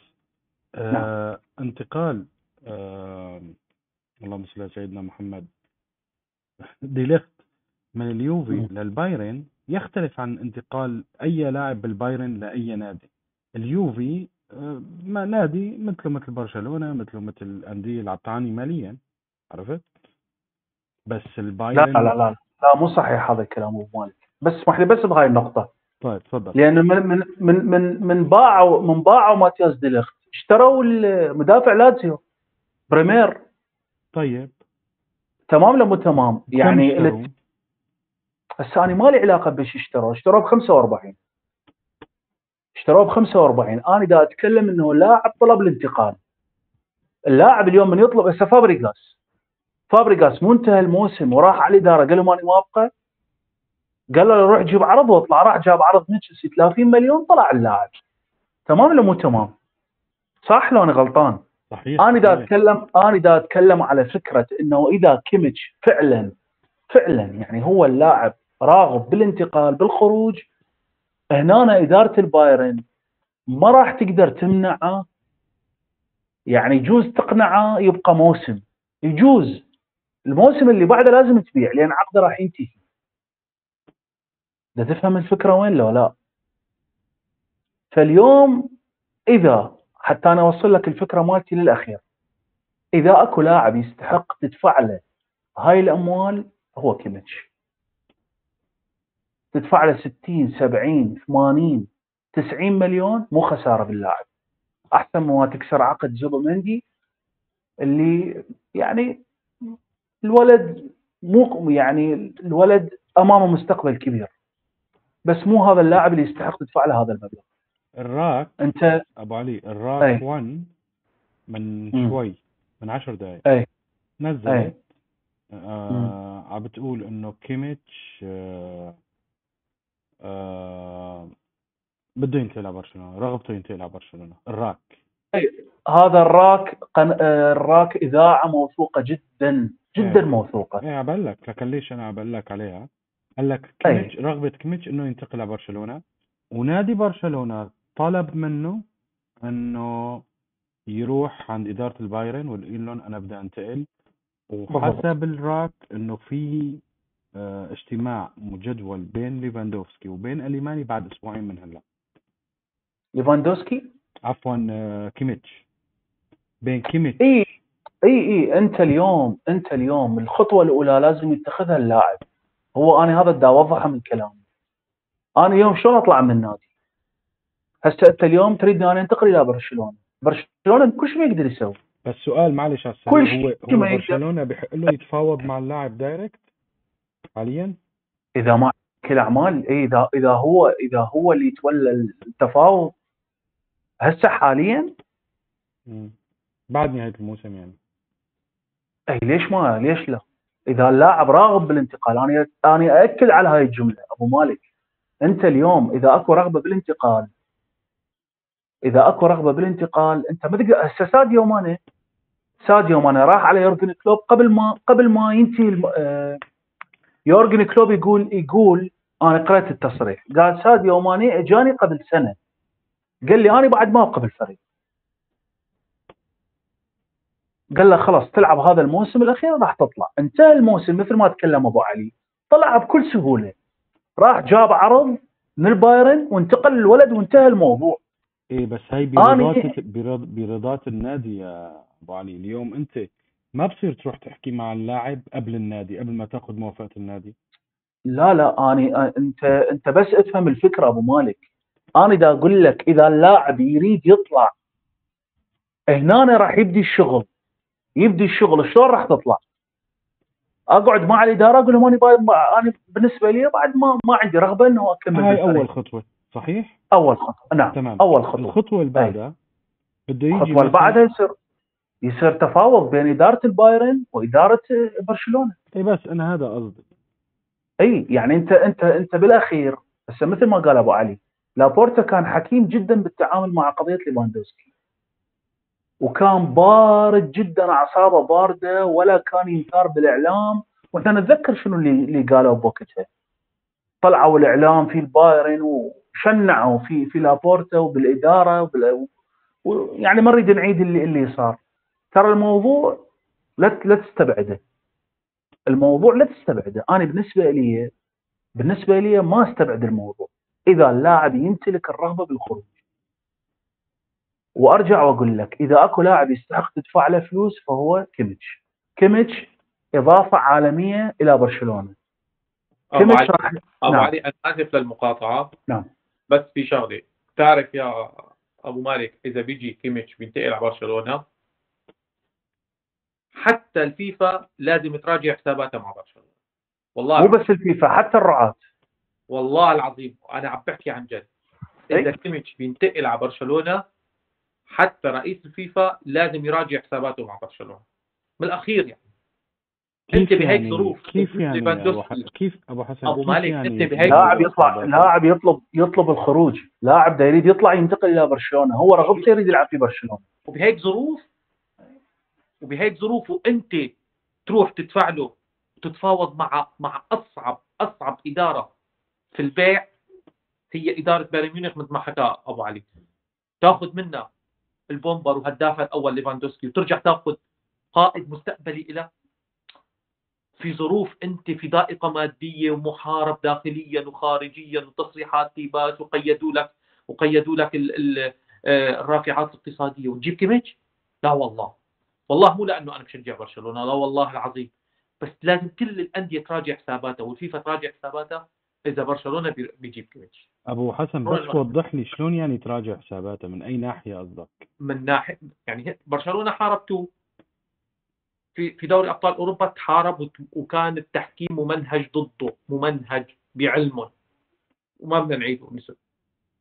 آه انتقال آه اللهم صل على سيدنا محمد. ديليخت من اليوفي مم. للبايرن يختلف عن انتقال أي لاعب بالبايرن لأي نادي. اليوفي آه ما نادي مثله مثل برشلونة مثله مثل الأندية اللي تعاني ماليا. عرفت؟ بس البايرن لا لا لا, لا مو صحيح هذا الكلام ابو مالك. بس اسمح لي بس بهاي النقطة. طيب تفضل. لأن من من من من من باعوا من باعوا ماتياس ديليخت اشتروا المدافع لاتسيو. بريمر. طيب تمام مو تمام؟ يعني اشتروا؟ هسه أنا ما لي علاقة بيش اشتروه اشتروه ب 45 اشتروه ب 45 أنا دا أتكلم إنه لاعب طلب الانتقال اللاعب اليوم من يطلب هسه فابريجاس فابريجاس منتهى الموسم وراح على الإدارة قال له ماني موافقة قال له روح جيب عرض واطلع راح جاب عرض من تشيلسي 30 مليون طلع اللاعب تمام ولا مو تمام؟ صح لو أنا غلطان؟ صحيح أنا دا صحيح. أتكلم أنا دا أتكلم على فكرة إنه إذا كيميتش فعلا فعلا يعني هو اللاعب راغب بالانتقال بالخروج هنا إدارة البايرن ما راح تقدر تمنعه يعني يجوز تقنعه يبقى موسم. يجوز. الموسم اللي بعده لازم تبيع لأن عقده راح ينتهي. ده تفهم الفكرة وين لو لا. فاليوم إذا حتى أنا أوصل لك الفكرة مالتي للأخير. إذا أكو لاعب يستحق تدفع له هاي الأموال هو كيميتش. تدفع له 60 70 80 90 مليون مو خسارة باللاعب. أحسن ما تكسر عقد زوبمندي اللي يعني الولد مو يعني الولد أمامه مستقبل كبير. بس مو هذا اللاعب اللي يستحق تدفع له هذا المبلغ. الراك أنت أبو علي الراك أي. 1 من. شوي من 10 دقائق أي. نزلت أي. آه عم بتقول إنه كيميتش آه آه بده ينتقل على برشلونة رغبته ينتقل على برشلونة الراك هذا الراك قن... آه، الراك إذاعة موثوقة جدا جدا إيه. موثوقة إيه عبقول لك لكن ليش أنا عبقول لك عليها قال لك أي. كيميتش رغبة كيميتش إنه ينتقل على برشلونة ونادي برشلونة طلب منه إنه يروح عند إدارة البايرن ويقول لهم أنا بدي أنتقل. وحسب الراك إنه في آه، اجتماع مجدول بين ليفاندوفسكي وبين أليماني بعد أسبوعين من هلأ. ليفاندوفسكي عفوا آه، كيميتش. بين كيميتش. اي اي اي أنت اليوم أنت اليوم الخطوة الأولى لازم يتخذها اللاعب. هو أنا هذا بدي اوضحه من كلامي أنا اليوم شلون أطلع من النادي؟ هسه أنت اليوم تريدني أنا أنتقل إلى برشلونة. برشلونة كل شيء ما يقدر يسوي. بس سؤال معلش السريع هو هو. برشلونة بحق له يتفاوض مع اللاعب دايركت حاليا؟ إذا ما كل أعمال إيه اذا إذا هو إذا هو اللي يتولى التفاوض. هسه حاليا؟ مم. بعد نهاية الموسم يعني. اي ليش ما ليش لا؟ إذا اللاعب راغب بالانتقال أنا أنا أأكد على هاي الجملة أبو مالك. أنت اليوم إذا أكو رغبة بالانتقال إذا أكو رغبة بالانتقال أنت ما تقدر هسه ساديو ماني ساديو ماني راح على يورجن كلوب قبل ما قبل ما ينتهي. آه، يورجن كلوب يقول يقول أنا قرأت التصريح. قال ساديو ماني أجاني قبل سنة. قال لي أنا بعد ما ابقى بالفريق قال له خلاص تلعب هذا الموسم الأخير راح تطلع. انتهى الموسم مثل ما تكلم أبو علي. طلع بكل سهولة. راح جاب عرض من البايرن وانتقل الولد وانتهى الموضوع. إيه بس هي أنا برضات برض- برضات النادي يا أبو علي. اليوم أنت ما بصير تروح تحكي مع اللاعب قبل النادي قبل ما تاخذ موافقة النادي؟ لا لا اني أنت أنت بس افهم الفكرة أبو مالك. أنا دا أقول لك إذا اللاعب يريد يطلع هنا راح يبدي الشغل. يبدي الشغل شلون راح تطلع؟ أقعد مع الإدارة أقول لهم أنا با- أنا بالنسبة لي بعد ما ما عندي رغبة إنه أكمل هاي بالفريق. أول خطوة صحيح؟ أول خطوة. نعم تمام. أول خطوة. الخطوة اللي بعدها بده يجي الخطوة اللي بعدها يصير يصير تفاوض بين إدارة البايرن وإدارة برشلونة. اي بس أنا هذا قصدي. أي يعني أنت أنت أنت بالأخير هسه مثل ما قال أبو علي لابورتا كان حكيم جدا بالتعامل مع قضية ليفاندوفسكي. وكان بارد جدا أعصابه باردة ولا كان ينثار بالإعلام. وإحنا نتذكر شنو اللي اللي قالوا بوقتها طلعوا الإعلام في البايرن وشنعوا في في لابورتا وبالإدارة وبال يعني ما نريد نعيد اللي اللي صار. ترى الموضوع لا لا تستبعده. الموضوع لا تستبعده. أنا بالنسبة لي بالنسبة لي ما استبعد الموضوع. إذا اللاعب يمتلك الرغبة بالخروج. وأرجع وأقول لك إذا أكو لاعب يستحق تدفع له فلوس فهو كيميتش. كيميتش إضافة عالمية إلى برشلونة. علي راح أبو نعم. علي أنا آسف للمقاطعة. نعم. بس في شغله تعرف يا أبو مالك إذا بيجي كيميتش بينتقل على برشلونة حتى الفيفا لازم تراجع حساباتها مع برشلونة. والله مو بس الفيفا حتى الرعاة. والله العظيم. أنا عم بحكي عن جد. إذا إيه. كيميتش بينتقل على برشلونة حتى رئيس الفيفا لازم يراجع حساباته مع برشلونة. من الأخير يعني. انت كيف بهيك يعني؟ ظروف. كيف يعني أبو كيف أبو حسن؟ أبو كيف مالك، يعني أنت بهيك لاعب يطلع؟ لاعب يطلب يطلب الخروج. لاعب دا يريد يطلع ينتقل إلى برشلونة. هو رغبته يريد يلعب في برشلونة. وبهيك ظروف؟ وبهيك ظروف وأنت تروح تدفع له وتتفاوض مع مع اصعب أصعب إدارة في البيع. هي إدارة بايرن ميونخ مثل ما حكى أبو علي. تاخذ منها البومبر وهدافها الأول ليفاندوسكي وترجع تاخذ قائد مستقبلي له في ظروف أنت في ضائقة مادية ومحارب داخليا وخارجيا وتصريحات تيباس وقيدوا لك وقيدوا لك ال ال آه، الرافعات الاقتصادية. وتجيب كيميتش لا والله. والله مو لأنه أنا بشجع برشلونة لا والله العظيم. بس لازم كل الأندية تراجع حساباتها والفيفا تراجع حساباتها إذا برشلونة بي- بيجيب كيميتش أبو حسن بس. وضح لي شلون يعني تراجع حساباته من أي ناحية قصدك؟ من ناحيه يعني برشلونة حاربته في في دوري أبطال أوروبا تحارب وكان التحكيم ممنهج ضده ممنهج بعلمه. وما بدنا نعيد ونسب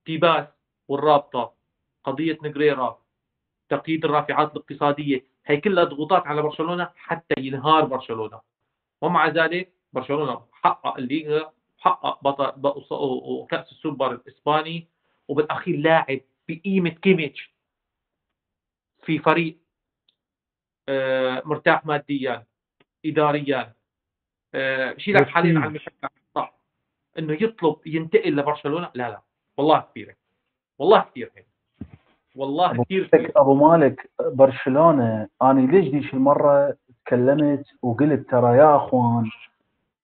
تيباس والرابطة قضية نجريرا تقييد الرافعات الاقتصادية هي كلها ضغوطات على برشلونة حتى ينهار برشلونة. ومع ذلك برشلونة حقق الليغا حقق بطل وكأس السوبر الإسباني وبالأخير لاعب بقيمة كيميتش في فريق مرتاح ماديا اداريا. آه، شيلك بس حاليا على المشكلة صح. إنه يطلب ينتقل لبرشلونة؟ لا لا. والله كثير. والله كثير. والله كثير. أبو مالك برشلونة أنا ليش ديش المرة تكلمت وقلت ترى يا أخوان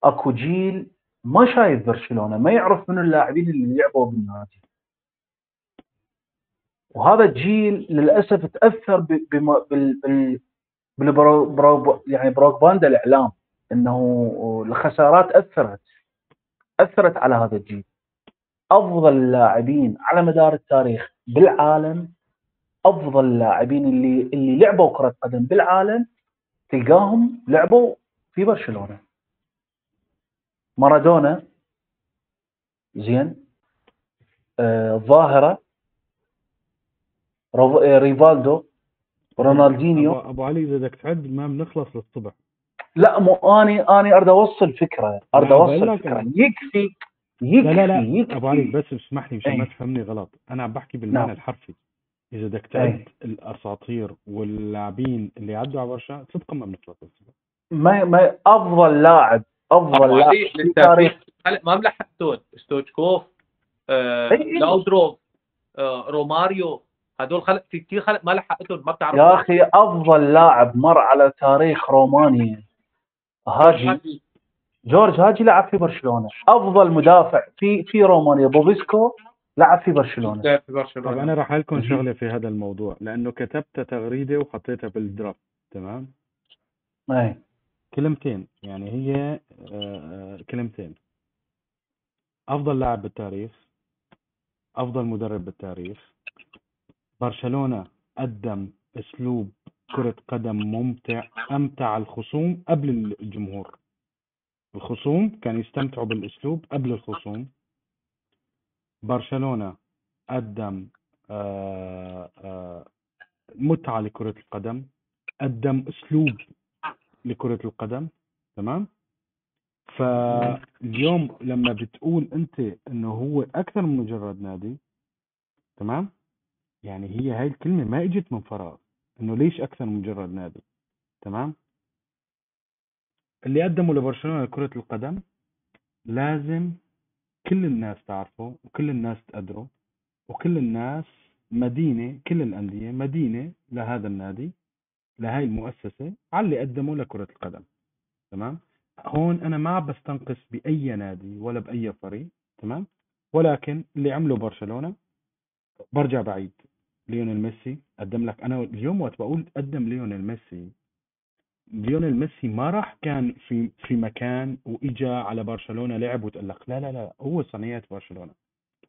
أكو جيل ما شايف برشلونة ما يعرف من اللاعبين اللي لعبوا بالنادي. وهذا الجيل للأسف تأثر بالبرو برو يعني بروباغندا الإعلام إنه الخسارات أثرت أثرت على هذا الجيل. أفضل اللاعبين على مدار التاريخ بالعالم أفضل اللاعبين اللي اللي لعبوا كرة قدم بالعالم تلقاهم لعبوا في برشلونة. مارادونا زين آه ظاهره آه، ريفالدو رونالدينيو. ابو, أبو علي إذا بدك تعد ما بنخلص للصبح. لا مو اني اني أريد أوصل فكرة أريد لا، أوصل فكرة. أنا. يكفي يكفي لا لا لا. يكفي. أبو علي بس اسمح لي مشان ما إيه. تفهمني غلط. أنا عم بحكي بالمعنى نعم. الحرفي. إذا بدك تعد إيه. الأساطير واللاعبين اللي عدوا على برشا صدقا ما بنخلص للصبح. ما ما أفضل لاعب أفضل لاعب في تاريخ. ما ملحقتهم ستوتشكوف آه، إيه، إيه. لاودروب آه، روماريو. هدول خلق في كثير خلق ما لحقتهم ما بتعرف يا أخي أفضل لاعب مر على تاريخ رومانيا. هاجي. جورج هاجي لعب في برشلونة. أفضل مدافع في في رومانيا. بوفيسكو لعب في برشلونة. لعب في طب برشلونه أنا راح لكم. شغلة في هذا الموضوع. لأنه كتبت تغريدة وحطيتها بالدرافت تمام؟ أي. كلمتين. يعني هي آه، آه، كلمتين. أفضل لاعب بالتاريخ. أفضل مدرب بالتاريخ. برشلونة قدم أسلوب كرة قدم ممتع أمتع الخصوم قبل الجمهور. الخصوم كانوا يستمتعوا بالأسلوب قبل الخصوم. برشلونة قدم آه، آه، متعة لكرة القدم قدم أسلوب لكرة القدم تمام؟ فاليوم لما بتقول أنت إنه هو أكثر من مجرد نادي تمام؟ يعني هي هاي الكلمة ما إجت من فراغ إنه ليش أكثر من مجرد نادي تمام؟ اللي قدموا لبرشلونة كره القدم لازم كل الناس تعرفه وكل الناس تقدره وكل الناس مدينة كل الأندية مدينة لهذا النادي لهي المؤسسة على اللي قدموا لكرة القدم. تمام؟ هون أنا ما بستنقص بأي نادي ولا بأي فريق تمام؟ ولكن اللي عمله برشلونة برجع بعيد. ليونيل ميسي. قدم لك أنا اليوم وقت بقول قدم ليونيل ميسي. ليونيل ميسي ما راح كان في في مكان وإجا على برشلونة لعب وتألق. لا لا لا هو صنيعة برشلونة.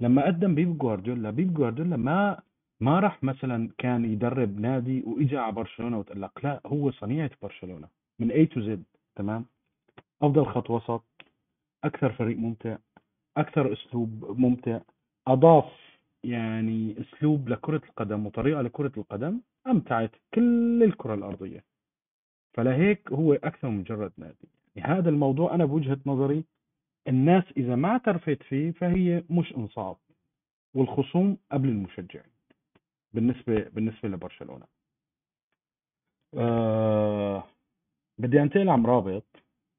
لما قدم بيب جوارديولا بيب جوارديولا ما ما راح مثلا كان يدرب نادي وإجا على برشلونة وتألق. لا هو صنيعة برشلونة من اي تو زد تمام؟ أفضل خط وسط أكثر فريق ممتع أكثر أسلوب ممتع أضاف يعني أسلوب لكرة القدم وطريقة لكرة القدم أمتعت كل الكرة الأرضية. فلهيك هو أكثر من مجرد نادي. يعني هذا الموضوع أنا بوجهة نظري الناس إذا ما اعترفت فيه فهي مش انصاف والخصوم قبل المشجعين بالنسبة بالنسبة لبرشلونة. آه بدي أنتقل عن رابط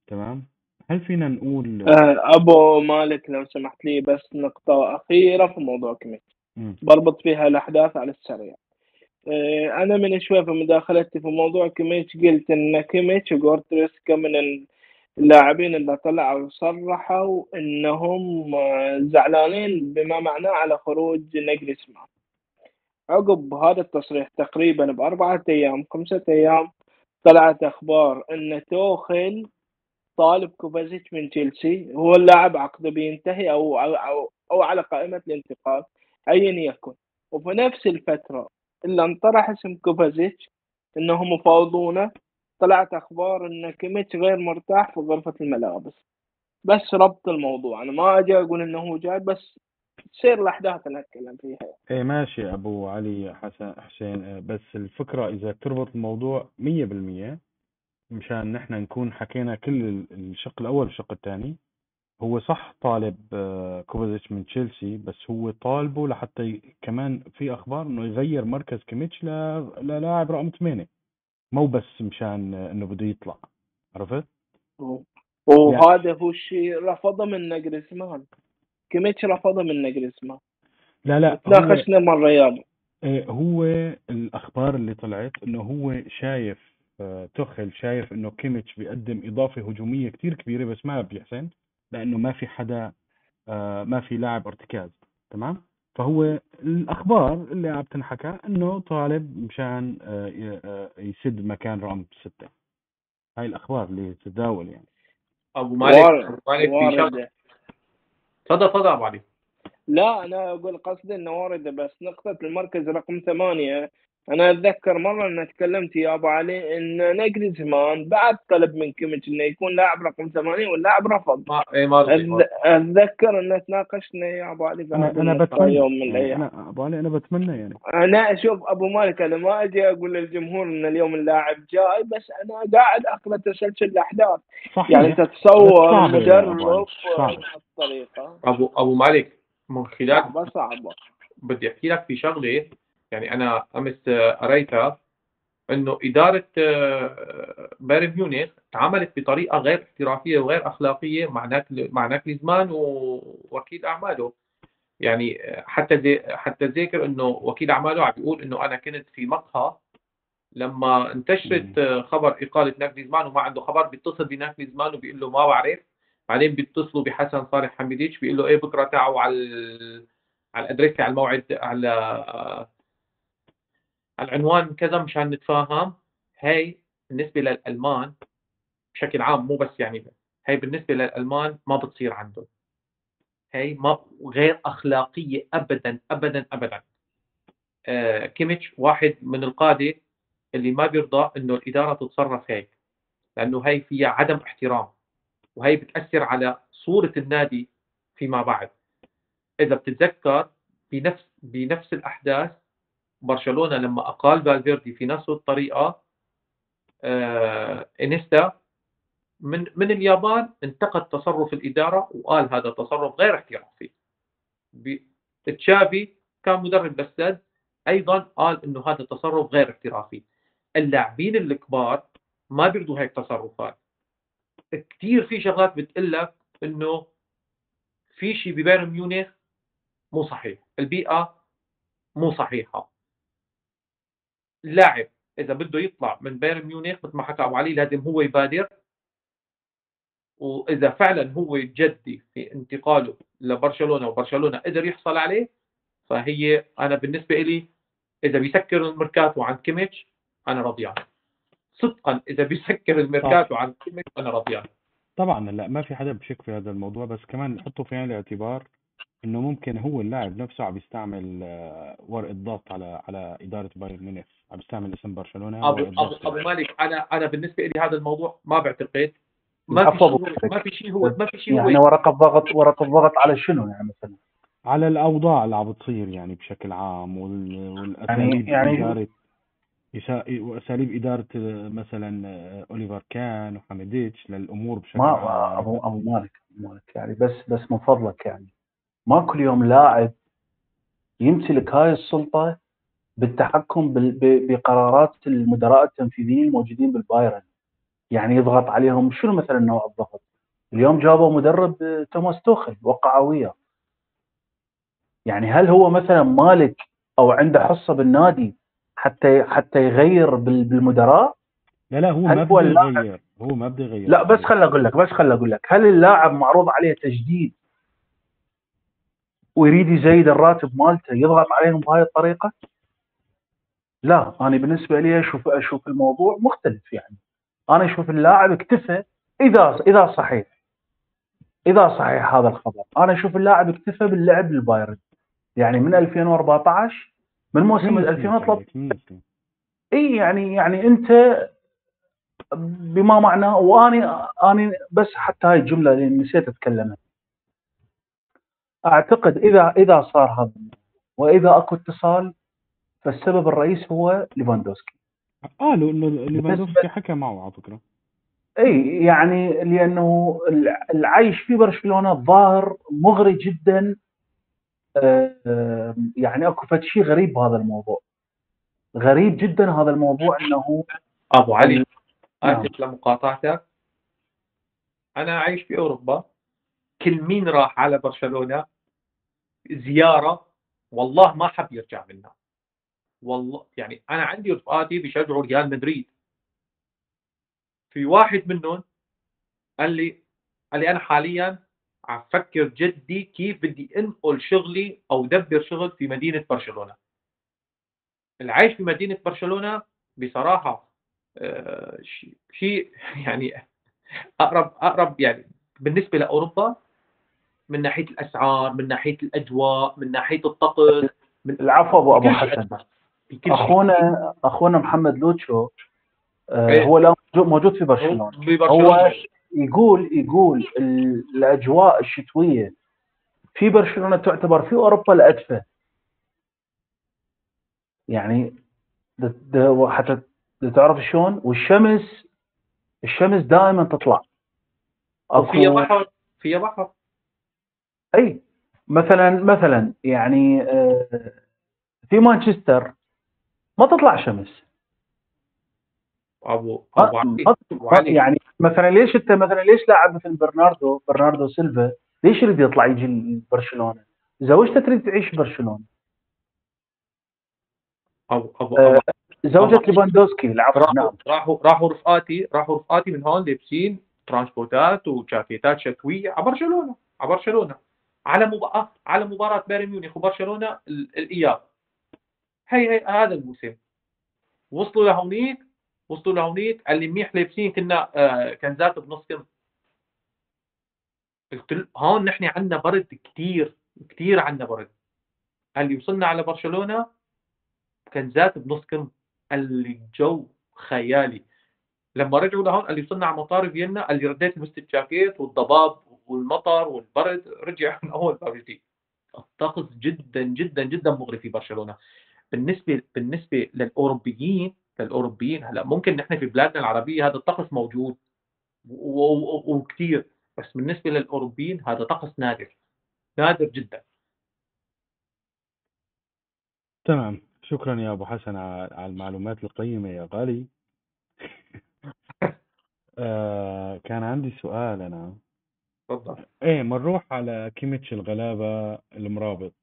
تمام؟ هل فينا نقول آه، أبو مالك لو سمحت لي بس نقطة أخيرة في موضوع كيميتش مم. بربط فيها الأحداث على السريع. آه، أنا من شوي في مداخلتي في موضوع كيميتش قلت إن كيميتش وجوريتسكا من اللاعبين اللي طلعوا وصرحوا إنهم آه، زعلانين بما معناه على خروج ناجلسمان عقب هذا التصريح تقريبا بأربعة أيام خمسة أيام طلعت أخبار إن توخل طالب كوفازيتش من تشيلسي هو اللاعب عقده بينتهي أو أو أو على قائمة الانتقال. أيا يكن. وفي نفس الفترة اللي انطرح اسم كوفازيتش إنهم مفاوضونه طلعت أخبار إن كيميتش غير مرتاح في غرفة الملابس. بس ربط الموضوع. أنا ما أجي أقول إنه هو جاي بس تصير الأحداث اللي أتكلم فيها. إيه ماشي أبو علي حسن حسين. آه، بس الفكرة إذا تربط الموضوع مية بالمية مشان نحن نكون حكينا كل ال- الشق الأول والشق الثاني هو صح طالب آه، كوفازيتش من تشيلسي بس هو طالبه لحتى ي... كمان في أخبار إنه يغير مركز كيميتش ل... للاعب رقم 8 مو بس مشان آه، إنه بده يطلع. عرفت؟ وهذا هو الشيء رفضه من ناجلسمان. كيميتش رفضه من ناجلسمان. لا لا هو الرياض آه، هو الأخبار اللي طلعت إنه هو شايف آه، تخل شايف إنه كيميتش بيقدم إضافة هجومية كتير كبيرة بس ما بيحسن. لأنه ما في حدا آه، ما في لاعب ارتكاز تمام؟ فهو الأخبار اللي عم تنحكى إنه طالب مشان آه، آه، يسد مكان رقم ستة. هاي الأخبار اللي تتداول يعني. أبو مالك أبو مالك في تفضل تفضل أبو علي. لا أنا أقول قصدي إنه واردة بس نقطة المركز رقم ثمانية. أنا أتذكر مرة ان تكلمت يا أبو علي إن نجري زمان بعد طلب من كيميتش إنه يكون لاعب رقم ثمانية واللاعب رفض. ما إيه ما أتذكر إن تناقشنا يا أبو علي أنا أنا بتمنى يوم من يعني الأيام. أنا أبو علي أنا بتمنى يعني. أنا أشوف أبو مالك أنا ما أجي أقول للجمهور إن اليوم اللاعب جاي بس أنا قاعد أقرأ تسلسل الأحداث. يعني صحيح انت بس تصور مدرب صعبة بهالطريقه ابو أبو مالك من خلال صعبة. بدي أحكي لك في شغلة. يعني أنا أمس قريتها إنه إدارة آه، بايرن ميونخ تعاملت بطريقة غير احترافية وغير أخلاقية مع ناكل مع ناكليزمان ووكيل أعماله. يعني آه، حتى زي حتى ذاكر إنه وكيل أعماله عم بيقول إنه أنا كنت في مقهى لما انتشرت آه، خبر إقالة ناكليزمان وما عنده خبر بيتصل بناكليزمان وبيقول له ما بعرف. بعدين بيتصلوا بحسن صالح حميديتش بيقول له إيه بكرة تعوا على على الادريسه على الموعد على العنوان كذا مشان نتفاهم. هاي بالنسبة للألمان بشكل عام مو بس يعني هاي بالنسبة للألمان ما بتصير عندهم. هاي ما غير أخلاقية ابدا ابدا ابدا. آه كيميتش واحد من القادة اللي ما بيرضى إنه الإدارة تتصرف هيك لأنه هاي فيها عدم احترام وهي بتأثر على صورة النادي فيما بعد. إذا بتتذكر بنفس بنفس الأحداث برشلونة لما أقال فالفيردي في نفس الطريقة آه إنيستا من من اليابان انتقد تصرف الإدارة وقال هذا تصرف غير احترافي. تشافي كان مدرب بسد أيضا قال إنه هذا تصرف غير احترافي. اللاعبين الكبار ما بيرضوا هيك تصرفات كثير في شغلات بتقول لك إنه في شيء ببايرن ميونخ مو صحيح البيئة مو صحيحة. اللاعب إذا بده يطلع من بايرن ميونخ مثل ما حكى أبو علي لازم هو يبادر. وإذا فعلا هو جدي في انتقاله لبرشلونة وبرشلونة قدر يحصل عليه فهي أنا بالنسبة لي إذا بيسكر الميركاتو عن كيميتش أنا رضيان. صدقا إذا بيسكر الميركاتو عن كيميتش أنا رضيان. طبعا لا ما في حدا بشك في هذا الموضوع بس كمان حطوا في عين الاعتبار إنه ممكن هو اللاعب نفسه عم يستعمل آه، ورقة ضغط على على إدارة بايرن ميونخ. عم يستعمل اسم برشلونة ابو ابو, أبو مالك أنا أنا بالنسبة لي هذا الموضوع ما بعتقد. ما في شيء ما في شيء هو ما في شيء هو يعني ورقه ضغط ورقه ضغط على شنو يعني مثلا؟ على الأوضاع اللي عم بتصير يعني بشكل عام والأساليب يعني يعني وأساليب إدارة مثلا أوليفر كان وحميديتش للأمور بشكل ما عام. ابو أبو مالك مالك يعني بس بس من فضلك يعني. ما كل يوم لاعب يمتلك هاي السلطة بالتحكم بقرارات المدراء التنفيذيين الموجودين بالبايرن. يعني يضغط عليهم شنو مثلا نوع الضغط؟ اليوم جابوا مدرب توماس توخل وقع وياه. يعني هل هو مثلا مالك أو عنده حصة بالنادي حتى حتى يغير بالمدراء؟ لا لا هو ما بده يغير هو ما بده يغير. لا بس خل أقول لك بس خل أقول لك هل اللاعب معروض عليه تجديد ويريد يزيد الراتب مالته يضغط عليهم بهاي الطريقة؟ لا أنا بالنسبة لي أشوف أشوف الموضوع مختلف يعني. أنا أشوف اللاعب اكتفى إذا إذا صحيح إذا صحيح هذا الخبر. أنا أشوف اللاعب اكتفى باللعب للبايرن يعني من 2014 من موسم 2013 إي يعني يعني أنت بما معناه واني اني بس حتى هاي الجملة اللي نسيت أتكلمها. أعتقد إذا إذا صار هذا وإذا أكو اتصال فالسبب الرئيس هو ليفاندوسكي. قالوا انه ليفاندوفسكي حكى معه على فكرة. إي يعني لأنه العيش في برشلونة ظاهر مغري جدا. آه، يعني أكو فد شيء غريب بهذا الموضوع. غريب جدا هذا الموضوع إنه أبو علي نعم. اسف لمقاطعتك. أنا عايش في أوروبا. كل مين راح على برشلونة؟ زيارة. والله ما حب يرجع منها. والله يعني أنا عندي رفقاتي بيشجعوا ريال مدريد. في واحد منهم قال لي قال لي أنا حاليا عم فكر جدي كيف بدي أنقل شغلي أو دبر شغل في مدينة برشلونة. العيش في مدينة برشلونة بصراحة آه، شيء يعني أقرب أقرب يعني بالنسبة لأوروبا من ناحية الأسعار من ناحية الأجواء من ناحية الطقس من العفو أبو ابو حسن اخونا أخونا محمد لوتشو آه إيه. هو لا موجود في برشلونة. هو يقول يقول الأجواء الشتوية في برشلونة تعتبر في أوروبا الأدفى. يعني حتى تعرف شلون؟ والشمس الشمس دائما تطلع. وفي بحر في بحر. إي مثلا مثلا يعني آه، في مانشستر ما تطلع شمس. ابو أبو علي يعني مثلا ليش انت مثلا ليش لاعب مثل برناردو برناردو سيلفا؟ ليش يريد يطلع يجي برشلونه؟ زوجته تريد تعيش برشلونة. ابو ابو, أبو. آه زوجة ليفاندوسكي العفو نعم. راحوا راحوا رفقاتي راحوا رفقاتي من هون لابسين ترانشكوتات وجاكيتات شتوية. على برشلونة. على برشلونة. على مباراة على مباراة بايرن ميونخ وبرشلونة الإياب. هي هي هذا الموسم. وصلوا لهونيك وصلوا لهونيك. قال لي منيح لابسين كنا آه كنزات بنص كم؟ قلت له هون نحن عندنا برد كثير كثير عندنا برد. قال لي وصلنا على برشلونة كنزات بنص كم؟ قال لي الجو خيالي. لما رجعوا لهون قال لي صنع مطار فيينا قال لي رديت لبست الجاكيت والضباب والمطر والبرد رجع من أول ما الطقس جدا جدا جدا مغري في برشلونة. بالنسبة بالنسبة للأوروبيين للأوروبيين هلأ ممكن نحن في بلادنا العربية هذا الطقس موجود وكثير بس بالنسبة للأوروبيين هذا طقس نادر نادر جدا. تمام. شكرا يا أبو حسن على المعلومات القيمة يا غالي. آه كان عندي سؤال أنا. تفضل. إيه بنروح على كيميتش الغلابة المرابط.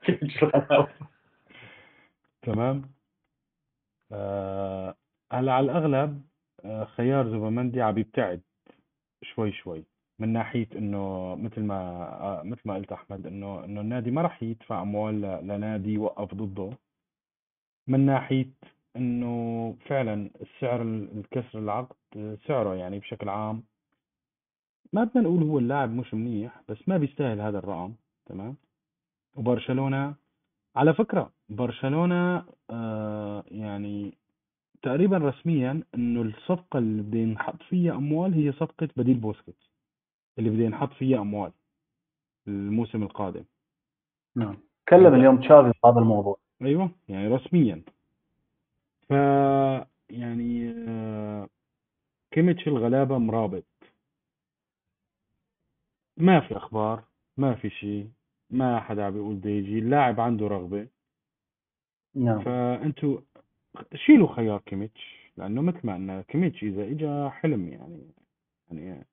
تمام؟ آه هلا على الأغلب آه خيار زوبامندي عم يبتعد شوي شوي من ناحية إنه مثل ما آه مثل ما قلت أحمد إنه إنه النادي ما راح يدفع أموال لنادي يوقف ضده. من ناحية إنه فعلا السعر الكسر العقد سعره يعني بشكل عام ما بدنا نقول هو اللاعب مش منيح بس ما بيستاهل هذا الرقم تمام؟ وبرشلونة على فكرة برشلونة آه يعني تقريبا رسميا إنه الصفقة اللي بده ينحط فيها أموال هي صفقة بديل بوسكيتس اللي بده ينحط فيها أموال الموسم القادم. نعم. تكلم اليوم تشافي في هذا الموضوع. أيوه يعني رسميا. ف يعني آه كيميتش الغلابة مرابط. ما في أخبار ما في شيء. ما حدا عم بيقول بده يجي اللاعب عنده رغبة. نعم. فانتوا شيلوا خيار كيميتش لأنه مثل ما قلنا كيميتش إذا اجى حلم يعني. يعني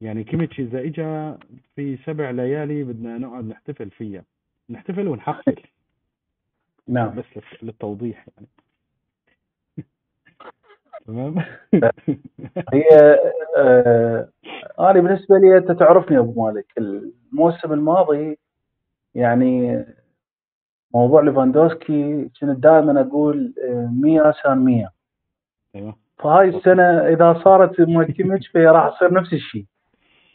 يعني كيميتش إذا اجى في سبع ليالي بدنا نقعد نحتفل فيها. نحتفل ونحفل نعم. بس للتوضيح يعني. تمام؟ هي آه أنا بالنسبة لي أنت تعرفني أبو مالك. الموسم الماضي يعني موضوع ليفاندوسكي كنت دائما أقول 100 سان 100 أيوه. فهاي السنة إذا صارت مع كيميتش فهي راح تصير نفس الشيء.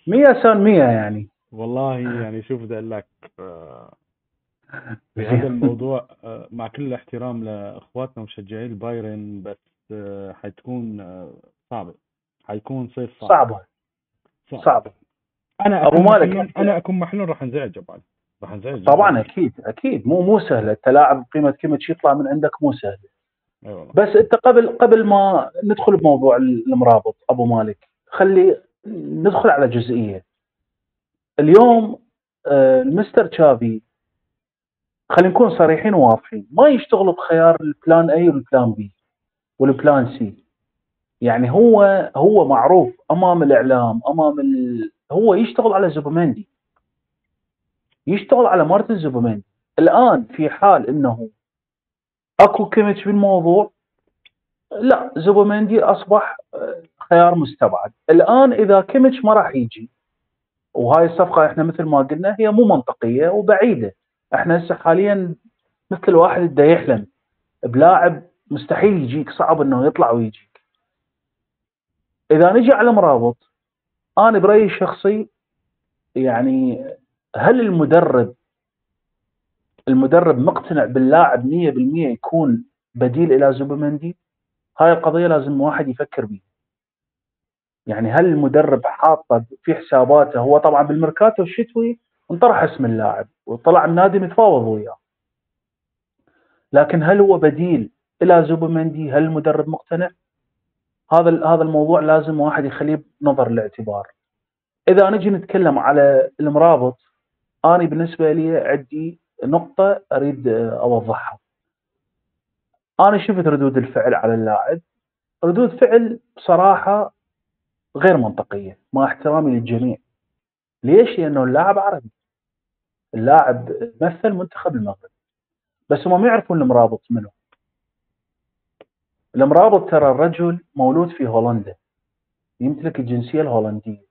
100 سان 100 يعني. والله يعني شوف بدي أقول لك آه، بهذا الموضوع آه، مع كل الاحترام لأخواتنا مشجعي البايرن بس آه، حتكون صعبه حيكون صيف صعب. صعبة. صعبة. أنا أبو مالك. أنا أكون محلول راح أنزعج ابو راح طبعا أكيد أكيد. مو مو سهله أنت لاعب قيمة كيميتش يطلع من عندك مو سهله أيوة. بس أنت قبل قبل ما ندخل بموضوع المرابط أبو مالك خلي ندخل على جزئية. اليوم آه، المستر تشافي خلينا نكون صريحين وواضحين ما يشتغل بخيار ال plan A وال plan B وال plan C يعني هو هو معروف أمام الإعلام أمام ال... هو يشتغل على زوبمندي يشتغل على مارتن زوبمندي الآن في حال إنه أكو كيميتش بالموضوع لا زوبمندي أصبح آه، خيار مستبعد. الآن إذا كيميتش ما راح يجي وهاي الصفقة إحنا مثل ما قلنا هي مو منطقية وبعيدة. إحنا هسه حاليا مثل واحد بده يحلم. بلاعب مستحيل يجيك صعب إنه يطلع ويجيك. إذا نجي على مرابط أنا برأيي الشخصي يعني هل المدرب المدرب مقتنع باللاعب 100% يكون بديل إلى زوبمندي هاي القضية لازم واحد يفكر بيها. يعني هل المدرب حاطه في حساباته هو طبعا بالميركاتو الشتوي انطرح اسم اللاعب وطلع النادي متفاوض وياه. لكن هل هو بديل إلى زوبمندي هل المدرب مقتنع؟ هذا هذا الموضوع لازم واحد يخليه بنظر الاعتبار. إذا نجي نتكلم على المرابط أنا بالنسبة لي عندي نقطة أريد أوضحها. أنا شفت ردود الفعل على اللاعب. ردود فعل بصراحة غير منطقية مع احترامي للجميع. ليش؟ لأنه اللاعب عربي. اللاعب مثل منتخب المغرب. بس هم ما يعرفون المرابط منه. المرابط ترى الرجل مولود في هولندا. يمتلك الجنسية الهولندية.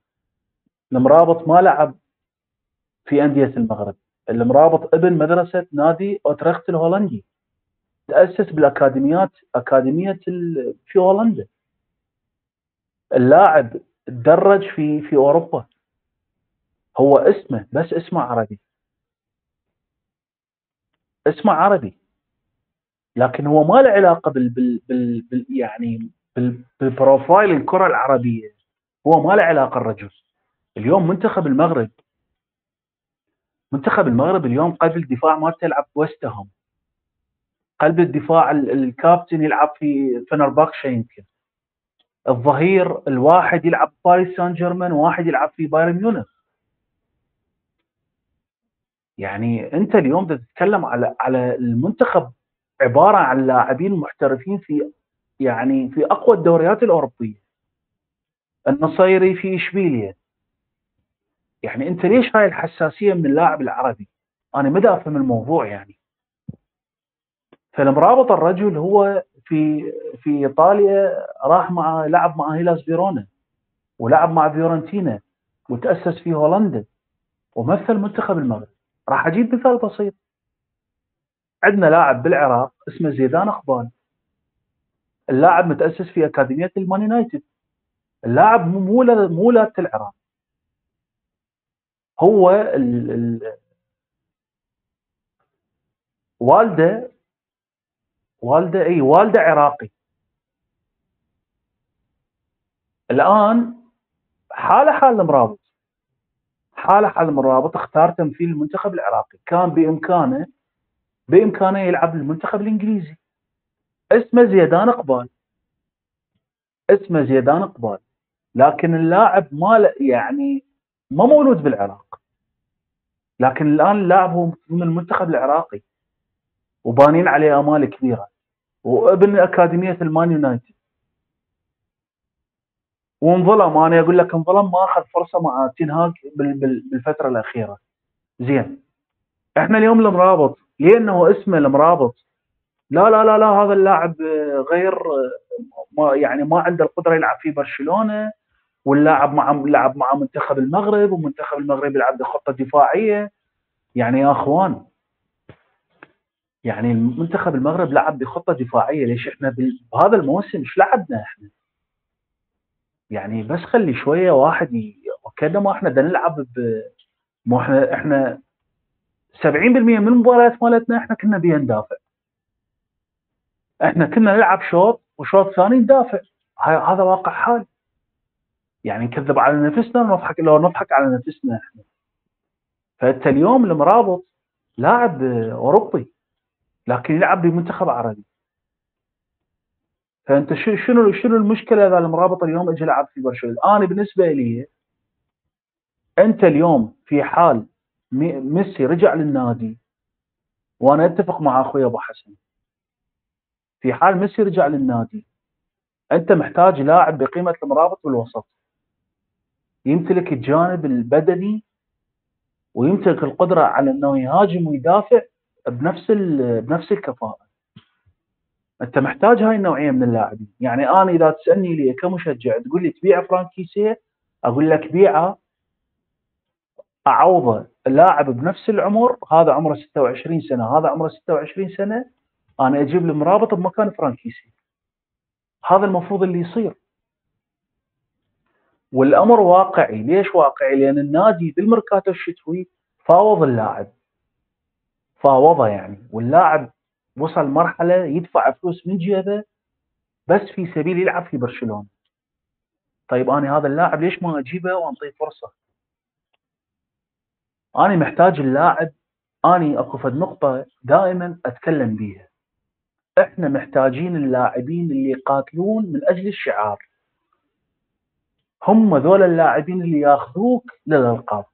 المرابط ما لعب في أندية المغرب. المرابط ابن مدرسة نادي أوترخت الهولندي. تأسس بالأكاديميات أكاديمية في هولندا. اللاعب تدرج في في أوروبا. هو اسمه بس اسمه عربي. اسمه عربي. لكن هو ما له علاقة بال, بال, بال, بال يعني بال- بالبروفايل الكرة العربية. هو ما له علاقة الرجل. اليوم منتخب المغرب منتخب المغرب اليوم قلب الدفاع مالته يلعب بوستهم قلب الدفاع ال- الكابتن يلعب في فنرباكشا يمكن. الظهير الواحد يلعب باريس سان جيرمان وواحد يلعب في بايرن ميونخ. يعني أنت اليوم تتكلم على على المنتخب عبارة عن لاعبين محترفين في يعني في أقوى الدوريات الأوروبية. النصيري في إشبيليا. يعني أنت ليش هاي الحساسية من اللاعب العربي؟ أنا مدى افهم الموضوع يعني. فالمرابط الرجل هو في في إيطاليا راح مع لعب مع هيلاس فيرونا ولعب مع فيورنتينا وتأسس في هولندا ومثل منتخب المغرب. راح أجيب مثال بسيط. عندنا لاعب بالعراق اسمه زيدان اخبان اللاعب متأسس في أكاديمية المان يونايتد. اللاعب مو مو العراق. هو ال ال والده والده إي والده عراقي. الآن حاله حال المرابط. حاله حال المرابط اختار تمثيل المنتخب العراقي. كان بإمكانه بإمكانه يلعب المنتخب الإنجليزي. اسمه زيدان إقبال. اسمه زيدان إقبال. لكن اللاعب ما يعني ما مولود بالعراق. لكن الآن اللاعب هو من المنتخب العراقي وبانين عليه آمال كبيرة. وابن أكاديمية المان يونايتد. وانظلم. أنا أقول لك انظلم ما أخذ فرصة مع تنهاج بالفترة الأخيرة. زين. إحنا اليوم المرابط. لأنه اسمه المرابط. لا لا لا لا هذا اللاعب غير ما يعني ما عنده القدرة يلعب في برشلونة. واللاعب مع لعب مع منتخب المغرب ومنتخب المغرب يلعب بخطة دفاعية. يعني يا أخوان يعني منتخب المغرب لعب بخطة دفاعية. ليش إحنا بهذا الموسم إيش لعبنا إحنا؟ يعني بس خلي شوية واحد ي... وكأنه ما إحنا بدنا نلعب ب ما إحنا إحنا 70% من المباريات مالتنا إحنا كنا بيها ندافع. إحنا كنا نلعب شوط وشوط ثاني ندافع. هذا واقع حال. يعني نكذب على نفسنا ونضحك لو نضحك على نفسنا إحنا. فأنت اليوم المرابط لاعب آه، أوروبي لكن يلعب بمنتخب عربي. فأنت شنو شنو المشكلة إذا المرابط اليوم اجى لعب في برشلونة؟ أنا بالنسبة لي أنت اليوم في حال مي- ميسي رجع للنادي وأنا أتفق مع أخوي أبو حسن. في حال ميسي رجع للنادي أنت محتاج لاعب بقيمة المرابط بالوسط يمتلك الجانب البدني ويمتلك القدرة على إنه يهاجم ويدافع بنفس بنفس الكفاءة. أنت محتاج هاي النوعية من اللاعبين. يعني أنا إذا تسألني لي كمشجع تقول لي تبيع فرانكيسيه أقول لك بيعه اعوضه لاعب بنفس العمر هذا عمره 26 سنة هذا عمره 26 سنة أنا أجيب المرابط بمكان فرانكيسي هذا المفروض اللي يصير. والأمر واقعي. ليش واقعي؟ لأن النادي بالميركاتو الشتوي فاوض اللاعب. فاوضه يعني. واللاعب وصل مرحلة يدفع فلوس من جيبه بس في سبيل يلعب في برشلونة. طيب أنا هذا اللاعب ليش ما أجيبه وانطيه فرصة؟ أنا محتاج اللاعب اني أكو فد نقطة دائما أتكلم بيها. إحنا محتاجين اللاعبين اللي يقاتلون من أجل الشعار. هم ذول اللاعبين اللي ياخذوك للألقاب.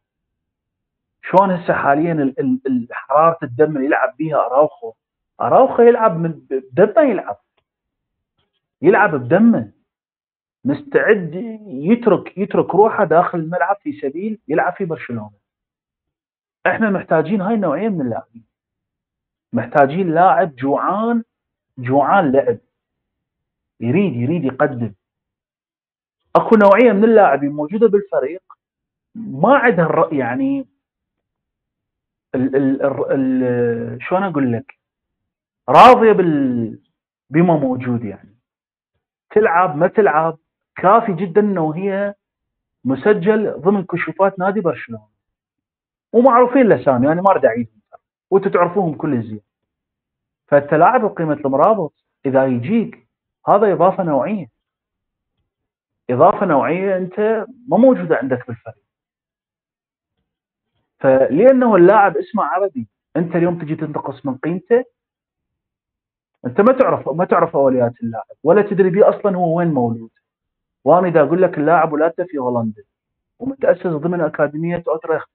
شلون هسه حاليا ال- ال- ال- حرارة الدم اللي يلعب بيها أراوخو؟ أراوخو يلعب من بدمه يلعب. يلعب بدمه. مستعد يترك يترك روحه داخل الملعب في سبيل يلعب في برشلونة. إحنا محتاجين هاي النوعية من اللاعبين. محتاجين لاعب جوعان جوعان لعب. يريد يريد يقدم. أكو نوعية من اللاعبين موجودة بالفريق. ما عندها يعني ال ال ال ال شلون أقول لك؟ راضية بال بما موجود يعني. تلعب ما تلعب كافي جدا إنه هي مسجل ضمن كشوفات نادي برشلونة. ومعروفين الاسامي يعني ما أريد اعيدهم وأنتم تعرفوهم كل الزين. فانت لاعب بقيمة المرابط إذا يجيك هذا إضافة نوعية. إضافة نوعية أنت ما موجودة عندك بالفريق. فلأنه اللاعب اسمه عربي أنت اليوم تجي تنتقص من قيمته أنت ما تعرف ما تعرف أوليات اللاعب ولا تدري بيه أصلا هو وين مولود. وأنا إذا أقول لك اللاعب ولادته في هولندا ومتأسس ضمن أكاديمية أوتريخت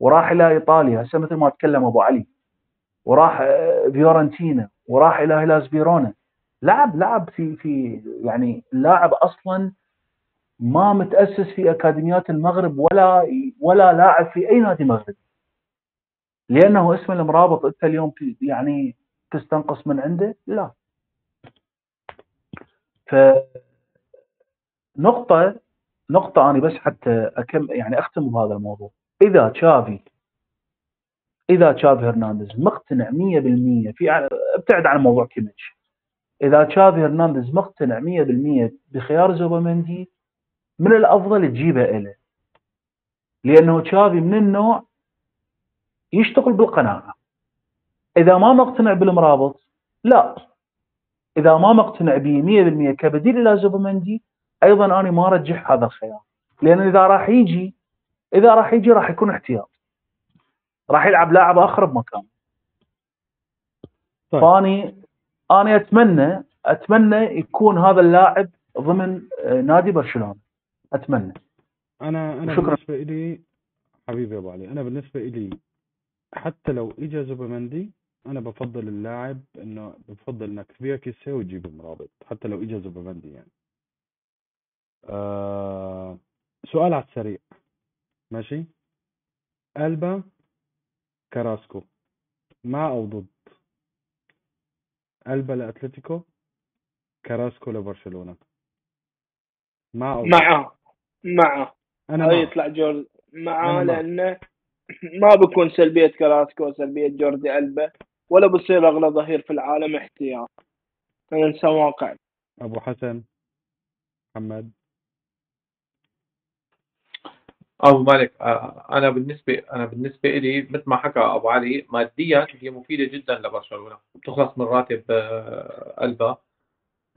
وراح إلى إيطاليا هسه مثل ما تكلم أبو علي وراح آه، فيورنتينا وراح إلى هيلاس فيرونا لعب لعب في في يعني اللاعب أصلا ما متأسس في أكاديميات المغرب ولا ولا لاعب في أي نادي مغربي. لأنه اسم المرابط أنت اليوم يعني تستنقص من عنده لا. ف نقطة نقطة أنا بس حتى أكم يعني أختم بهذا الموضوع. إذا تشافي إذا تشافي هرنانديز مقتنع 100% في ابتعد عن موضوع كيميتش. إذا تشافي هرنانديز مقتنع 100% بخيار زوبامندي من الأفضل تجيبه إله لأنه تشافي من النوع يشتغل بالقناعة. إذا ما مقتنع بالمرابط لا. إذا ما مقتنع به 100% كبديل إلى زوبامندي أيضا أنا ما ارجح هذا الخيار. لأن إذا راح يجي إذا راح يجي راح يكون احتياط. راح يلعب لاعب آخر بمكان طيب. فأني أنا أتمنى أتمنى يكون هذا اللاعب ضمن آه، نادي برشلونة. أتمنى. أنا أنا شكرا. بالنسبة لي حبيبي يا أبو علي أنا بالنسبة لي حتى لو اجى زوبمندي أنا بفضل اللاعب إنه بفضل انك تبيع كيسيه وتجيب المرابط حتى لو اجى زوبمندي يعني. آه سؤال على السريع. ماشي؟ ألبا كاراسكو مع أو ضد؟ ألبا لأتلتيكو كاراسكو لبرشلونة مع أو مع مع أنا يطلع جوردي مع لأنه ما بكون سلبية كراسكو سلبية جوردي ألبا ولا بصير أغلى ظهير في العالم احتياط. ننسى واقع أبو حسن محمد. أبو مالك آه، أنا بالنسبة أنا بالنسبة لي مثل ما حكى أبو علي ماديا هي مفيدة جدا لبرشلونة بتخلص من راتب آه، ألبا.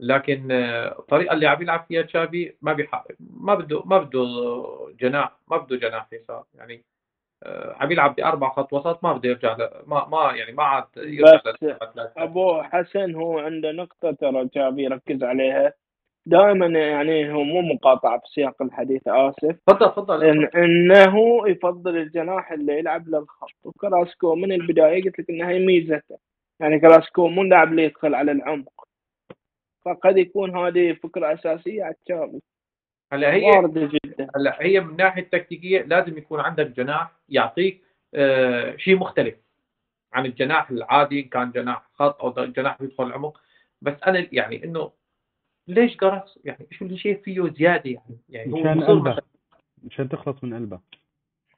لكن آه، الطريقة اللي عم يلعب فيها تشافي ما بيحق ما بده ما بده جناح ما بده جناح يسار. يعني عم يلعب بأربع خط وسط ما بده يرجع ما ما يعني ما عاد يرجع أبو حسن هو عنده نقطة ترى تشافي يركز عليها. دائما يعني هو مو مقاطعة في سياق الحديث آسف. تفضل تفضل. إن إنه يفضل الجناح اللي يلعب للخط. وكراسكو من البداية قلت لك إنها هي ميزته. يعني كراسكو مو اللاعب اللي يدخل على العمق. فقد يكون هذه فكرة أساسية على تشافي هلا هي واردة جدا. هلا هي من ناحيه تكتيكيه لازم يكون عندك جناح يعطيك آه شيء مختلف عن الجناح العادي كان جناح خط أو جناح بيدخل العمق. بس أنا يعني إنه ليش قرص يعني شو اللي شايف فيه زيادة يعني؟ يعني مشان قلبه مشان تخلص من قلبه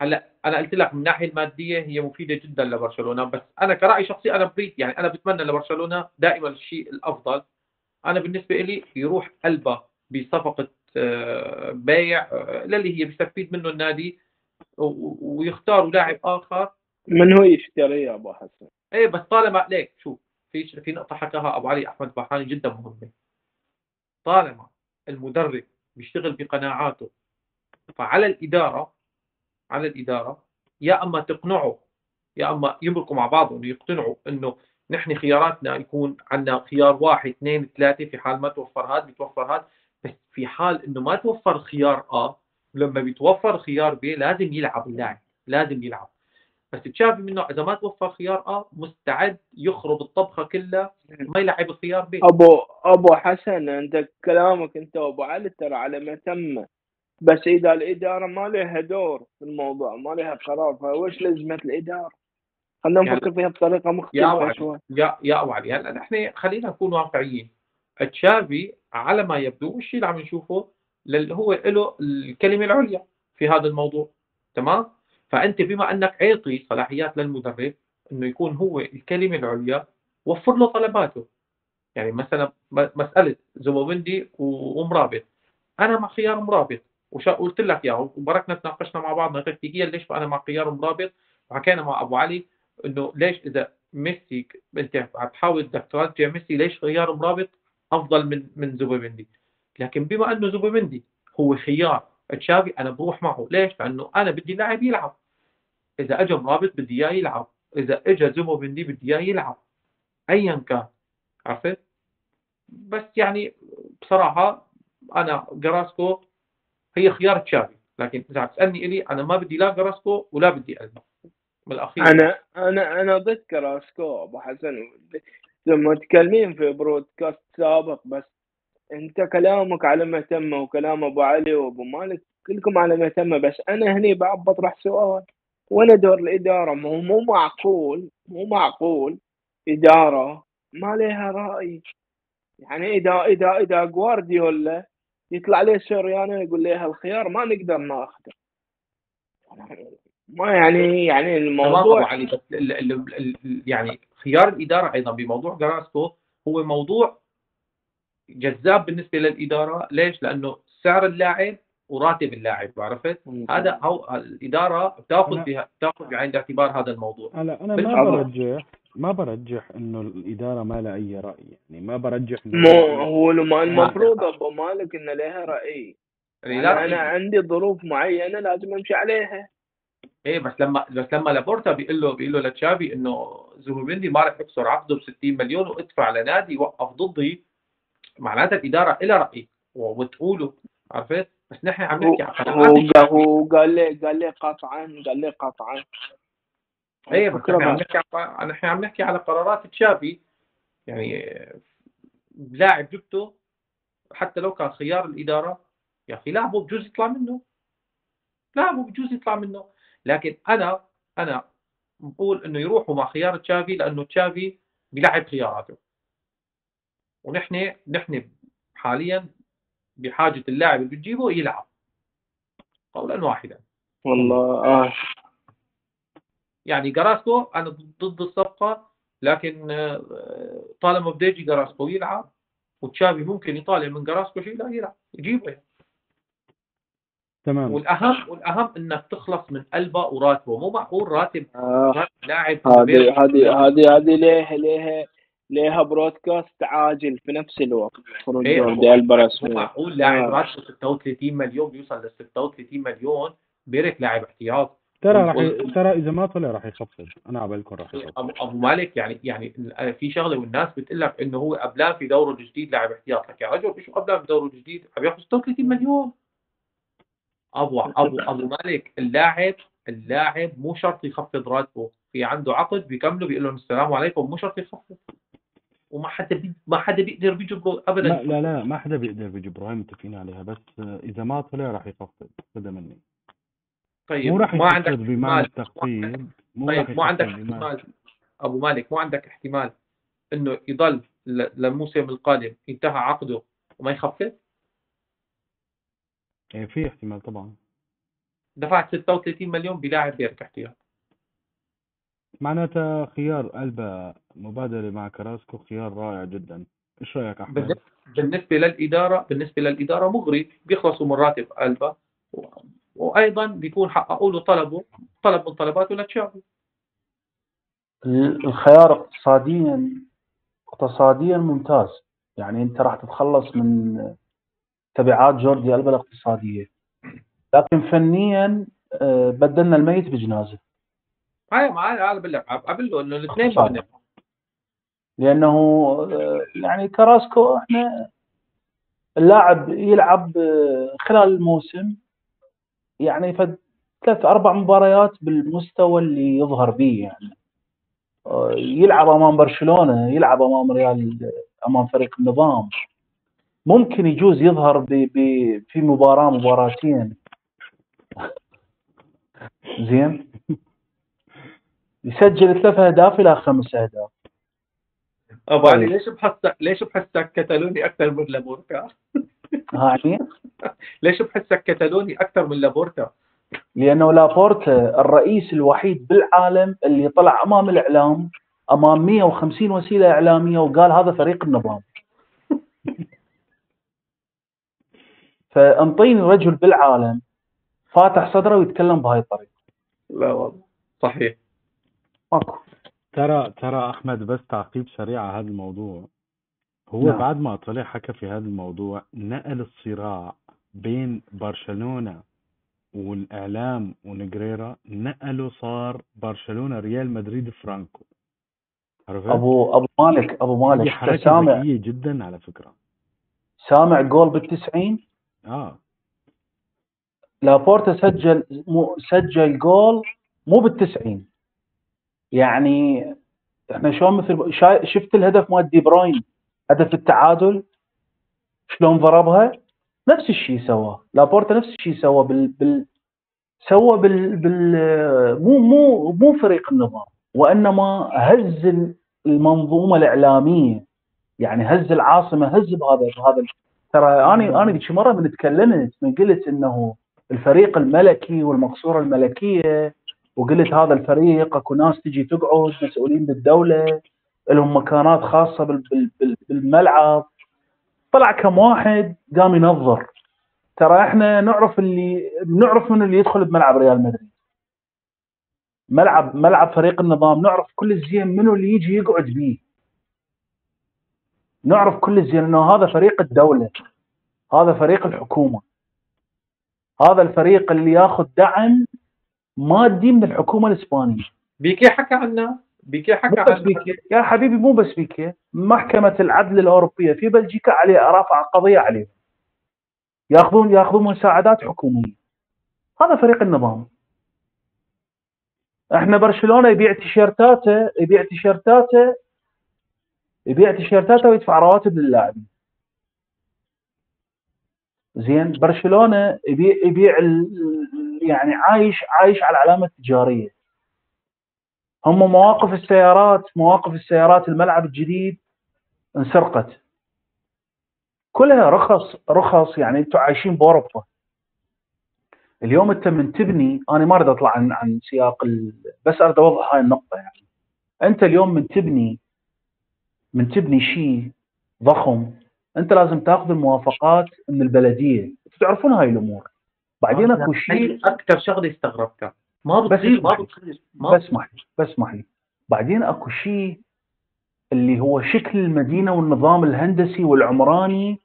هلأ أنا قلت لك من الناحية المادية هي مفيدة جدا لبرشلونة بس أنا كرأي شخصي أنا بريد يعني أنا بتمنى لبرشلونة دائما الشيء الأفضل. أنا بالنسبة لي يروح قلبه بصفقة آه، بيع آه، للي هي بيستفيد منه النادي ويختاروا لاعب آخر. من هو يشتري يا أبو حسن؟ إيه بس طالما ليك شوف في في نقطة حكاها أبو علي أحمد بحاني جدا مهمة. طالما المدرب بيشتغل بقناعاته فعلى الإدارة على الإدارة يا أما تقنعه يا أما يمرقوا مع بعض إنه يقتنعوا إنه نحن خياراتنا يكون عندنا خيار واحد اثنين ثلاثة في حال ما توفر هذا بيتوفر هذا بس في حال إنه ما توفر خيار آ لما بيتوفر خيار ب لازم يلعب اللاعب لازم يلعب. بس تشافي منه إذا ما توفر خيار ا مستعد يخرب الطبخة كلها ما يلعب الخيار ب أبو أبو حسن أنت كلامك أنت وابو علي ترى على ما تم. بس إذا الإدارة ما لها دور في الموضوع ما لها قرار فوش لزمه الإدارة؟ خلينا يعني نفكر فيها بطريقة مختلفة شوي. يا يا أبو علي هلا نحن خلينا نكون واقعيين. تشافي على ما يبدو الشيء اللي عم نشوفه؟ هو له الكلمة العليا في هذا الموضوع تمام؟ فأنت بما أنك عيطي صلاحيات للمدرب إنه يكون هو الكلمة العليا وفر له طلباته. يعني مثلا مسألة زوبوندي ومرابط. أنا مع خيار مرابط. وقلت لك اياه وبركنا تناقشنا مع بعضنا تكتيكيا ليش أنا مع خيار مرابط؟ وحكينا مع أبو علي إنه ليش إذا ميسي أنت عم تحاول بدك ترجع ميسي ليش خيار مرابط أفضل من من زوبوندي لكن بما إنه زوبيمندي هو خيار تشافي أنا بروح معه. ليش؟ لأنه أنا بدي لاعب يلعب. إذا اجى مرابط بدي إياه يلعب. إذا اجى زوبيمندي بدي إياه يلعب. ايا كان. عرفت؟ بس يعني بصراحة أنا جراسكو هي خيار تشافي. لكن إذا تسألني إلي أنا ما بدي لا كاراسكو ولا بدي البا بالأخير. أنا أنا أنا ضد كاراسكو أبو حسن. لما تكلمين في برودكاست سابق بس انت كلامك على ما تم وكلام ابو علي وابو مالك كلكم على ما تم بس أنا هني بعد بطرح سؤال. وين دور الإدارة مو مو معقول مو معقول إدارة ما لها رأي. يعني إذا إذا إذا جوارديولا يطلع لي سوريانو يقول لي الخيار ما نقدر ناخذه ما يعني يعني الموضوع ال يعني خيار الإدارة أيضا بموضوع كاراسكو هو موضوع جذاب بالنسبة للإدارة. ليش؟ لأنه سعر اللاعب وراتب اللاعب عرفت؟ هذا هو الإدارة بتاخذ بها بتاخذ بعين الاعتبار هذا الموضوع. هلا أنا ما برجح ما برجح إنه الإدارة ما لها أي رأي. يعني ما برجح مو هو المفروض أبو مالك إنه لها رأي. يعني أنا عندي ظروف معينة لازم أمشي عليها. إيه بس لما بس لما لابورتا بيقول له بيقول له لتشافي إنه زوبيمندي ما رح يكسر عقده ب 60 مليون وادفع لنادي وقف ضدي معناتها الإدارة لها راي وتقوله عرفت بس نحن عم نحكي عن هو قال لي قال لي قطعا قال لي قطعا. إيه بس نحن عم نحكي نحن عم نحكي على قرارات تشافي. يعني لاعب جبته حتى لو كان خيار الإدارة يا أخي لاعبه بجوز يطلع منه. لاعبه بجوز يطلع منه. لكن أنا أنا بقول إنه يروحوا مع خيار تشافي لأنه تشافي بيلعب خياراته. ونحن نحن حاليا بحاجة اللاعب اللي بتجيبه يلعب. قولا واحدا. والله آه. يعني جراسكو أنا ضد الصفقة لكن آه، طالما بده يجي جراسكو يلعب وتشافي ممكن يطالع من جراسكو شيء لا يلعب. يجيبه تمام. والأهم والأهم إنك تخلص من قلبه وراتبه. مو معقول راتب آه. لاعب هذه هذه هذه هذه ليه ليه ليها برودكاست عاجل في نفس الوقت. خروج إيه جوردي البا معقول لاعب آه. راتبه 36 مليون بيوصل ل 36 مليون بيرك لاعب احتياط. ترى راح. ترى إذا ما طلع راح يخفض. أنا عبالكم راح يخفض. ابو أبو مالك يعني يعني في شغلة والناس بتقول لك إنه هو قبلان في دوره الجديد لاعب احتياط. لك يا رجل شو قبلان في دوره الجديد؟ عم ياخذ 36 مليون. ابو ابو أبو مالك اللاعب اللاعب مو شرط يخفض راتبه. في عنده عقد بيكمله بيقول لهم السلام عليكم مو شرط يخفض. وما حدا بي... ما حدا بيقدر بيجبره ابدا. لا لا لا ما حدا بيقدر بيجبره هاي متفقين عليها. بس إذا ما طلع راح يخفض هذا مني. طيب مو راح ما عندك بمعنى التخفيض مو طيب مو عندك احتمال. أبو مالك مو عندك احتمال إنه يضل للموسم القادم انتهى عقده وما يخفض إيه في احتمال طبعا. دفعت 36 مليون بلاعب بيرك احتياط معناتها خيار ألبا مبادرة مع كراسكو خيار رائع جدا. إيش رأيك أحمد؟ بالنسبة للإدارة بالنسبة للإدارة مغري بيخلصوا من راتب ألبا وأيضا بيكون حققوا له طلبه طلب من طلباته لتشافي الخيار اقتصاديا اقتصاديا ممتاز. يعني أنت راح تتخلص من تبعات جوردي ألبا الاقتصادية. لكن فنيا آه، بدلنا الميت بجنازة. هاي ما هذا بقول قبل له إنه الاثنين لأنه آه، يعني كراسكو إحنا اللاعب يلعب آه، خلال الموسم يعني فد ثلاث أربع مباريات بالمستوى اللي يظهر به يعني. يلعب أمام برشلونة يلعب أمام ريال أمام فريق النظام. ممكن يجوز يظهر ب ب في مباراة مباراتين. زين؟ يسجل ثلاث أهداف إلى خمس أهداف. أبو علي. ليش بحسك ليش بحسك كتالوني أكثر من لابورتا؟ هاي ليش بحسك كتالوني أكثر من لابورتا؟ لأنه لابورتا الرئيس الوحيد بالعالم اللي طلع أمام الإعلام أمام 150 وسيلة إعلامية وقال هذا فريق النظام. فأنطيني رجل بالعالم فاتح صدره ويتكلم بهاي الطريقة. لا والله صحيح. ماكو ترى ترى أحمد بس تعقيب سريع على هذا الموضوع. هو نعم. بعد ما طلع حكى في هذا الموضوع نقل الصراع بين برشلونة والإعلام ونجريرا نقله صار برشلونة ريال مدريد فرانكو. عرفت؟ أبو أبو مالك أبو هي مالك حركة سامع؟ جدا على فكرة. سامع جول بالتسعين؟ آه. لابورتا سجل مو سجل جول مو بالتسعين. يعني إحنا شلون مثل شفت الهدف مال دي بروين؟ هدف التعادل؟ شلون ضربها؟ نفس الشيء سواه. لابورتا نفس الشيء سوى بال, بال سوى بال, بال مو مو مو فريق النظام وإنما هز المنظومة الإعلامية. يعني هز العاصمة هز بهذا بهذا ترى أنا أنا ذيك مرة من تكلمت من قلت إنه الفريق الملكي والمقصورة الملكية وقلت هذا الفريق اكو ناس تجي تقعد مسؤولين بالدولة لهم مكانات خاصة بال- بال- بال- بالملعب. طلع كم واحد قام ينظر. ترى إحنا نعرف اللي نعرف من اللي يدخل بملعب ريال مدريد. ملعب ملعب فريق النظام نعرف كل الزين منو اللي يجي يقعد بيه. نعرف كل الزين إنه هذا فريق الدولة هذا فريق الحكومة. هذا الفريق اللي ياخذ دعم مادي من الحكومة الإسبانية. بيكي حكى عنا بيكي حكى مو بس عنا بيكي يا حبيبي مو بس بيكي محكمة العدل الأوروبية في بلجيكا عليه رافع قضية عليه. ياخذون ياخذون مساعدات حكومية. هذا فريق النظام. إحنا برشلونة يبيع تيشيرتاته يبيع تيشيرتاته يبيع تيشيرتاته ويدفع رواتب للاعبين. زين برشلونة يبيع يبيع يعني عايش عايش على العلامة التجارية. هم مواقف السيارات مواقف السيارات الملعب الجديد انسرقت. كلها رخص رخص يعني أنتم عايشين باوروبا اليوم انت من تبني أنا ما أريد أطلع عن عن سياق ال... بس أريد أوضح هاي النقطة يعني. أنت اليوم من تبني من تبني شيء ضخم أنت لازم تأخذ الموافقات من البلدية. تعرفون هاي الأمور. بعدين اكو شيء أكثر شغلة استغربتها. ما بتصير ما. بتصير ما بس اسمح لي بس اسمح لي. بعدين أكو شيء اللي هو شكل المدينة والنظام الهندسي والعمراني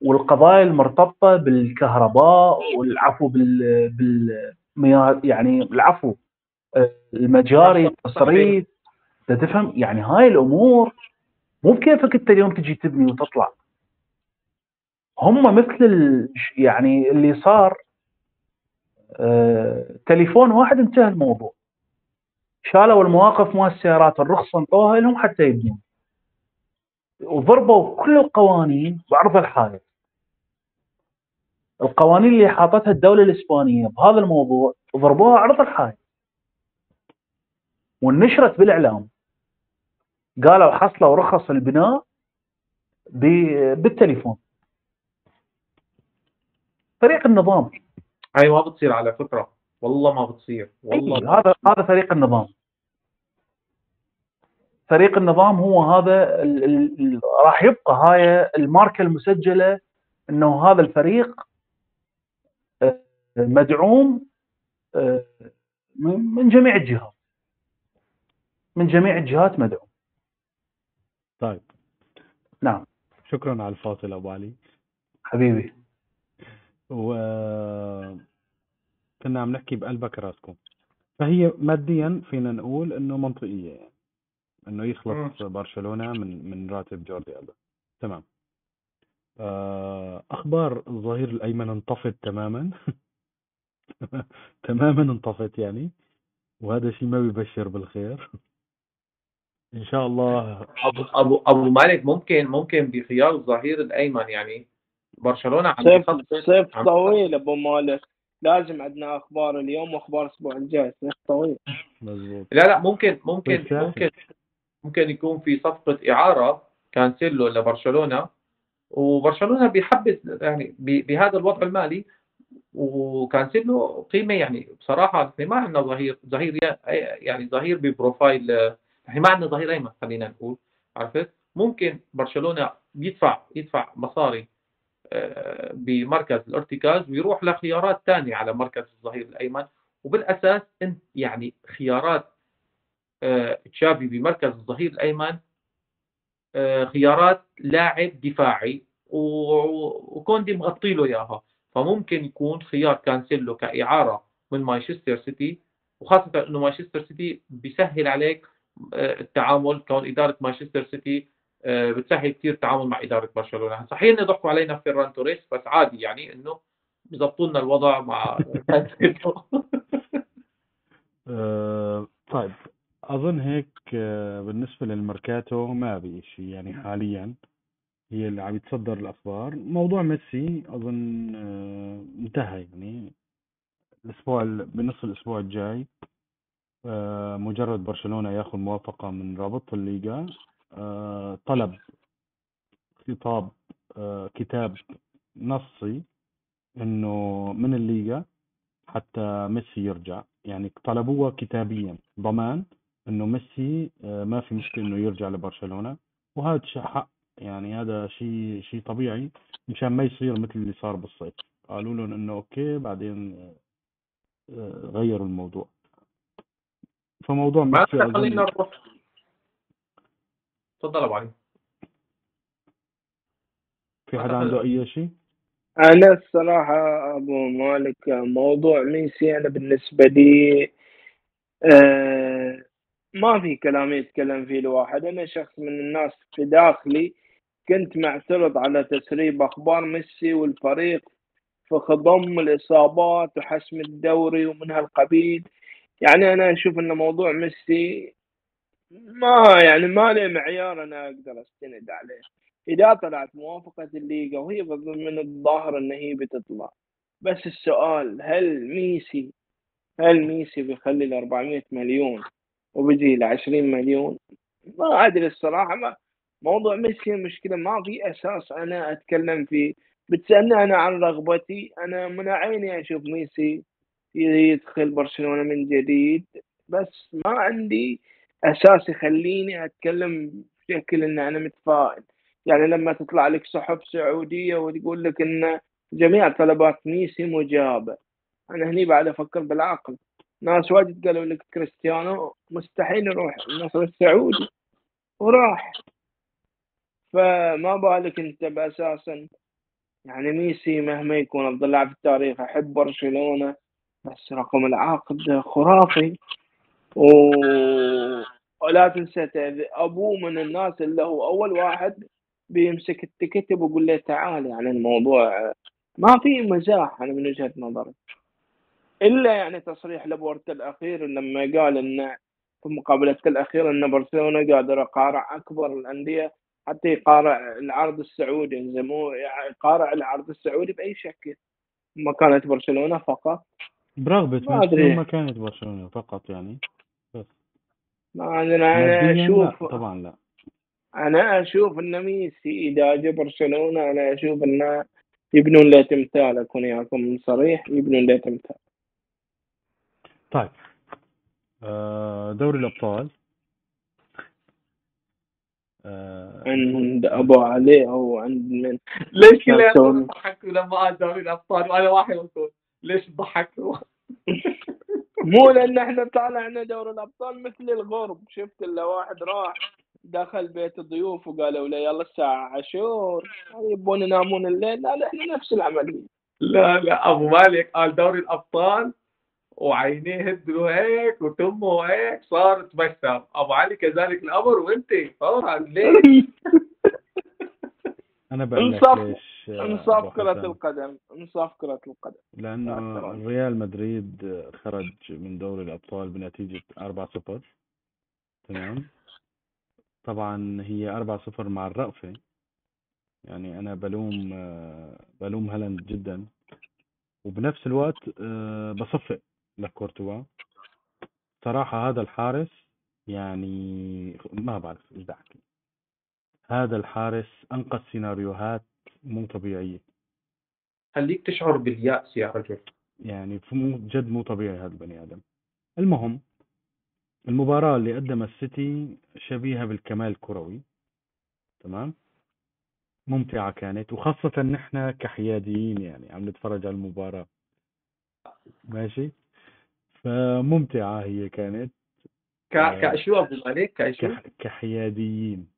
والقضايا المرتبطة بالكهرباء والعفو بال بالمياه يعني العفو آه، المجاري التصريف. تفهم يعني هاي الأمور مو بكيفك أنت اليوم تجي تبني وتطلع. هم مثل ال... يعني اللي صار تليفون واحد انتهى الموضوع. شالوا المواقف مال السيارات الرخصة انطوها لهم حتى يبنون. وضربوا كل القوانين بعرض الحائط. القوانين اللي حاطتها الدولة الإسبانية بهذا الموضوع ضربوها عرض الحائط. ونشرت بالإعلام. قالوا حصلوا رخص البناء بالتليفون. فريق النظام. هاي ما بتصير على فكرة. والله ما بتصير. والله أي، هذا هذا فريق النظام. فريق النظام هو هذا ال ال ال راح يبقى هاي الماركة المسجلة إنه هذا الفريق آه، مدعوم آه، من من جميع الجهات. من جميع الجهات مدعوم. طيب. نعم. شكرا على الفاصل أبو علي. حبيبي. و كنا عم نحكي بقلبك راسكم. فهي ماديا فينا نقول إنه منطقية يعني. إنه يخلص برشلونة من من راتب جوردي ألبا. تمام. آه، أخبار الظهير الأيمن انطفت تماما. تماما انطفت يعني. وهذا شيء ما بيبشر بالخير. إن شاء الله. أبو أبو أبو مالك ممكن ممكن بخيار الظهير الأيمن يعني. برشلونة عم صيف صيف طويل أبو مالك. لازم عندنا أخبار اليوم وأخبار الأسبوع الجاي. صيف طويل. مزبوط. لا لا ممكن ممكن. ممكن ممكن يكون في صفقة إعارة كانسيلو لبرشلونة. وبرشلونة بيحبذ يعني ب- بهذا الوضع المالي. وكانسيلو قيمة يعني بصراحة إحنا ما عندنا ظهير ظهير يا- يعني ظهير ب profile إحنا ما عندنا ظهير أيمن خلينا نقول. عرفت؟ ممكن برشلونة يدفع يدفع مصاري بمركز الارتكاز ويروح لخيارات ثانية على مركز الظهير الأيمن. وبالأساس انت يعني خيارات آه، تشافي بمركز الظهير الأيمن آه، خيارات لاعب دفاعي وكوندي مغطي له إياها. فممكن يكون خيار كانسيلو كإعارة من مانشستر سيتي وخاصة إنه مانشستر سيتي بيسهل عليك آه، التعامل كون إدارة مانشستر سيتي بتسهل كثير التعامل مع إدارة برشلونة. صحيح إنه ضحكوا علينا في فيران توريس بس عادي يعني إنه بيظبطوا لنا الوضع مع آه، طيب أظن هيك آه، بالنسبة للميركاتو ما في شيء يعني حاليا. هي اللي عم يتصدر الأخبار. موضوع ميسي آه، انتهى يعني. الأسبوع ال- بنص الأسبوع الجاي آه، مجرد برشلونة ياخذ موافقة من رابطة الليغا. آه، طلب خطاب آه، كتاب نصي إنه من الليغا حتى ميسي يرجع. يعني طلبوها كتابيا ضمان إنه ميسي آه، ما في مشكلة إنه يرجع لبرشلونة. وهذا شيء حق. يعني هذا شيء شيء طبيعي مشان ما يصير مثل اللي صار بالصيف. قالوا لهم إنه أوكي بعدين آه، آه، غيروا الموضوع. فموضوع ميسي خلينا أظن تفضل أبو علي. في حدا عنده أي شيء؟ أنا الصراحة أبو مالك موضوع ميسي أنا بالنسبة لي آه ما في كلام يتكلم فيه الواحد. أنا شخص من الناس في داخلي كنت معترض على تسريب أخبار ميسي والفريق في خضم الإصابات وحسم الدوري ومن هالقبيل. يعني أنا أشوف إن موضوع ميسي ما يعني ما له معيار أنا أقدر أستند عليه. إذا طلعت موافقة الليغا وهي من الظاهر إن هي بتطلع. بس السؤال هل ميسي هل ميسي بيخلي ال 400 مليون وبيجي ل 20 مليون؟ ما أدري الصراحة. ما موضوع ميسي المشكلة ما في أساس أنا أتكلم فيه. بتسألني أنا عن رغبتي. أنا من عيني أشوف ميسي يدخل برشلونة من جديد. بس ما عندي أساس يخليني أتكلم بشكل ان أنا متفائل. يعني لما تطلع لك صحف سعودية وتقول لك إن جميع طلبات ميسي مجابة أنا هني بعد أفكر بالعقل. ناس واجد قالوا لك كريستيانو مستحيل يروح النصر السعودي وراح. فما بالك أنت باساسا يعني ميسي مهما يكون أفضل لاعب في التاريخ أحب برشلونة بس رقم العقد خرافي. و... ولا تنسى أبوه من الناس اللي هو أول واحد بيمسك التكت ويقول له تعال يعني الموضوع ما في مزاح أنا من وجهة نظري. إلا يعني تصريح لابورتا الأخير لما قال إن في مقابلته الاخيره إن برشلونة قادر يقارع أكبر الأندية حتى يقارع العرض السعودي. مو يقارع العرض السعودي بأي شكل. ما كانت برشلونة فقط. برغبة ما. وما كانت برشلونة فقط يعني. ما أدري أنا ماديا لا أشوف طبعا لا. أنا أشوف إن ميسي إذا جاء برشلونة أنا أشوف انه يبنون له تمثال أكون وياكم صريح يبنون له تمثال. طيب. آه، دوري الأبطال. آه، عند أبو علي أو عند من؟ ليش كانتون. يضحكوا لما قال دوري الأبطال؟ وأنا واحد منكم ليش ضحكوا؟ مو لأن إحنا طالعنا دوري الأبطال مثل الغرب. شفت الا واحد راح دخل بيت الضيوف وقالوا له يلا الساعة عشور يبون ينامون الليل. لا لا إحنا نفس العملية لا لا أبو مالك قال دوري الأبطال وعينيه هدوا هيك وتمه هيك صار تبسم أبو علي كذلك الأمر وأنت فورا ليش؟ أنا بقول لك ليش؟ انصاف كرة. القدم انصاف كرة القدم. لأنه. ريال مدريد خرج من دوري الأبطال بنتيجة 4-0 تمام. طبعا هي 4-0 مع الرأفة. يعني أنا بلوم بلوم هالاند جدا. وبنفس الوقت آه، بصفق لكورتوا صراحة هذا الحارس يعني ما بعرف إيش بدي احكي هذا الحارس أنقذ سيناريوهات مو طبيعية. خليك تشعر باليأس يا رجل. يعني مو جد مو طبيعي هذا البني آدم. المهم المباراة اللي قدمها السيتي شبيهة بالكمال الكروي. تمام؟ ممتعة كانت وخاصة نحن كحياديين يعني عم نتفرج على المباراة. ماشي؟ فممتعة هي كانت. ك... كشو ابو مالك؟ كح... كحياديين.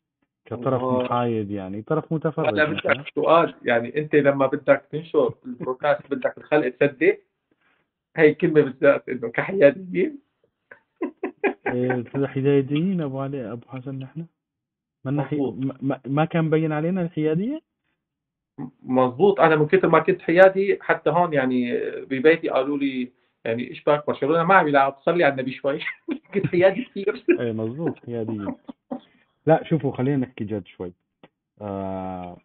كطرف. محايد يعني طرف متفرج ولا مثلا بدك سؤال يعني انت لما بدك تنشر البرودكاست بدك الخلق تصدق؟ هي كلمة بالذات إنه كحياديين. إيه، حياديين أبو علي أبو حسن نحن؟ ما حي... ما- كان مبين علينا الحيادية؟ مظبوط. أنا من كثر ما كنت حيادي حتى هون يعني ببيتي قالوا لي يعني إيش بك؟ برشلونة ما عم يلعب صلي على النبي شوي. كنت حيادي كثير. إيه مظبوط حياديين لا شوفوا خلينا نحكي جد شوي. آه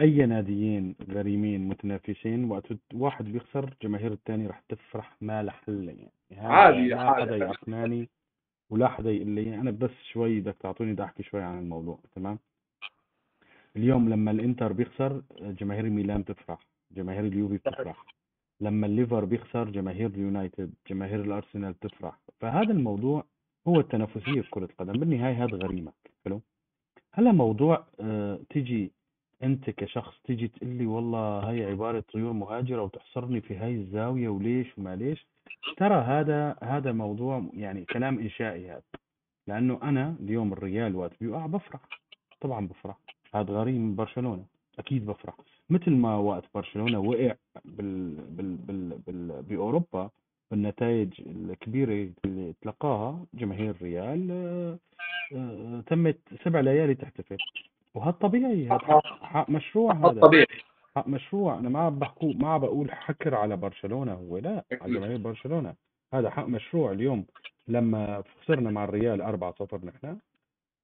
أي ناديين غريمين متنافسين وقت واحد بيخسر جماهير الثاني رح تفرح ما لها حل يعني عادي، لا. حدا يقنعني ولا حدا يقول لي أنا بس شوي بدك تعطوني بدي أحكي شوي عن الموضوع تمام؟ اليوم لما الإنتر بيخسر جماهير ميلان تفرح جماهير اليوفي بتفرح. لما الليفر بيخسر جماهير اليونايتد جماهير الأرسنال بتفرح. فهذا الموضوع هو التنافسية في كرة القدم بالنهاية هذا غريمة. حلو. هلا موضوع آه تيجي انت كشخص تيجي تقول لي والله هي عبارة طيور مهاجرة وتحصرني في هاي الزاوية وليش وما ليش؟ ترى هذا هذا موضوع يعني كلام إنشائي هذا. لأنه أنا اليوم الريال وقت بيقع بفرح. طبعا بفرح. هذا غريم من برشلونة. أكيد بفرح. مثل ما وقت برشلونة وقع بال بال بال بال بأوروبا بالنتائج الكبيرة اللي تلقاها جماهير الريال آه، آه، تمت سبع ليالي تحتفل. وهذا طبيعي هذا حق, مشروع هذا طبيعي. حق مشروع. أنا ما بحكو ما بقول حكر على برشلونة هو لا على. جماهير برشلونة. هذا حق مشروع. اليوم لما خسرنا مع الريال 4-0 نحن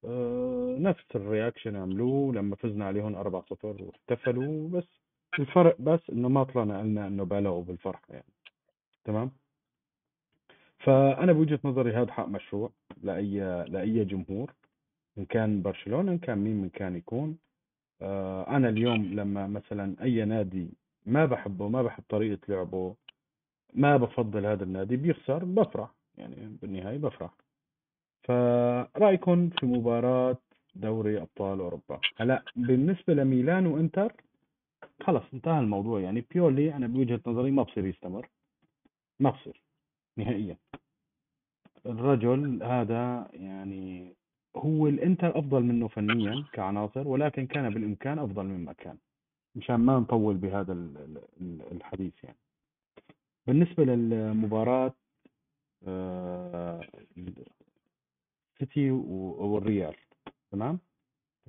آه، نفس الرياكشن عملوه. لما فزنا عليهم 4-0 واحتفلوا بس الفرق بس إنه ما طلعنا قلنا إنه بالغوا بالفرحة يعني. تمام؟ فأنا بوجهة نظري هذا حق مشروع لأي لأي جمهور إن كان برشلونة إن كان مين من كان يكون. آه، أنا اليوم لما مثلا أي نادي ما بحبه ما بحب طريقة لعبه ما بفضل هذا النادي بيخسر بفرح يعني بالنهاية بفرح. فرأيكم في مباراة دوري أبطال أوروبا. هلا بالنسبة لميلان وإنتر خلص انتهى الموضوع. يعني بيولي أنا بوجهة نظري ما بصير يستمر. ما بصير. نهائيا. الرجل هذا يعني هو الإنتر أفضل منه فنيا كعناصر ولكن كان بالإمكان أفضل مما كان مشان ما نطول بهذا ال- ال- ال- الحديث يعني. بالنسبة للمباراة آه، سيتي والريال تمام؟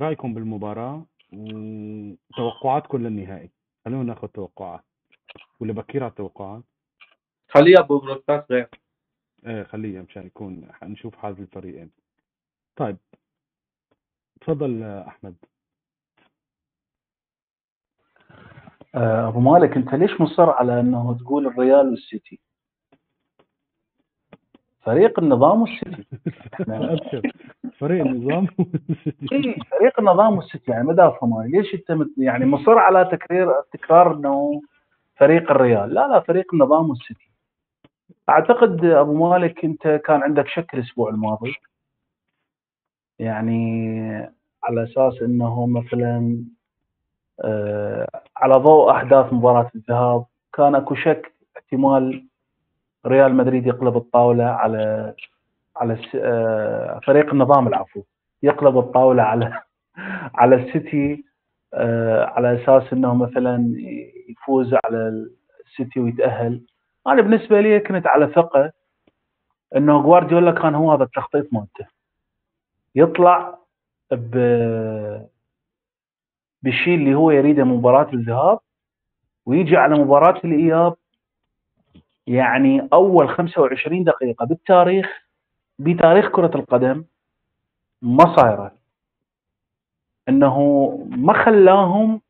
رأيكم بالمباراة وتوقعاتكم للنهائي؟ خلونا ناخذ توقعات ولا بكير على التوقعات؟ خليها ببرودكاست غير إيه خليها مشان يكون نشوف حظ الفريقين. طيب تفضل أحمد. آه، أبو مالك أنت ليش مصر على إنه تقول الريال والسيتي؟ فريق النظام والسيتي. أبشر. فريق النظام إيه، فريق النظام والسيتي يعني مدى افهمها ليش أنت يعني مصر على تكرير تكرار إنه فريق الريال؟ لا لا فريق النظام والسيتي. أعتقد أبو مالك أنت كان عندك شك الأسبوع الماضي. يعني على أساس إنه مثلا آه، على ضوء احداث مباراة الذهاب كان أكو شك احتمال ريال مدريد يقلب الطاولة على على آه، فريق النظام العفو يقلب الطاولة على على السيتي آه، على أساس إنه مثلا يفوز على السيتي ويتأهل. أنا بالنسبة لي كنت على ثقة إنه جوارديولا كان هو هذا التخطيط مالته. يطلع ب بالشيء اللي هو يريده مباراة الذهاب ويجي على مباراة الإياب يعني أول 25 دقيقة بالتاريخ بتاريخ كرة القدم ما صايرة. إنه ما خلاهم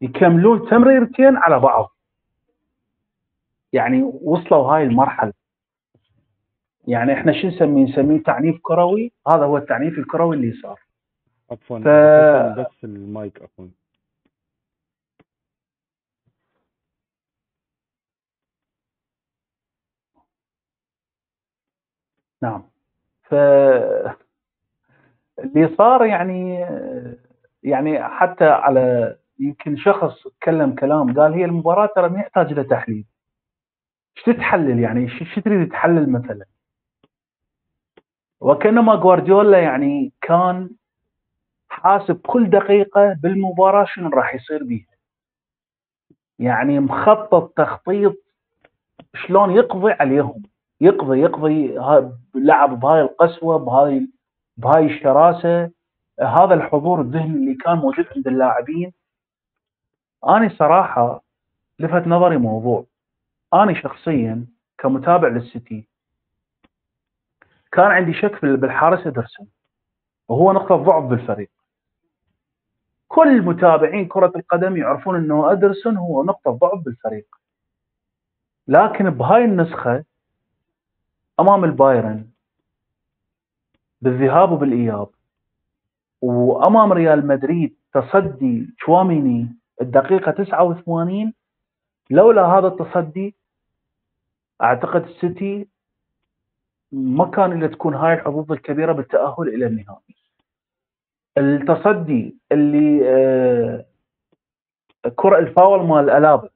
يكملون تمريرتين على بعض. يعني وصلوا هاي المرحلة. يعني إحنا شو نسميه؟ نسميه تعنيف كروي. هذا هو التعنيف الكروي اللي صار. عفوا ف- بس المايك عفوا. نعم. ف اللي صار يعني يعني حتى على يمكن شخص تكلم كلام قال هي المباراة ترى ما يحتاج لها تحليل. إيش تتحلل يعني؟ إيش تريد تحلل مثلا؟ وكأنما جوارديولا يعني كان حاسب كل دقيقة بالمباراة شنو راح يصير بيها يعني مخطط تخطيط شلون يقضي عليهم. يقضي يقضي لعب بهاي القسوة بهاي بهاي الشراسة. هذا الحضور الذهني اللي كان موجود عند اللاعبين. أنا صراحة لفت نظري موضوع. أنا شخصيا كمتابع للسيتي كان عندي شك بالحارس إدرسون وهو نقطة ضعف بالفريق. كل متابعين كرة القدم يعرفون إنه إدرسون هو نقطة ضعف بالفريق. لكن بهاي النسخة أمام البايرن بالذهاب وبالإياب وأمام ريال مدريد تصدي تشواميني الدقيقة 89 لولا هذا التصدي أعتقد السيتي ما كان إلا تكون هاي الحظوظ الكبيرة بالتأهل إلى النهائي. التصدي اللي آه كرة الفاول مال ألابا.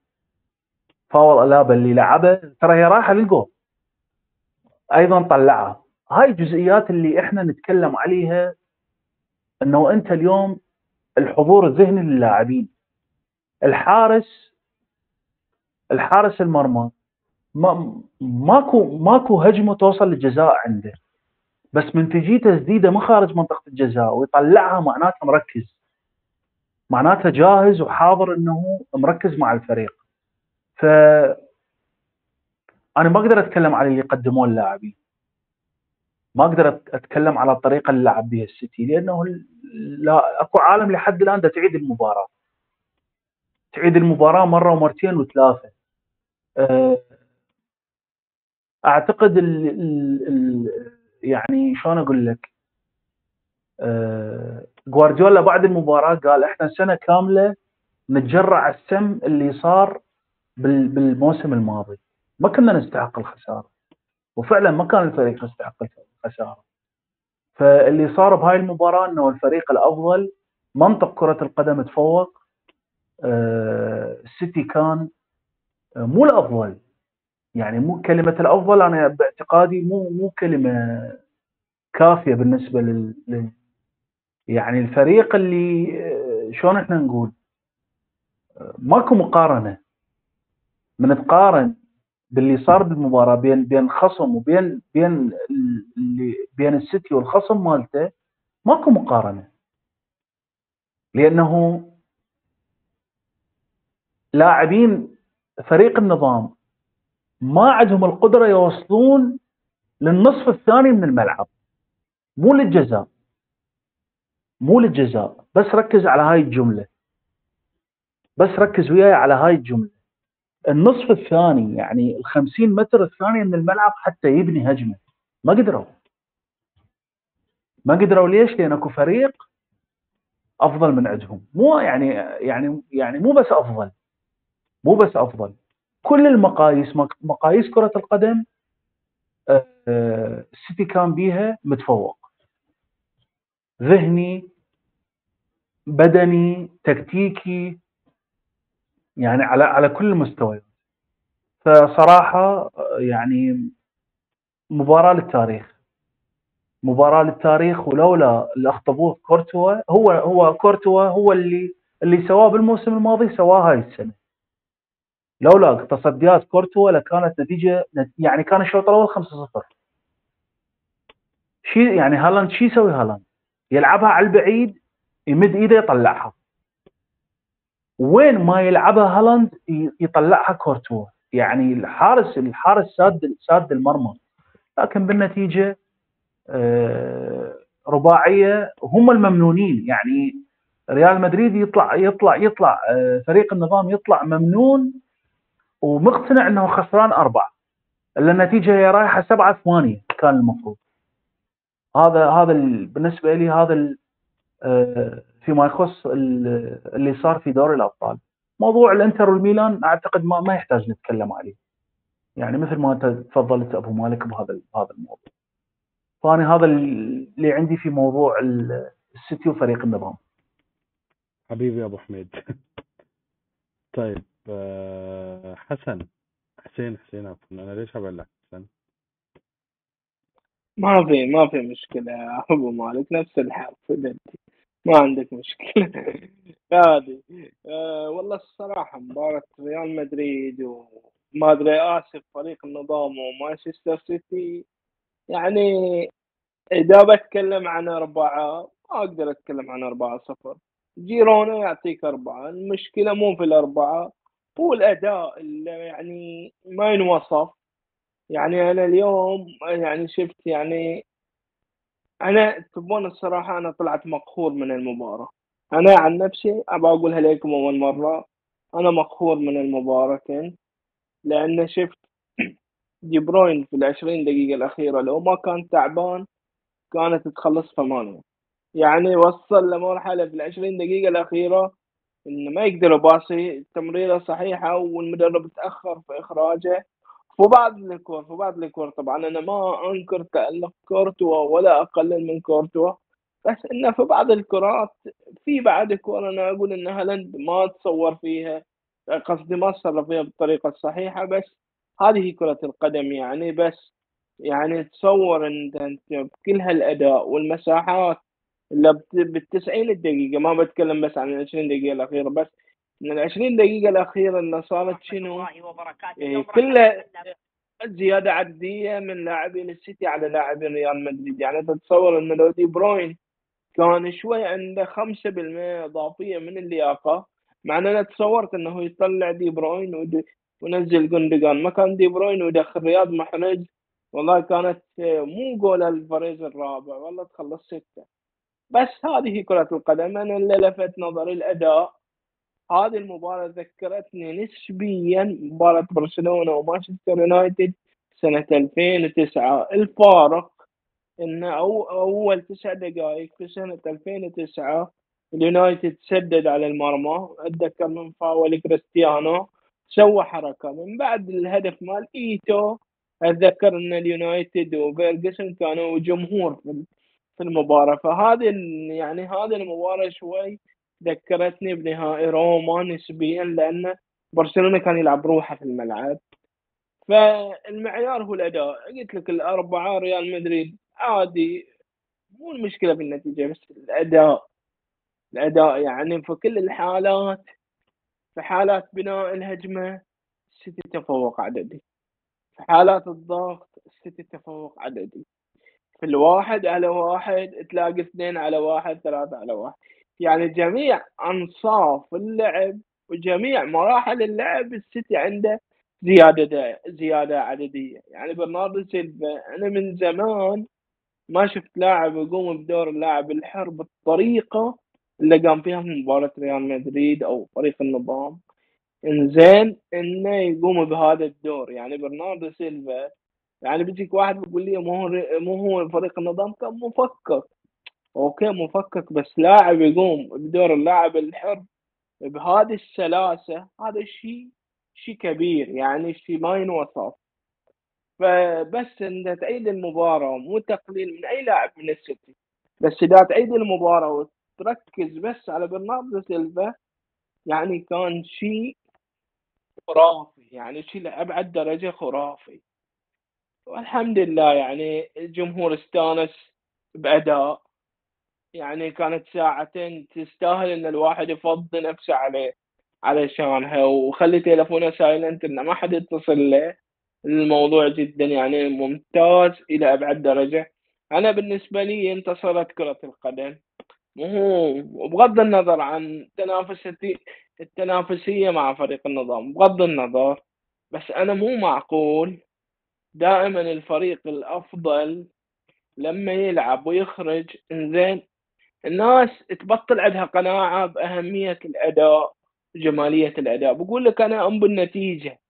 فاول ألابا اللي لعبه ترى هي رايحة للجول. أيضا طلعها. هاي الجزئيات اللي إحنا نتكلم عليها إنه أنت اليوم الحضور الذهني للاعبين. الحارس الحارس المرمى. ما ماكو ماكو هجمة توصل للجزاء عنده. بس من تجي تسديدة من خارج منطقة الجزاء ويطلعها معناته مركز. معناته جاهز وحاضر إنه مركز مع الفريق. ف أنا ما أقدر أتكلم على اللي قدموه اللاعبين ما أقدر أتكلم على الطريقة اللي لعب بها السيتي لأنه لا أكو عالم لحد الآن تعيد المباراة. تعيد المباراة مرة ومرتين وثلاثة. أه أعتقد ال ال ال يعني شلون أقول لك؟ أه جوارديولا بعد المباراة قال إحنا سنة كاملة نتجرع السم اللي صار بالموسم الماضي. ما كنا نستحق الخسارة. وفعلا ما كان الفريق يستحق الخسارة. فاللي صار بهاي المباراة إنه الفريق الأفضل منطق كرة القدم تفوق. السيتي كان مو الأفضل. يعني مو كلمة الأفضل أنا باعتقادي مو مو كلمة كافية بالنسبة لل يعني الفريق اللي شلون إحنا نقول؟ ماكو مقارنة. من تقارن باللي صار بالمباراة بين بين خصم وبين بين اللي بين السيتي والخصم مالته ماكو مقارنة. لأنه لاعبين فريق النظام ما عندهم القدرة يوصلون للنصف الثاني من الملعب. مو للجزاء. مو للجزاء. بس ركز على هاي الجملة. بس ركز وياي على هاي الجملة. النصف الثاني يعني ال 50 متر الثانية من الملعب حتى يبني هجمة. ما قدروا. ما قدروا ليش؟ لأن أكو فريق أفضل من عندهم. مو يعني يعني يعني مو بس أفضل. مو بس أفضل. كل المقاييس مقاييس كرة القدم السيتي كان بيها متفوق. ذهني بدني تكتيكي يعني على على كل المستويات فصراحة يعني مباراة للتاريخ. مباراة للتاريخ ولولا اللي أخطبوه كورتوا هو هو كورتوا هو اللي اللي سواه بالموسم الماضي سواه هاي السنة. لولا تصديات كورتوا لكانت نتيجة يعني كان الشوط الأول 5-0 شي يعني هالاند شو يسوي؟ هالاند؟ يلعبها على البعيد يمد إيده يطلعها. وين ما يلعبها هالاند يطلعها كورتوا. يعني الحارس الحارس ساد ساد المرمى. لكن بالنتيجة آه، رباعية هم الممنونين. يعني ريال مدريد يطلع يطلع يطلع آه، فريق النظام يطلع ممنون ومقتنع إنه خسران أربعة. إلا النتيجة هي رايحة سبعة ثمانية كان المفروض. هذا هذا بالنسبة لي هذا آه، فيما يخص اللي صار في دوري الأبطال. موضوع الإنتر والميلان أعتقد ما ما يحتاج نتكلم عليه. يعني مثل ما انت تفضلت أبو مالك بهذا بهذا الموضوع. فانا هذا اللي عندي في موضوع السيتي وفريق النظام. حبيبي أبو حميد. طيب. آه، حسن. حسين حسين عفوا. أنا ليش ابلع حسن. ما في ما في مشكلة. يا أبو مالك نفس الحرف ما عندك مشكلة. هذه آه والله الصراحة مباراة ريال مدريد وما أدري آسف فريق النظام ومانشستر سيتي. يعني إذا بتكلم عن أربعة ما أقدر أتكلم عن أربعة صفر. جيرونا يعطيك أربعة. المشكلة مو في الأربعة. هو الأداء اللي يعني ما ينوصف. يعني أنا اليوم يعني شفت يعني أنا تبون الصراحة أنا طلعت مقهور من المباراة. أنا عن نفسي أبى أقولها لكم أول مرة أنا مقهور من المباراتين لأن شفت دي بروين في العشرين دقيقة الأخيرة لو ما كان تعبان كانت تخلص ثمانية. يعني وصل لمرحلة في العشرين دقيقة الأخيرة إنه ما يقدر يباصي تمريرة صحيحة والمدرب تأخر في إخراجه. في بعض الكور في بعض الكور طبعا أنا ما أنكر تألق كورتوا ولا أقلل من كورتوا بس إنه في بعض الكرات في بعد كور أنا أقول إن هالاند ما تصور فيها قصدي ما تصرف فيها بالطريقة الصحيحة بس هذه كرة القدم يعني بس يعني تصور انت أنت بكل هالأداء والمساحات اللي بال 90 دقيقة. ما بتكلم بس عن ال 20 دقيقة الأخيرة بس من ال 20 دقيقة الأخيرة اللي صارت شنو؟ إيه كلها زيادة عددية من لاعبين السيتي على لاعبين ريال مدريد. يعني تتصور إن لو دي بروين كان شوي عنده 5% إضافية من اللياقة مع إن أنا تصورت إنه يطلع دي بروين ونزل جندقان ما كان دي بروين ويدخل رياض محرز والله كانت مو جول الفريز الرابع والله تخلص ستة. بس هذه كرة القدم أنا اللي لفت نظري الأداء. هذه المباراة ذكرتني نسبيا مباراة برشلونة ومانشستر يونايتد سنة 2009 الفارق إن أو أول تسع دقائق في سنة 2009 اليونايتد سدد على المرمى. أتذكر من فاول كريستيانو سوى حركة. من بعد الهدف مال إيتو أتذكر أن اليونايتد وفيرجسون كانوا جمهور في المباراة. فهذه يعني هذه المباراة شوي ذكرتني بنهائي روما نسبيا لأن برشلونة كان يلعب روحه في الملعب. فالمعيار هو الأداء. قلت لك الأربعة ريال مدريد عادي مو المشكلة في النتيجة بس الأداء الأداء يعني في كل الحالات في حالات بناء الهجمة السيتي تفوق عددي. في حالات الضغط السيتي تفوق عددي. في الواحد على واحد تلاقي اثنين على واحد ثلاثة على واحد. يعني جميع أنصاف اللعب وجميع مراحل اللعب السيتي عنده زيادة زيادة عددية. يعني برناردو سيلفا أنا من زمان ما شفت لاعب يقوم بدور اللاعب الحر بالطريقة اللي قام فيها في مباراة ريال مدريد أو فريق النظام. إنزين إنه يقوم بهذا الدور. يعني برناردو سيلفا يعني بيجيك واحد بيقول لي مو هو مو هو فريق النظام كان مفكك okay مفكك بس لاعب يقوم بدور اللاعب الحر بهذه السلاسة هذا شيء شيء كبير يعني شيء ما ينوصف. فبس انت تعيد المباراة مو تقليل من أي لاعب من السيتي بس إذا تعيد المباراة وتركز بس على برناردو سيلفا يعني كان شيء خرافي يعني شيء لأبعد درجة خرافي. والحمد لله يعني الجمهور استانس بأداء. يعني كانت ساعتين تستاهل إن الواحد يفضي نفسه عليه علشانها وخلي تليفونه silent إنه ما حد يتصل له. الموضوع جدا يعني ممتاز إلى أبعد درجة. أنا بالنسبة لي انتصرت كرة القدم. وبغض النظر عن تنافسية التنافسية مع فريق النظام بغض النظر. بس أنا مو معقول دائما الفريق الأفضل لما يلعب ويخرج. إنزين الناس تبطل عندها قناعة بأهمية الأداء جمالية الأداء. بقول لك أنا أم بالنتيجة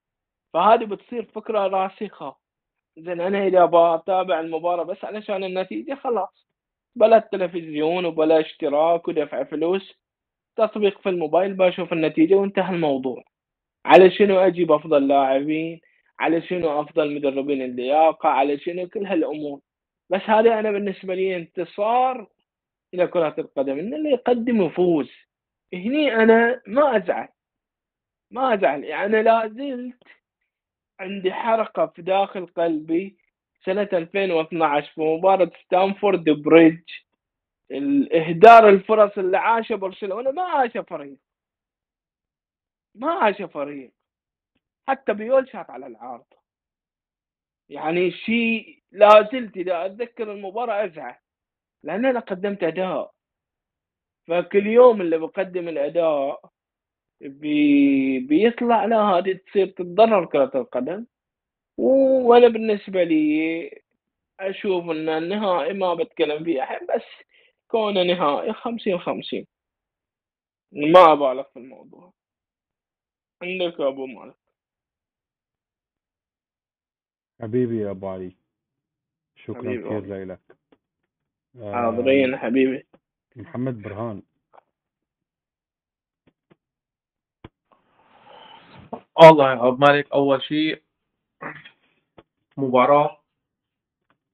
فهذه بتصير فكرة راسخة. زين أنا إذا بتابع المباراة بس علشان النتيجة خلاص. بلا التلفزيون وبلا اشتراك ودفع فلوس تطبيق في الموبايل بشوف النتيجة وانتهى الموضوع. على شنو أجيب أفضل لاعبين؟ على شنو أفضل مدربين اللياقة على شنو كل هالأمور. بس هذا أنا بالنسبة لي انتصار إلى كرة القدم إن اللي يقدم يفوز. هني أنا ما أزعل ما أزعل. يعني لا زلت عندي حرقة في داخل قلبي سنة 2012 في مباراة ستانفورد بريدج. الإهدار الفرص اللي عاشه برشلونة ما عاشه فريق. ما عاشه فريق. حتى بيول شاط على العارضة. يعني شيء لا زلت إذا أتذكر المباراة أزعل لأن أنا قدمت أداء. فكل يوم اللي بقدم الأداء بي بيطلع لا هذه تصير تتضرر كرة القدم. وأنا بالنسبة لي أشوف إن النهائي ما بتكلم فيه الحين بس كونه نهائي خمسين خمسين. ما ابالغ في الموضوع. عندك أبو مالك. حبيبي يا ابو علي شكرا حبيبي كثير. لك. آه، حاضرين حبيبي. محمد برهان. والله يا أبو مالك أول شيء مباراة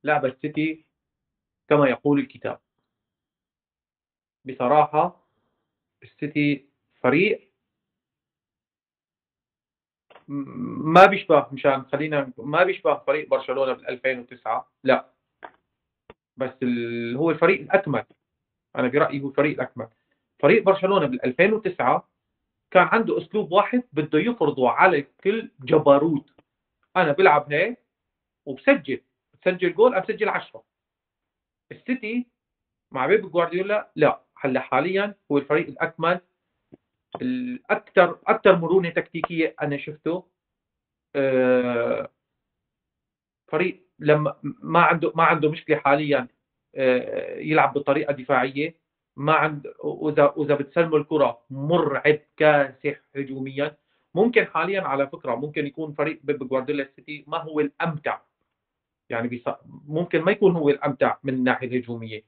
لعب السيتي كما يقول الكتاب. بصراحة السيتي فريق ما بيشبه مشان خلينا ما بيشبه فريق برشلونة بال 2009 لا. بس ال... هو الفريق الأكمل. أنا برأيي هو الفريق الأكمل. فريق برشلونة بال 2009 كان عنده أسلوب واحد بده يفرضه على الكل جبروت أنا بلعب هيك وبسجل. بسجل جول بسجل 10 السيتي مع بيب جوارديولا لا. هلأ حاليا هو الفريق الأكمل الاكثر أكثر مرونة تكتيكية أنا شفته آه، فريق لما ما عنده ما عنده مشكلة حاليا آه، يلعب بطريقة دفاعية ما عند وإذا وإذا بتسلموا الكرة مرعب كاسح هجوميا. ممكن حاليا على فكرة ممكن يكون فريق بيب جوارديولا السيتي ما هو الأمتع. يعني. ممكن ما يكون هو الأمتع من الناحية الهجومية.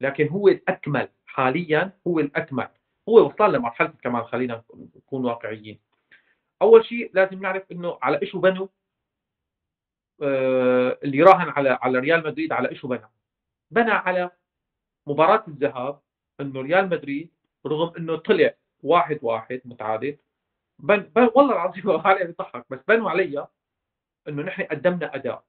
لكن هو الأكمل حاليا هو الأكمل. هو وصل لمرحلة الكمال خلينا نكون واقعيين. أول شيء لازم نعرف إنه على إيش بنوا؟ آه اللي راهن على على ريال مدريد على إيش بنى؟ بنى على مباراة الذهاب إنه ريال مدريد رغم إنه طلع واحد واحد متعادل بن, بن والله العظيم علي بيضحك بس بنوا علي إنه نحن قدمنا أداء.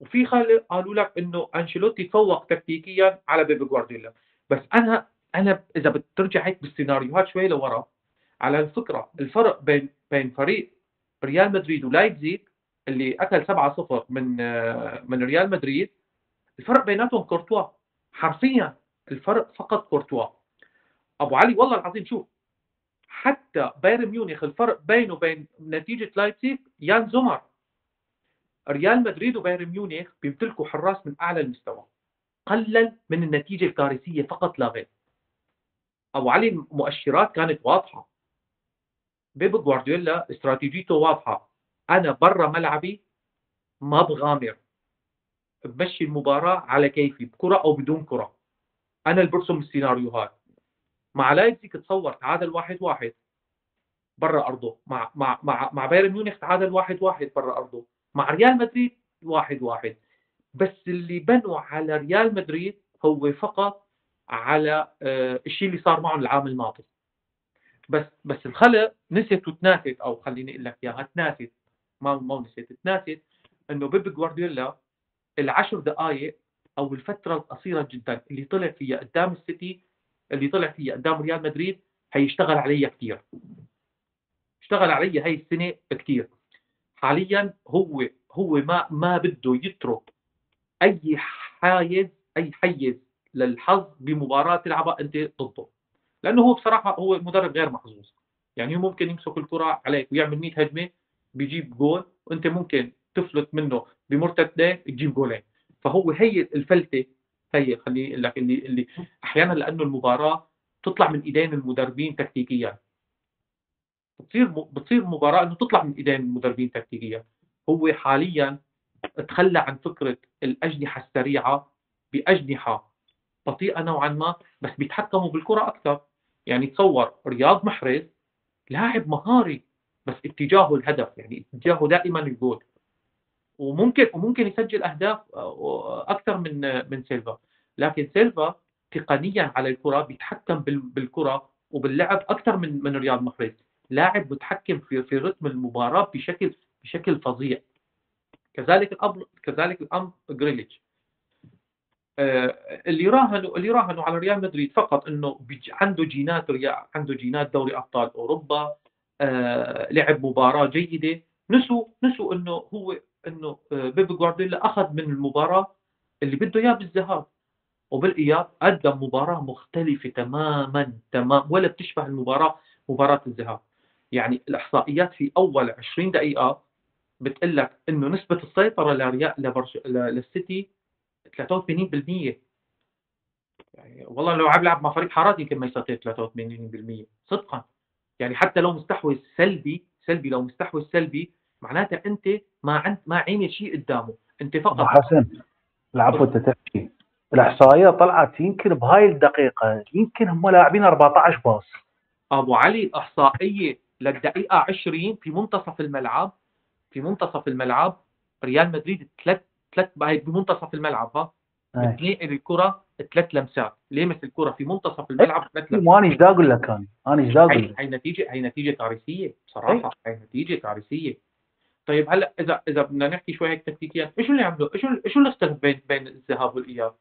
وفي خلق قالوا لك إنه أنشيلوتي تفوق تكتيكيا على بيب جوارديولا. بس أنا أنا إذا بترجع هيك بالسيناريوهات شوي لورا على الفكرة الفرق بين بين فريق ريال مدريد ولايبزيج اللي أكل 7-0 من من ريال مدريد الفرق بيناتهم كورتوا. حرفيا الفرق فقط كورتوا. أبو علي والله العظيم شوف حتى بايرن ميونخ الفرق بينه وبين نتيجة لايبزيج يان زومر. ريال مدريد وبايرن ميونخ بيمتلكوا حراس من أعلى المستوى قلل من النتيجة الكارثية فقط لا غير. أبو علي المؤشرات كانت واضحة. بيب جوارديولا استراتيجيته واضحة. أنا برا ملعبي ما بغامر بمشي المباراة على كيفي بكرة أو بدون كرة. أنا اللي برسم السيناريوهات. مع لايبزيج تصور تعادل واحد واحد. برا أرضه. مع مع مع مع بايرن ميونخ تعادل واحد واحد برا أرضه. مع ريال مدريد واحد واحد. بس اللي بنوا على ريال مدريد هو فقط على آه الشيء اللي صار معهم العام الماضي. بس بس الخلق نسيت وتناست أو خليني أقول لك إياها تناست ما ما نسيت تناست إنه بيب جوارديولا العشر دقائق أو الفترة القصيرة جدا اللي طلع فيها قدام السيتي اللي طلع فيها قدام ريال مدريد هيشتغل عليها كثير اشتغل عليها هي السنة كثير حاليا هو هو ما ما بده يترك أي حايز أي حيز للحظ بمباراة تلعبها أنت ضده. لأنه هو بصراحة هو مدرب غير محظوظ. يعني هو ممكن يمسك الكرة عليك ويعمل 100 هجمة بيجيب جول وأنت ممكن تفلت منه بمرتدين تجيب جولين. فهو هي الفلتة هي أقول لك اللي اللي أحيانا لأنه المباراة تطلع من إيدين المدربين تكتيكيا. بتصير بتصير مباراة إنه تطلع من إيدين المدربين تكتيكيا. هو حاليا تخلى عن فكرة الأجنحة السريعة بأجنحة بطيئه نوعا ما بس بيتحكموا بالكرة أكثر. يعني تصور رياض محرز لاعب مهاري بس اتجاهه الهدف يعني اتجاهه دائما الجول. وممكن وممكن يسجل أهداف أكثر من من سيلفا. لكن سيلفا تقنيا على الكرة بيتحكم بالكرة وباللعب أكثر من من رياض محرز. لاعب متحكم في في رتم المباراة بشكل بشكل فظيع. كذلك الامر كذلك الامر جريليتش. آه، اللي راهنوا اللي راهنوا على ريال مدريد فقط إنه عنده جينات عنده جينات دوري أبطال أوروبا آه، لعب مباراة جيدة. نسوا نسوا إنه هو إنه بيب جوارديولا أخذ من المباراة اللي بده إياه بالذهاب وبالإياب قدم مباراة مختلفة تماما تمام ولا بتشبه المباراة مباراة الذهاب. يعني الإحصائيات في أول 20 دقيقة بتقول لك إنه نسبة السيطرة لريال لبرش... للسيتي 83% يعني والله لو عم يلعب مع فريق حارات يمكن ما يسيطر 83% صدقا. يعني حتى لو مستحوذ سلبي سلبي لو مستحوذ سلبي معناتها أنت ما عند ما عيني شيء قدامه. أنت فقط. حسن العفو أنت تحكي الإحصائية طلعت يمكن بهاي الدقيقة يمكن هم لاعبين 14 باص. أبو علي الإحصائية للدقيقة 20 في منتصف الملعب في منتصف الملعب ريال مدريد ثلاث ثلاث بمنتصف الملعب ها؟ بتنقل الكرة ثلاث لمسات. لمس الكرة في منتصف الملعب ثلاث لمسات؟ وأنا إيش أقول لك أنا. أنا إيش أقول لك هي نتيجه هي نتيجة كارثيه بصراحة. هي نتيجة كارثيه طيب هلا اذا إذا بدنا نحكي شوي هيك تكتيكيا إيش اللي عملوا؟ إيش إيش اللي اختلف بين بين الذهاب والإياب؟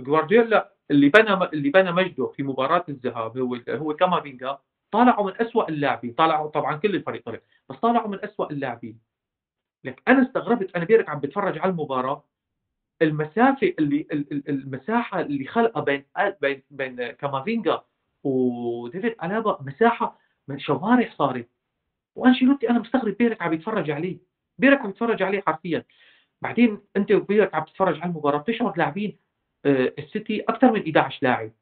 جوارديولا اللي بنى اللي بنى مجده في مباراة الذهاب هو هو كامافينجا طالعوا من أسوأ اللاعبين. طالعوا طبعا كل الفريق طلع بس طالعوا من أسوأ اللاعبين. لك أنا استغربت أنا بيرك عم بتفرج على المباراة. المسافة اللي المساحة اللي خلقها بين بين بين كامافينجا وديفيد ألابا مساحة من شوارع صارت وأنشيلوتي أنا مستغرب بيرك عم يتفرج عليه. بيرك عم يتفرج عليه حرفيا. بعدين أنت وبيرك عم تتفرج على المباراة بتشعر لاعبين آه، السيتي أكثر من 11 لاعب.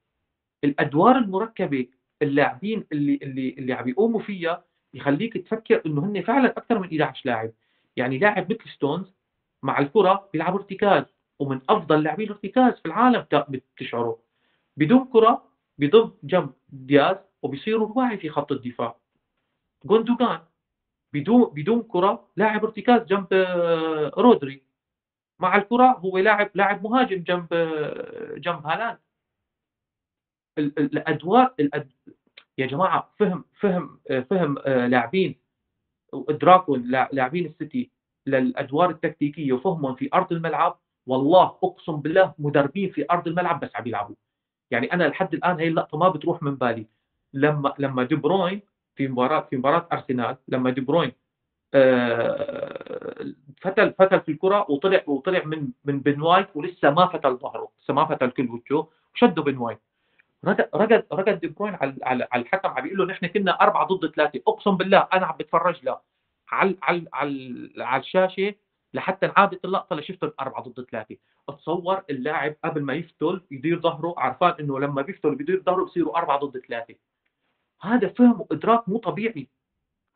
الأدوار المركبة اللاعبين اللي اللي اللي عم يقوموا فيها يخليك تفكر إنه هن فعلا أكثر من 11 لاعب. يعني لاعب مثل ستونز مع الكرة بيلعب ارتكاز ومن أفضل لاعبين الارتكاز في العالم بتشعروا. بدون كرة بيضم جنب دياز وبيصيروا رباعي في خط الدفاع. جوندوغان بدون بدون كرة لاعب ارتكاز جنب آه، رودري. مع الكرة هو لاعب لاعب مهاجم جنب آه، جنب هالاند. الادوار الأد... يا جماعة فهم فهم آه، فهم لاعبين وادراكهم لاعبين السيتي للأدوار التكتيكية وفهمهم في أرض الملعب والله أقسم بالله مدربين في أرض الملعب بس عم يلعبوا. يعني أنا لحد الآن هي اللقطة ما بتروح من بالي. لما لما دي بروين في مباراه في مباراة أرسنال لما دي بروين آه، فتل فتل في الكرة وطلع وطلع من من بن وايت ولسه ما فتل ظهره لسه ما فتل كل وجهه وشده بن وايت. ركض ركض دي بروين على على الحكم عم بيقول له نحن كنا أربعة ضد ثلاثة. أقسم بالله أنا عم بتفرج له على على على على الشاشة لحتى انعادت اللقطة لشفت أربعة ضد ثلاثة. اتصور اللاعب قبل ما يفتل يدير ظهره عرفان إنه لما بيفتل بيدير ظهره بصيروا أربعة ضد ثلاثة. هذا فهم وإدراك مو طبيعي.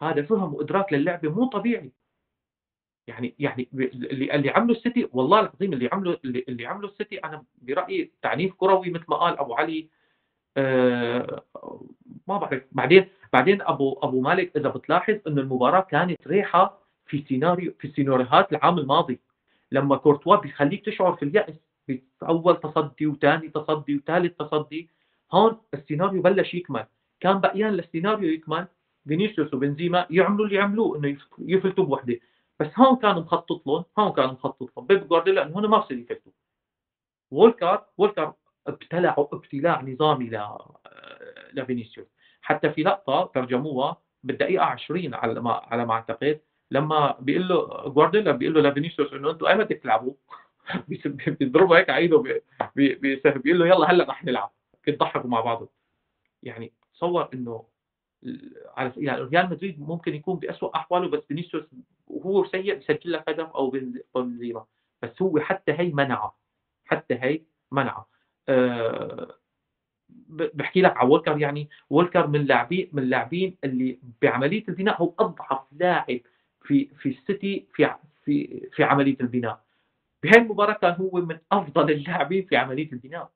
هذا فهم وإدراك للعبة مو طبيعي. يعني يعني اللي اللي عمله السيتي والله العظيم اللي عمله اللي, عمله السيتي أنا برأيي تعنيف كروي مثل ما قال أبو علي ما بعرف. بعدين بعدين ابو أبو مالك إذا بتلاحظ إنه المباراة كانت ريحة في سيناريو في سيناريوهات العام الماضي. لما كورتوا بيخليك تشعر في اليأس. اول تصدي وثاني تصدي وثالث تصدي. هون السيناريو بلش يكمل. كان بقيان للسيناريو يكمل. فينيسيوس وبنزيما يعملوا اللي يعملوه إنه يفلتوا بوحدة. بس هون كان مخطط لهم. هون كان مخطط لهم. بيب جوارديولا إنه هون ما بصير يفلتوا. وولكر وولكر ابتلعوا ابتلاع نظامي ل لفينيسيوس. حتى في لقطة ترجموها بالدقيقة 20 على ما على ما أعتقد لما بيقول له جوارديولا بيقول له لفينيسيوس إنه أنتم ايمتى تلعبوا؟ بيضربه هيك على ايده بيقول له يلا هلأ رح نلعب. يضحكوا مع بعض يعني تصور إنه على يعني ريال مدريد ممكن يكون بأسوأ أحواله بس فينيسيوس وهو سيء بسجل لك هدف أو بنزيما. بس هو حتى هي منعه. حتى هي منعه. بحكي لك على وولكر يعني. وولكر من لاعبين من اللاعبين اللي بعملية البناء هو أضعف لاعب في في السيتي في في في عملية البناء. بهي المباراة كان هو من أفضل اللاعبين في عملية البناء.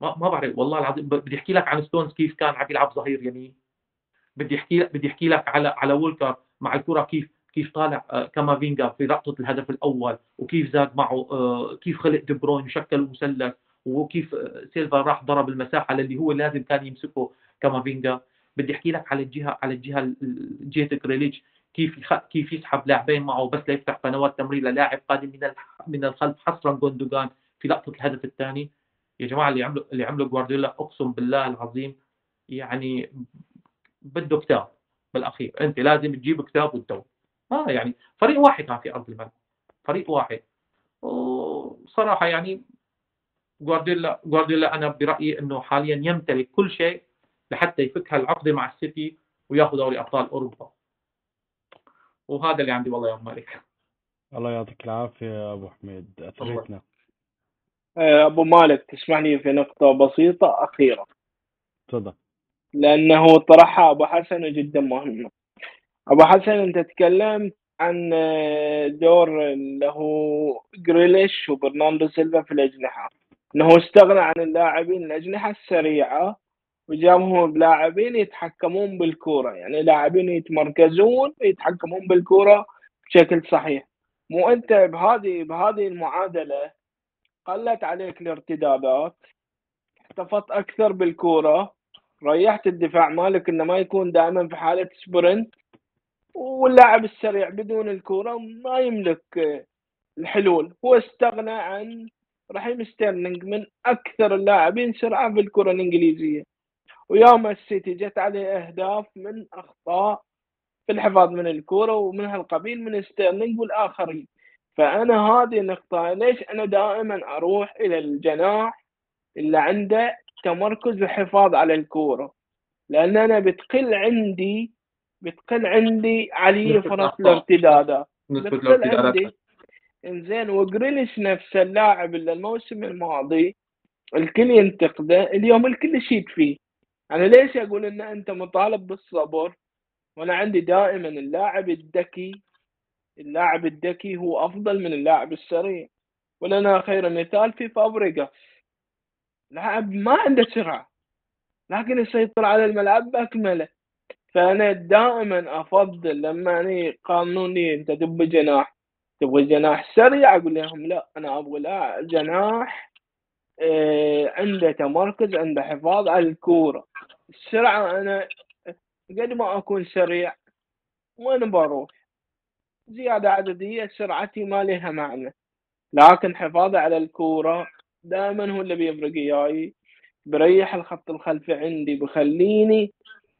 ما ما بعرف والله العظيم. بدي أحكي لك عن ستونز كيف كان عم يلعب ظهير يمين. بدي أحكي بدي أحكي لك على على وولكر مع الكرة كيف كيف طالع آه، كامافينجا في لقطة الهدف الأول وكيف زاد معه آه، كيف خلق دي بروين وشكل مثلث وكيف آه، سيلفا راح ضرب المساحة اللي هو لازم كان يمسكه كامافينجا بدي أحكي لك على الجهة على الجهة جهة جريليش كيف. كيف يسحب لاعبين معه بس ليفتح قنوات تمرير للاعب قادم من من الخلف حصرا جوندوجان في لقطة الهدف الثاني. يا جماعة اللي عملوا اللي عملوا جوارديولا أقسم بالله العظيم يعني بده كتاب بالأخير. أنت لازم تجيب كتاب وتدور. آه يعني فريق واحد كان في أرض الملعب فريق واحد. وصراحة يعني جوارديولا جوارديولا أنا برأيي إنه حاليا يمتلك كل شيء لحتى يفك هالعقده مع السيتي وياخذ دوري أبطال أوروبا. وهذا اللي عندي والله يا مالك. الله يعطيك العافية يا أبو حميد. اثريتنا آه، أبو مالك تسمح لي في نقطة بسيطة أخيرة. تفضل. لأنه طرحها أبو حسن جدا مهمة. أبو حسن أنت تكلمت عن آه، دور اللي هو جريليش وبرناردو سيلفا في الأجنحة. إنه استغنى عن اللاعبين الأجنحة السريعة وجابهم بلاعبين يتحكمون بالكورة. يعني لاعبين يتمركزون يتحكمون بالكورة بشكل صحيح. مو أنت بهذه بهذه المعادلة قلت عليك الارتدادات احتفظت أكثر بالكورة ريحت الدفاع مالك إنه ما يكون دائما في حالة sprint واللاعب السريع بدون الكوره ما يملك الحلول. هو استغنى عن رحيم ستيرلينج من أكثر اللاعبين سرعة بالكره الإنجليزية. ويوم السيتي جت عليه أهداف من أخطاء في الحفاظ من الكوره ومن هالقبيل من ستيرلينج والآخرين. فأنا هذه النقطة ليش أنا دائما أروح إلى الجناح اللي عنده تمركز وحفاظ على الكورة؟ لأن أنا بتقل عندي بتقل عندي علي فرص الارتدادات بتقل عندي. إنزين وجريليش نفسه اللاعب اللي الموسم الماضي الكل ينتقده اليوم الكل يشيد فيه. أنا ليش أقول إن أنت مطالب بالصبر؟ وأنا عندي دائما اللاعب الذكي اللاعب الذكي هو أفضل من اللاعب السريع. ولنا خير مثال في فابريغاس. لاعب ما عنده سرعة لكن يسيطر على الملعب بأكمله. فأنا دائما أفضل لما اني قانوني أنت تبغى جناح تبغى جناح سريع أقول لهم لا أنا أبغى لا جناح آه، عنده تمركز عنده حفاظ على الكورة. السرعة أنا قد ما أكون سريع وين بروح. زيادة عددية سرعتي ما لها معنى. لكن حفاظي على الكورة دائما هو اللي بيفرق وياي. بريح الخط الخلفي عندي بخليني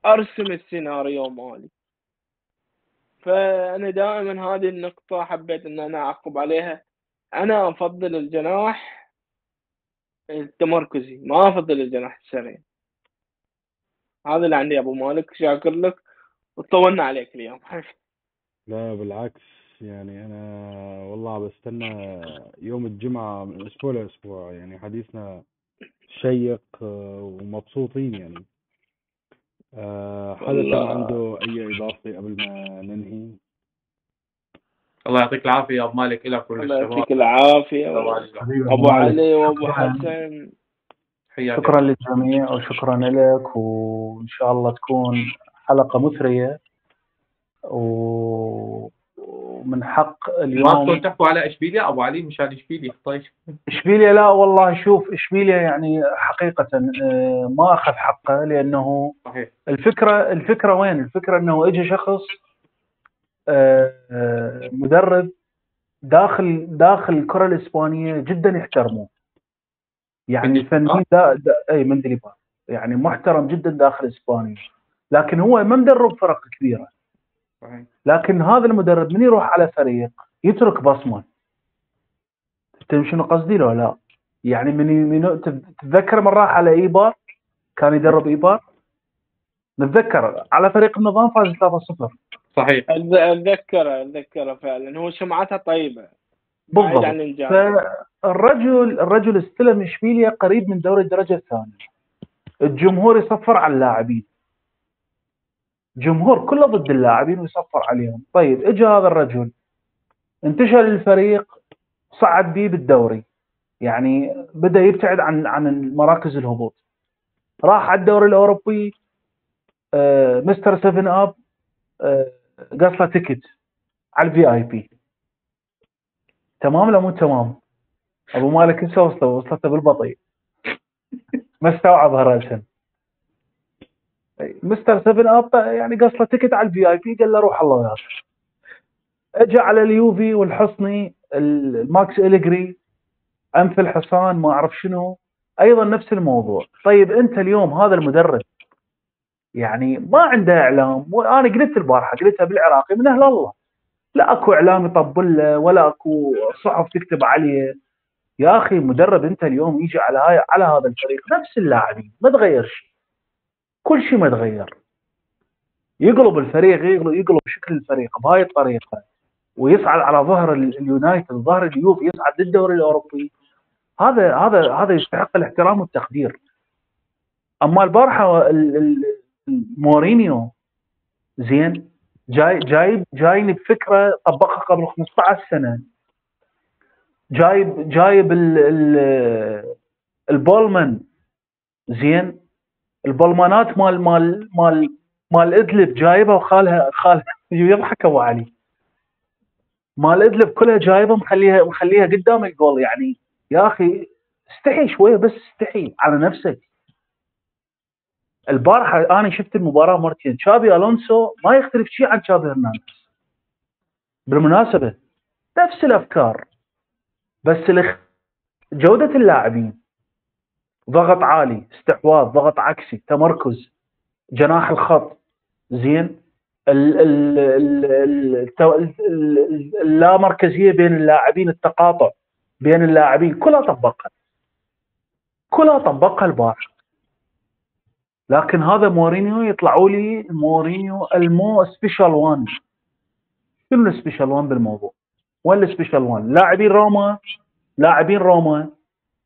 أرسم السيناريو مالي. فأنا دائما هذه النقطة حبيت إن أنا أعقب عليها. أنا أفضل الجناح التمركزي ما أفضل الجناح السريع. هذا اللي عندي أبو مالك شاكر لك. وطولنا عليك اليوم. لا بالعكس يعني أنا والله بستنى يوم الجمعة من أسبوع لأسبوع. يعني حديثنا شيق آه، ومبسوطين يعني. آه، حدا كان عنده أي إضافة قبل ما ننهي؟ الله يعطيك العافية يا أبو مالك لك الله يعطيك العافية أبو علي وأبو حسن. حياك شكرا للجميع وشكرا لك وإن شاء الله تكون حلقة مثرية. و- ومن حق ما اليوم. تكون تحكوا على إشبيليا أبو علي مشان إشبيليا. طيب. إشبيليا لا والله شوف إشبيليا يعني حقيقة آه، ما أخذ حقه لأنه صحيح. الفكرة الفكرة وين؟ الفكرة إنه اجى شخص آه، آه، مدرب داخل داخل الكرة الإسبانية جدا يحترموه. يعني الفنيين دا دا إي مندليبار يعني محترم جدا داخل إسبانيا. لكن هو ما مدرب فرق صحيح لكن هذا المدرب من يروح على فريق يترك بصمة؟ تفهم شنو قصدي لو لا؟ يعني من من تتذكر من راح على إيبار؟ كان يدرب إيبار؟ نتذكر على فريق النظام فاز 3-0 صحيح. اتذكره اتذكره فعلا. هو سمعته طيبة. بالضبط. فالرجل الرجل استلم إشبيليا قريب من دوري الدرجة الثانية. الجمهور يصفر على اللاعبين. جمهور كله ضد اللاعبين ويصفر عليهم. طيب اجى هذا الرجل. انتشل الفريق صعد بيه بالدوري. يعني بدأ يبتعد عن عن مراكز الهبوط. راح على الدوري الأوروبي آه مستر 7 أب آه قص له تيكت على الفي آي بي. تمام لا مو تمام؟ أبو مالك إيش وصله؟ وصلته بالبطيء. ما استوعب هالرجل. مستر 7 أب يعني قص له تيكت على الفي آي بي قال له روح الله وياك اجى على اليوفي والحصني الماكس إليجري انف الحصان ما أعرف شنو أيضا نفس الموضوع. طيب أنت اليوم هذا المدرب يعني ما عنده إعلام وأنا قلت البارحة قلتها بالعراقي من أهل الله. لا أكو إعلام يطبل له ولا أكو صحف تكتب عليه. يا أخي مدرب أنت اليوم يجي على هاي على هذا الفريق نفس اللاعبين ما تغير شيء. كل شيء ما تغير يقلب الفريق يقلب, يقلب شكل الفريق بهاي الطريقة. ويصعد على ظهر اليونايتد ظهر اليوف يصعد للدوري الأوروبي. هذا هذا هذا يستحق الاحترام والتقدير. أما البارحة مورينيو زين جاي جايب جايني بفكرة طبقها قبل 15 سنة. جايب جايب ال ال البولمان زين البولمانات مال مال مال مال إدلب جايبها وخالها خالها يضحك أبو علي. مال إدلب كلها جايبها مخليها مخليها قدام الجول يعني. يا أخي استحي شوية بس استحي على نفسك. البارحة أنا شفت المباراة مرتين. تشابي ألونسو ما يختلف شيء عن تشابي هرنانديز. بالمناسبة نفس الأفكار بس جودة اللاعبين. ضغط عالي استحواذ ضغط عكسي تمركز جناح الخط. زين؟ اللامركزية بين اللاعبين التقاطع بين اللاعبين كلها طبقها كلها طبقها البارحه لكن هذا مورينيو يطلعوا لي مورينيو المو special one شنو ال special one بالموضوع؟ وين ال special one؟ لاعبين روما؟ لاعبين روما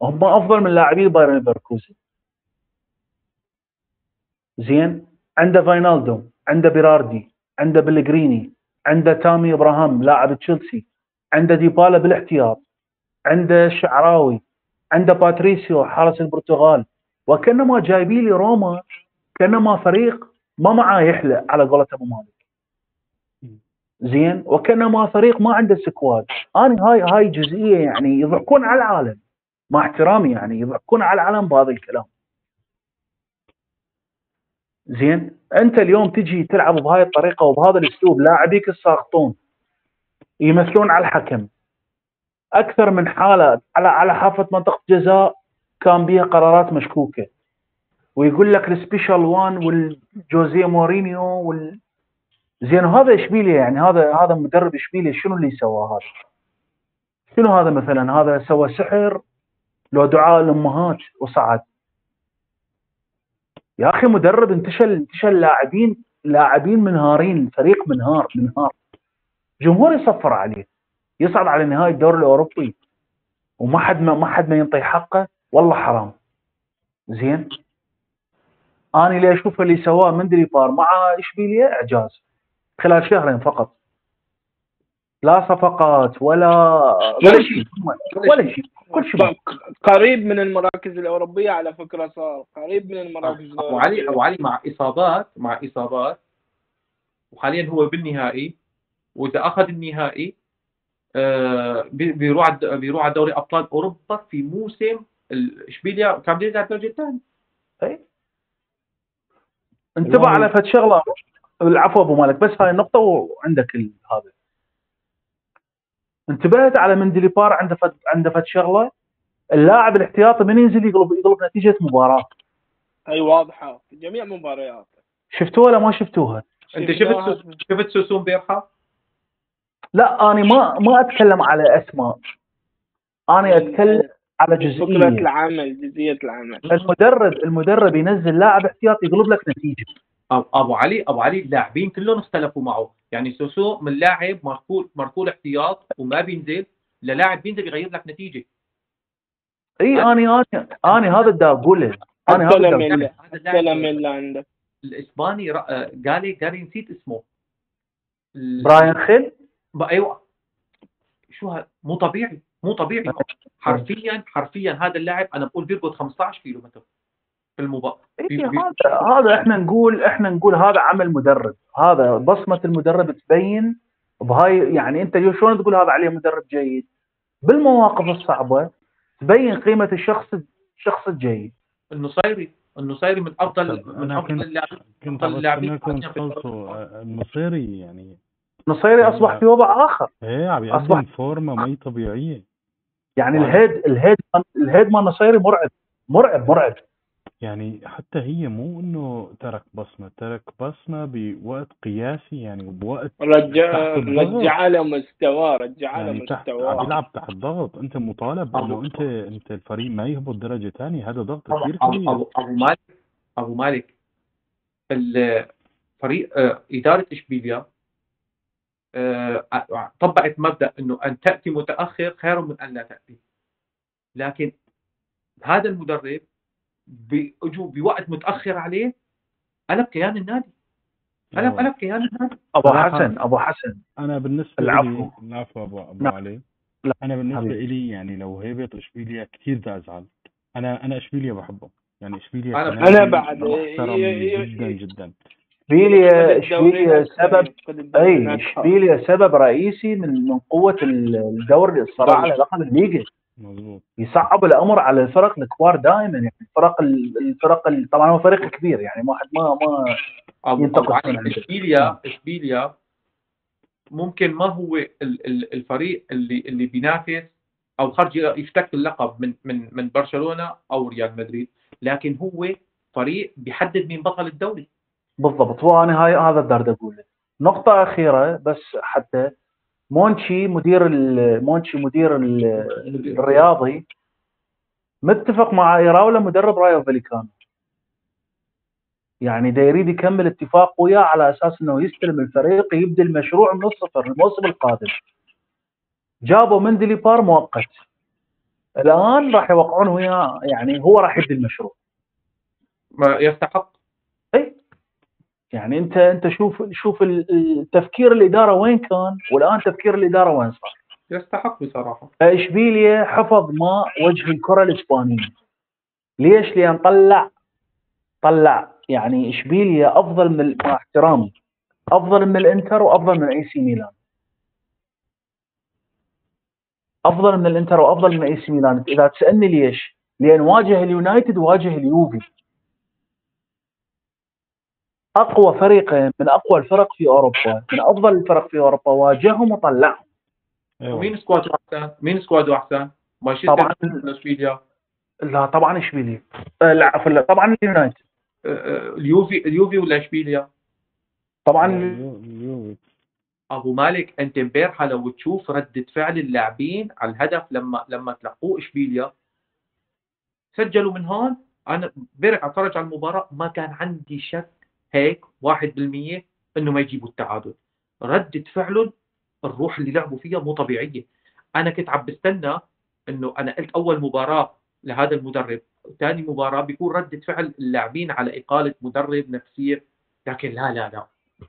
هم أفضل من لاعبين بايرن ليفركوزن. زين؟ عنده فاينالدوم عنده بيلوتي عنده بلغريني عنده تامي إبراهام لاعب تشيلسي عنده ديبالا بالاحتياط عنده شعراوي عنده باتريسيو حارس البرتغال. وكأنما جايبين لي روما كأنما فريق ما معاه يحلى على قولة أبو مالك. زين؟ وكأنما فريق ما عنده squad. أنا هاي هاي جزئية يعني يضحكون على العالم. مع احترامي يعني يضحكون على العالم بهذا الكلام. زين أنت اليوم تجي تلعب بهاي الطريقة وبهذا الأسلوب لاعبيك الساقطون يمثلون على الحكم. أكثر من حالة على على حافة منطقة جزاء كان بها قرارات مشكوكة. ويقول لك ال special one والجوزيه مورينيو وال زين هذا اشبيليا يعني؟ هذا هذا مدرب اشبيليا شنو اللي سواه هذا؟ شنو هذا مثلا؟ هذا سوى سحر لو دعاء الامهات وصعد. يا أخي مدرب انتشل انتشل لاعبين لاعبين منهارين فريق منهار منهار. جمهور يصفر عليه. يصعد على نهائي الدوري الأوروبي. وما حد ما, ما حد ما ينطي حقه. والله حرام. زين. أنا اللي أشوف اللي سواه مندري بار مع اشبيليا إعجاز. خلال شهرين فقط. لا صفقات ولا ولا شيء. ولا شيء. كل شيء. قريب من المراكز الأوروبية على فكرة صار. قريب من المراكز أبو علي أبو علي مع إصابات مع إصابات. وحاليا هو بالنهائي. وإذا أخذ النهائي آه، بيروح بيروح على دوري أبطال أوروبا في موسم اشبيليا كان بده يلعب الدرجه الثانية اي انتبه على فد شغله العفو أبو مالك. بس هاي النقطة وعندك هذا. انتبهت على مندلي بار عنده فد عنده فد شغله؟ اللاعب الاحتياطي من ينزل يقلب يقلب نتيجة مباراة. أي واضحة. في جميع مباريات. شفتوها ولا ما شفتوها؟ أنت شفت شفت سوسون بيرحه؟ لا أنا ما ما أتكلم على أسماء. أنا أتكلم على جزئية. فكره العمل جزئية العمل. المدرب المدرب ينزل لاعب احتياطي يقلب لك نتيجة. أبو علي أبو علي اللاعبين كلهم اختلفوا معه. يعني سوسو من لاعب مركول مركول احتياط وما بينزل للاعب بينزل يغير لك نتيجة. إي أنا أنا أنا هذا اللي اقوله أنا هذا اللي اللي عندك الإسباني قالي قالي نسيت اسمه. براين خيل؟ أيوه. شو هذا مو طبيعي مو طبيعي. حرفيا حرفيا هذا اللاعب أنا بقول بيرقد 15 كيلو متر في المباراه إيه هذا هذا إحنا نقول إحنا نقول هذا عمل مدرب. هذا بصمة المدرب تبين بهاي يعني أنت شلون تقول هذا عليه مدرب جيد؟ بالمواقف الصعبة تبين قيمة الشخص الشخص الجيد. النصيري النصيري من افضل من أفضل اللاعبين كنت النصيري يعني النصيري أصبح في وضع آخر. إيه عم يقدم فورمة مو طبيعية. يعني ال head ال head ال head مال نصيري مرعب. مرعب مرعب. يعني حتى هي مو إنه ترك بصمة ترك بصمة بوقت قياسي يعني وبوقت رجع. رجع له مستواه رجع له يعني مستواه. يلعب تحت ضغط أنت مطالب إنه انت أنت الفريق ما يهبط درجة ثانية هذا ضغط أبو, كبير أبو, أبو مالك أبو مالك الفريق آه، إدارة إشبيليا آه، طبقت مبدأ أنه أن تأتي متأخر خير من أن لا تأتي. لكن هذا المدرب بيجوا بوقت متأخر عليه قلب كيان النادي قلب. قلب كيان النادي ابو. حسن ابو حسن أنا بالنسبة العفو. لي العفو ابو ابو نعم. علي لا، أنا بالنسبة حبيبي. لي يعني لو هيبط اشبيليا كثير بدي ازعل أنا أنا اشبيليا بحبه يعني اشبيليا أنا- كنادي أنا بعد. جدا جدا اشبيليا اشبيليا سبب اي. اشبيليا سبب رئيسي من من قوه الدوري الصراع على لقب الليجا مضبوط يصعب الأمر على الفرق الكبار دائما يعني الفرق ال- الفرق ال- طبعا هو فريق كبير يعني واحد ما ما من عنده. إشبيليا إشبيليا ممكن ما هو ال- ال- الفريق اللي اللي بينافس أو خرج يفتك اللقب من من من برشلونة أو ريال مدريد لكن هو فريق بيحدد مين بطل الدوري. بالضبط وأنا هاي هذا الدرد أقوله. نقطة أخيرة بس حتى مونشي مدير مونشي مدير ال- الرياضي متفق مع ايراولا مدرب رايو فاليكانو؟ يعني دا يريد يكمل اتفاق وياه على أساس إنه يستلم الفريق يبدا المشروع من الصفر الموسم القادم. جابوا مندلي بار مؤقت. الآن راح يوقعون وياه يعني هو راح يبدأ المشروع. ما يستحق؟ اي يعني انت انت شوف شوف التفكير الإدارة وين كان والآن تفكير الإدارة وين صار. يستحق بصراحة. اشبيليا حفظ ماء وجه الكرة الإسبانية. ليش؟ لأن طلع طلع. يعني اشبيليا أفضل من مع احترامي أفضل من الإنتر وأفضل من إي سي ميلان. أفضل من الإنتر وأفضل من إي سي ميلان. إذا تسألني ليش؟ لأن واجه اليونايتد وواجه اليوفي. أقوى فريقين من أقوى الفرق في أوروبا من أفضل الفرق في أوروبا واجههم وطلعهم أيوه مين squad ه أحسن؟ مين squad ه أحسن؟ مانشستر طبعاً. ولا اشبيليا؟ لا طبعا اشبيليا آه، لا عفوا طبعا اليونايتد آه، آه، اليوفي اليوفي ولا اشبيليا؟ طبعا اليو- اليوفي. أبو مالك أنت امبارحه لو تشوف ردة فعل اللاعبين على الهدف لما لما تلقوه اشبيليا سجلوا من هون أنا امبارح أتفرج على المباراة ما كان عندي شك هيك 1% إنه ما يجيبوا التعادل. ردة فعلهم الروح اللي لعبوا فيها مو طبيعية. أنا كنت عم بستنى إنه أنا قلت أول مباراة لهذا المدرب ثاني مباراة بيكون ردة فعل اللاعبين على إقالة مدرب نفسية. لكن لا لا لا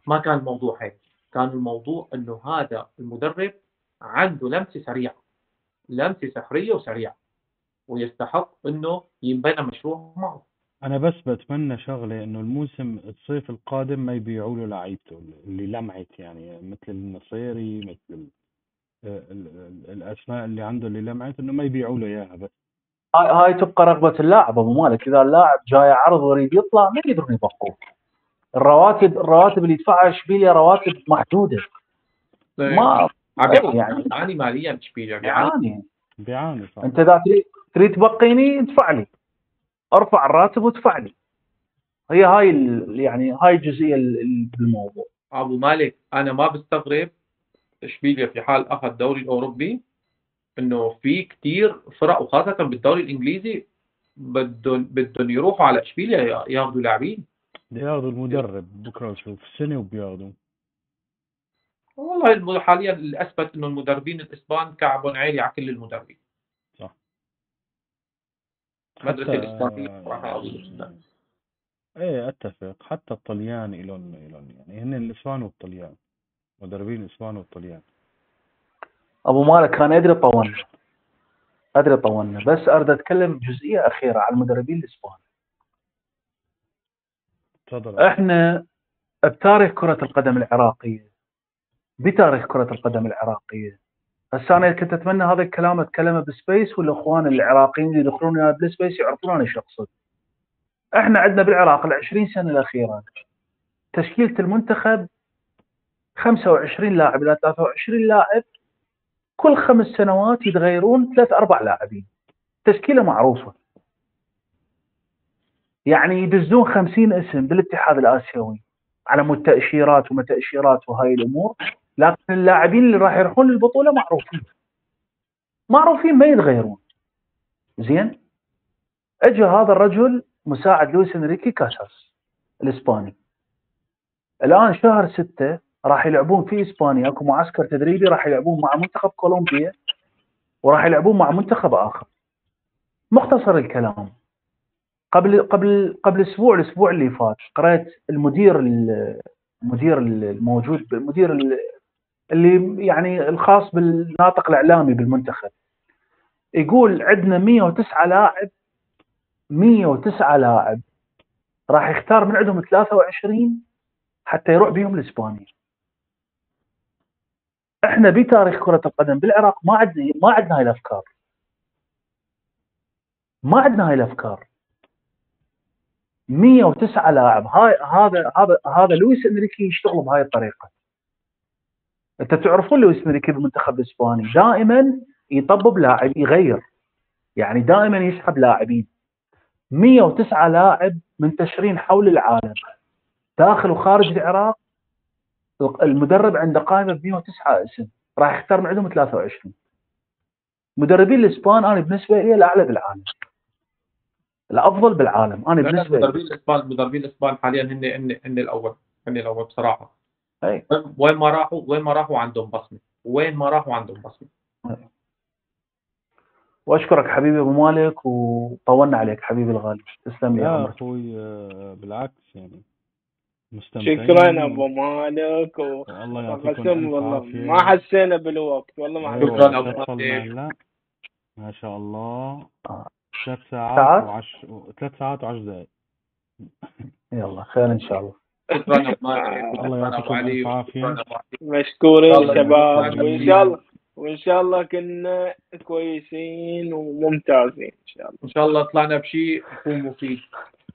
ما كان الموضوع هيك. كان الموضوع إنه هذا المدرب عنده لمسة سريعة لمسة سحرية وسريعة ويستحق إنه ينبنى مشروع معه. أنا بس بتمنى شغلة إنه الموسم الصيف القادم ما يبيعوا له لعيبته اللي لمعت يعني مثل النصيري مثل ال- ال- ال- الاسماء اللي عنده اللي لمعت إنه ما يبيعوا له إياها بس. هاي هاي تبقى رغبة اللاعب أبو مالك. إذا اللاعب جاي عرض ويريد يطلع ما يقدرون يبقوه. الرواتب الرواتب اللي يدفعها إشبيليا رواتب محدودة. ما عم يعني يعني بيعاني ماليا إشبيليا. بيعاني. يعني بيعاني صح. أنت إذا تريد تريد تبقيني ادفع لي. أرفع الراتب وادفع لي هي هاي ال- يعني هاي الجزئيه ال- ال- بالموضوع. أبو مالك أنا ما بستغرب اشبيليا في حال أخذ الدوري الأوروبي إنه في كتير فرق وخاصة بالدوري الإنجليزي بدهم بدهم يروحوا على إشبيليا ياخذوا لاعبين. بياخذوا المدرب بكرة وشوف سنه وبياخذوا والله حاليا اللي اثبت إنه المدربين الإسبان كعبهم عالي على كل المدربين. الإسبانية صراحة قوية جدا. إيه أتفق. حتى الطليان إلون إلون يعني. هن الإسبان والطليان. مدربين الإسبان والطليان. أبو مالك أنا أدري طولنا أدري طولنا بس أريد أتكلم بجزئيه أخيرة على المدربين الإسبان. تفضل. إحنا بتاريخ كرة القدم العراقية. بتاريخ كرة القدم العراقية. هسه أنا كنت أتمنى هذا الكلام اتكلمه بسبيس والاخوان العراقيين اللي يدخلون بالسبيس يعرفون أنا إيش اقصد. إحنا عندنا بالعراق ال 20 سنة الأخيرة. تشكيلة المنتخب 25 لاعب إلى 23 لاعب. كل خمس سنوات يتغيرون ثلاث أربع لاعبين. تشكيلة معروفة. يعني يدزون خمسين اسم بالاتحاد الآسيوي على مود تأشيرات وما تأشيرات وهاي الأمور. لكن اللاعبين اللي راح يروحون للبطولة معروفين. معروفين ما يتغيرون. زين؟ اجى هذا الرجل مساعد لويس انريكي كاساس الإسباني. الآن شهر ستة راح يلعبون في إسبانيا أكو معسكر تدريبي راح يلعبون مع منتخب كولومبيا وراح يلعبون مع منتخب آخر. مختصر الكلام. قبل قبل قبل أسبوع الأسبوع اللي فات قرأت المدير المدير الموجود المدير اللي يعني الخاص بالناطق الإعلامي بالمنتخب. يقول عندنا 109 لاعب 109 لاعب راح يختار من عندهم 23 حتى يروح بيهم لإسبانيا. إحنا بتاريخ كرة القدم بالعراق ما عندنا ما عندنا هاي الأفكار. ما عندنا هاي الأفكار. 109 لاعب. هاي هذا هذا هذا لويس إنريكي يشتغل بهاي الطريقة. أنت تعرفون لويس انريكي بالمنتخب الاسباني دائما يطبب لاعب يغير. يعني دائما يسحب لاعبين. 109 لاعب منتشرين حول العالم. داخل وخارج العراق المدرب عنده قائمة ب 109 اسم. راح يختار من عندهم 23 مدربين الإسبان أنا بالنسبة لي الأعلى بالعالم. الأفضل بالعالم. أنا بالنسبة لي. مدربين الاسبان مدربين الاسبان حاليا هن هن هن الأول. هن الأول بصراحة. أي. وين ما راحوا وين ما راحوا عندهم بصمة. وين ما راحوا عندهم بصمة. أي. وأشكرك حبيبي أبو مالك وطولنا عليك حبيبي الغالي. تسلم لي يا أخوي آه، بالعكس يعني مستمتعين. شكرا أبو مالك و... الله يعطيكم والله ما حسينا بالوقت. والله ما أيوة. شكرا أبو مالك. ما شاء الله. آه. ثلاث ساعات وعش ثلاث ساعات وعشر دقائق يلا خير إن شاء الله. شكرا ابو الله يعطيكم الف عافيه مشكورين شباب. وإن شاء الله وإن شاء الله كنا كويسين وممتازين إن شاء الله. إن شاء الله طلعنا بشيء يكون مفيد.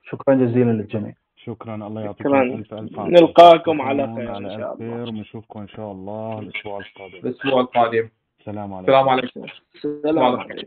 شكرا جزيلا للجميع. شكرا. الله يعطيكم الف ألف عافية. نلقاكم على خير إن شاء الله. ونشوفكم إن شاء الله الأسبوع القادم. الأسبوع القادم. السلام عليكم. السلام عليكم. السلام عليكم.